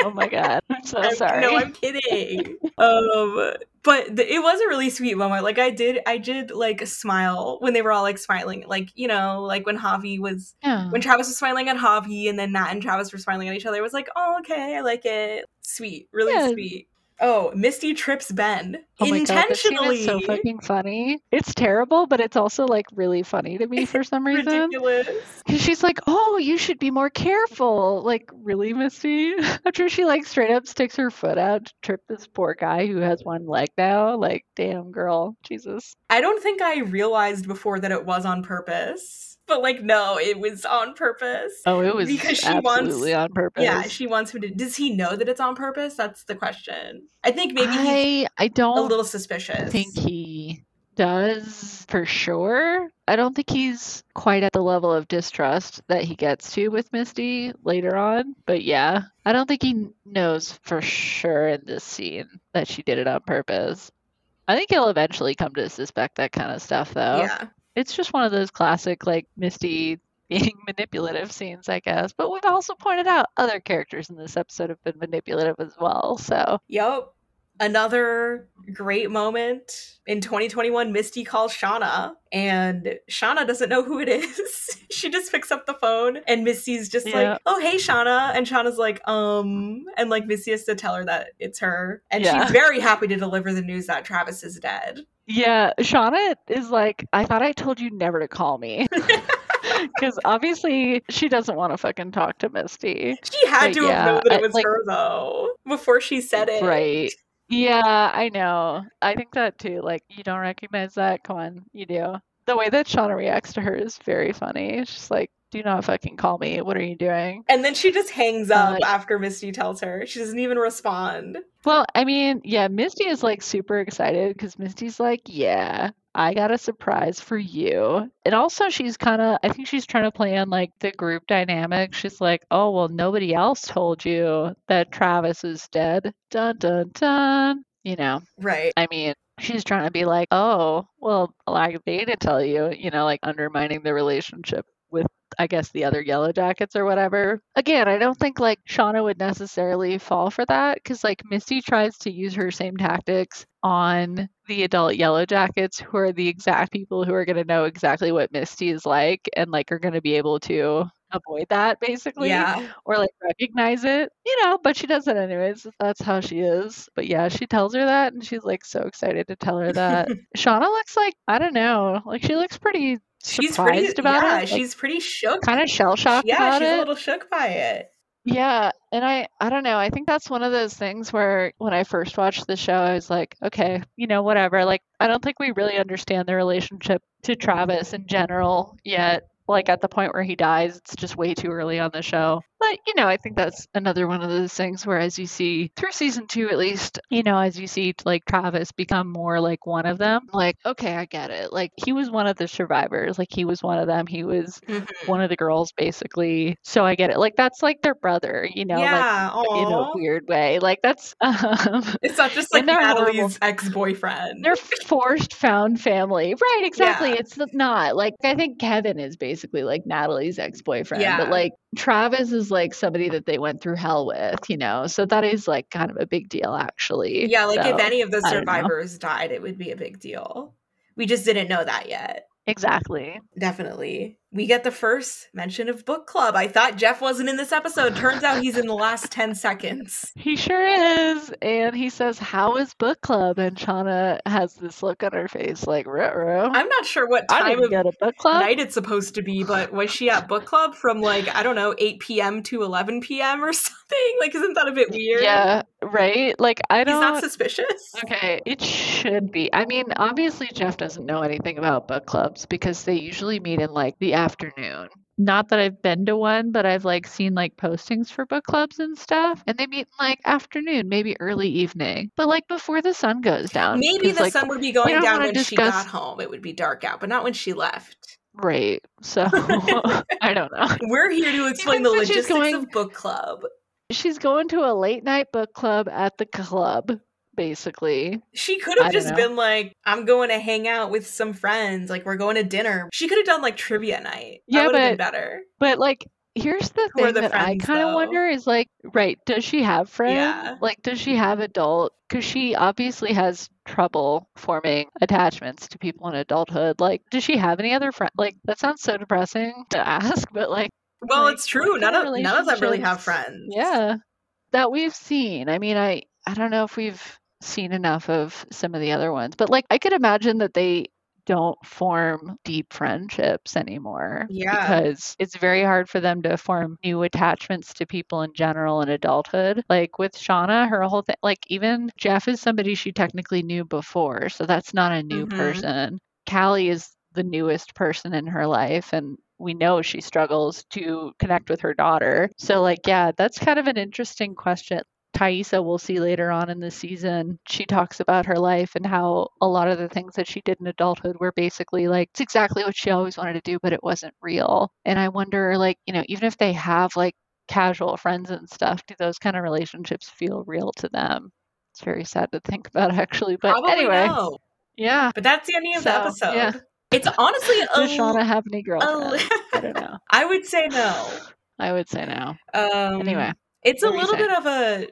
oh my god i'm so I'm- sorry No, I'm kidding. um, but it was a really sweet moment. Like I did, I did like smile when they were all like smiling. Like you know, like when Javi was yeah when Travis was smiling at Javi, and then Nat and Travis were smiling at each other. It was like, oh, okay, I like it. Sweet, really Yeah. sweet. Oh, Misty trips Ben Oh my god, this scene intentionally. is so fucking funny. It's terrible, but it's also like really funny to me for some reason. ridiculous. Because she's like, "Oh, you should be more careful." Like, really, Misty? After she like straight up sticks her foot out to trip this poor guy who has one leg now. Like, damn, girl, Jesus. I don't think I realized before that it was on purpose. But like, no, it was on purpose. Oh, it was Because she absolutely wants- on purpose. Yeah, she wants him to. Does he know that it's on purpose? That's the question. I think maybe he's I I don't a little suspicious. think he does for sure. I don't think he's quite at the level of distrust that he gets to with Misty later on. But yeah, I don't think he knows for sure in this scene that she did it on purpose. I think he'll eventually come to suspect that kind of stuff, though. Yeah. It's just one of those classic, like, Misty being manipulative scenes, I guess. But we've also pointed out other characters in this episode have been manipulative as well. So, Yep. Another great moment in 2021. Misty calls Shauna, and Shauna doesn't know who it is. she just picks up the phone, and Misty's just Yeah. like, "Oh, hey, Shauna," and Shauna's like, "Um," and like Misty has to tell her that it's her, and Yeah. she's very happy to deliver the news that Travis is dead. Yeah, Shauna is like, I thought I told you never to call me. Because obviously she doesn't want to fucking talk to Misty. She had But to yeah, have known that it was like- her though before she said it. Right. Yeah, I know. I think that too. Like, you don't recognize that? Come on, you do. The way that Shauna reacts to her is very funny. She's like, do not fucking call me. What are you doing? And then she just hangs up Uh, after Misty tells her. She doesn't even respond. Well, I mean, yeah, Misty is like super excited because Misty's like, yeah, I got a surprise for you. And also, she's kind of, I think she's trying to play on like the group dynamic. She's like, oh, well, nobody else told you that Travis is dead. Dun, dun, dun. You know, Right. I mean, she's trying to be like, oh, well, like they didn't tell you, you know, like undermining the relationship I guess, the other Yellow Jackets or whatever. Again, I don't think like Shauna would necessarily fall for that because like Misty tries to use her same tactics on the adult Yellow Jackets who are the exact people who are going to know exactly what Misty is like and like are going to be able to avoid that basically Yeah. or like recognize it, you know, but she does it anyways. That's how she is. But yeah, she tells her that and she's like so excited to tell her that. Shauna looks like, I don't know, like she looks pretty She's surprised pretty about yeah, it. she's pretty shook. kind of shell shocked yeah, she's it. a little shook by it. Yeah, and I I don't know. I think that's one of those things where when I first watched the show, I was like, okay, you know, whatever. Like, I don't think we really understand the relationship to Travis in general yet like at the point where he dies, it's just way too early on the show. But, you know, I think that's another one of those things where, as you see through season two, at least, you know, as you see like Travis become more like one of them, like, okay, I get it. Like, he was one of the survivors. Like, he was one of them. He was Mhm. one of the girls, basically. So I get it. Like, that's like their brother, you know, yeah, like in a weird way. Like, that's, um, It's not just like Natalie's ex-boyfriend. they're forced found family. Right, exactly. Yeah. It's not. Like I think Kevin is basically like Natalie's ex-boyfriend, Yeah. but like Travis is like somebody that they went through hell with, you know. So that is like kind of a big deal actually. yeah, like if any of the I don't know. survivors died, it would be a big deal. We just didn't know that yet. Exactly. Definitely. We get the first mention of book club. I thought Jeff wasn't in this episode. Turns out he's in the last 10 seconds. He sure is. And he says, How is book club? And Shauna has this look on her face like, ruh I'm not sure what time of go book club. night it's supposed to be, but was she at book club from like, I don't know, 8 p.m. to 11 p.m. or something? Like, isn't that a bit weird? Yeah, right? Like I don't He's not suspicious? Okay, it should be. I mean, obviously, Jeff doesn't know anything about book clubs because they usually meet in like the afternoon. Not that I've been to one, but I've like seen like postings for book clubs and stuff, and they meet in like afternoon, maybe early evening, but like before the sun goes down. Maybe the like, sun would be going down when she got home. It would be dark out, but not when she left. right. So I don't know. We're here to explain the logistics going- of book club. She's going to a late night book club at the club, basically. She could have just know. been like, I'm going to hang out with some friends. Like, we're going to dinner. She could have done like trivia night. Yeah, that would have been but- better. But like, here's the Who thing the that I kind of wonder is like, right? Does she have friends? Yeah. Like, does she have adult? Because she obviously has trouble forming attachments to people in adulthood. Like, does she have any other friends? Like, that sounds so depressing to ask, but like, Well, like, it's true. None of of none of them really have friends. yeah, that we've seen. I mean, I I don't know if we've seen enough of some of the other ones, but like, I could imagine that they don't form deep friendships anymore Yeah. because it's very hard for them to form new attachments to people in general in adulthood. Like with Shauna, her whole thing, like even Jeff is somebody she technically knew before, so that's not a new Mhm. person. Callie is the newest person in her life, and we know she struggles to connect with her daughter. So, like, yeah, that's kind of an interesting question. Taissa, we'll see later on in the season, she talks about her life and how a lot of the things that she did in adulthood were basically like, it's exactly what she always wanted to do, but it wasn't real. And I wonder, like, you know, even if they have like casual friends and stuff, do those kind of relationships feel real to them? It's very sad to think about, actually. But Probably anyway, no. yeah. But that's the ending of the episode. yeah. It's honestly a, Does Shauna have any girlfriends? I don't know. I would say no. I would say no. Um, Anyway, it's a what were you little bit of a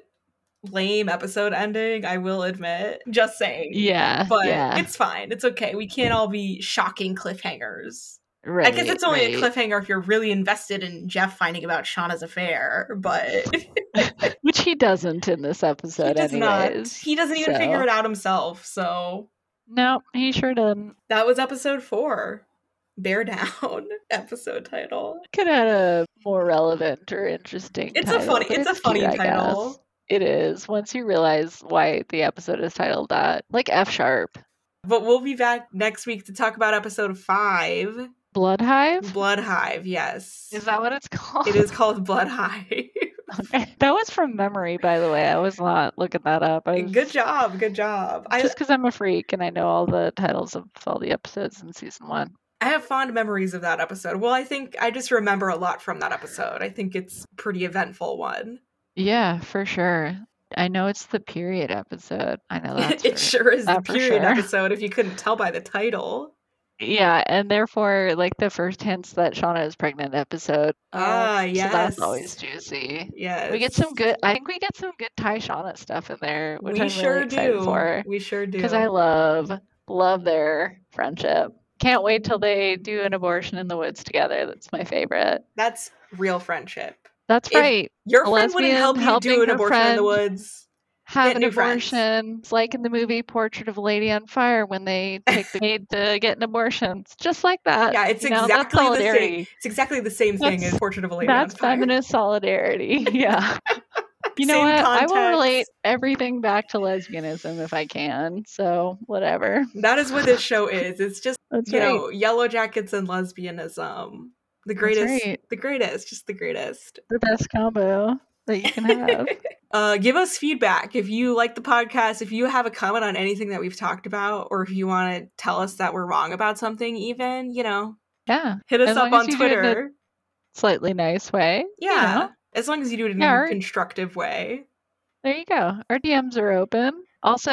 lame episode ending. I will admit. Just saying. Yeah. But yeah. it's fine. It's okay. We can't all be shocking cliffhangers. Right. I guess it's only a cliffhanger if you're really invested in Jeff finding about Shauna's affair, but Which he doesn't in this episode. he does not. He doesn't even so- figure it out himself. So No, he sure didn't. that was episode four. Bear Down episode title. Could have had a more relevant or interesting. It's a funny- but it's a funny cute, title. It is. Once you realize why the episode is titled that, like F sharp, But we'll be back next week to talk about episode five, Blood Hive. Blood Hive. Yes, Is that what it's called? it is called Blood Hive. Okay. That was from memory, by the way. I was not looking that up. I was good job, good job. Just because I'm a freak and I know all the titles of all the episodes in season one. I have fond memories of that episode. Well, I think I just remember a lot from that episode. I think it's a pretty eventful one. Yeah, for sure. I know it's the period episode. I know that's it for- sure is the that period sure. episode if you couldn't tell by the title. Yeah, and therefore, like the first hints that Shauna is pregnant episode. Ah, So that's always juicy. Yeah, We get some good. I think we get some good Tai Shauna stuff in there, which we I'm sure really excited do. for We sure do. because I love love their friendship. Can't wait till they do an abortion in the woods together. That's my favorite. That's real friendship. That's If right. Your A friend wouldn't help you do an abortion in the woods. have an abortion. It's like in the movie Portrait of a Lady on Fire when they take the maid to get an abortion. It's just like that. Yeah, it's you know, exactly the same. It's exactly the same thing That's- as Portrait of a Lady That's on Fire. feminist solidarity. Yeah. You know what? I will relate everything back to lesbianism if I can. So whatever. That is what this show is. It's just That's you right. know yellow jackets and lesbianism. The greatest, right. the greatest, just the greatest. the best combo that you can have. Uh, give us feedback if you like the podcast. If you have a comment on anything that we've talked about, or if you want to tell us that we're wrong about something, even you know, yeah. hit us As up on you Twitter. Slightly nice way. you Yeah, know. as long as you do it in Yeah, a constructive way. There you go. Our DMs are open. Also,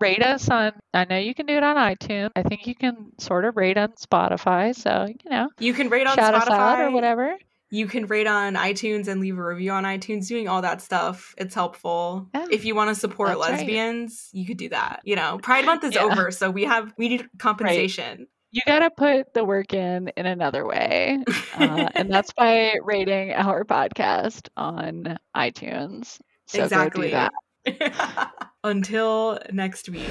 rate us on, I know you can do it on iTunes. I think you can sort of rate on Spotify. So, you know, You can rate on shout Spotify us out or whatever. You can rate on iTunes and leave a review on iTunes. Doing all that stuff, it's helpful. Yeah, if you want to support that's right. lesbians, you could do that. You know, Pride Month is Yeah. over, so we have we need compensation. You got to put the work in in another way. Uh, and that's by rating our podcast on iTunes. So go exactly. do that. Until next week.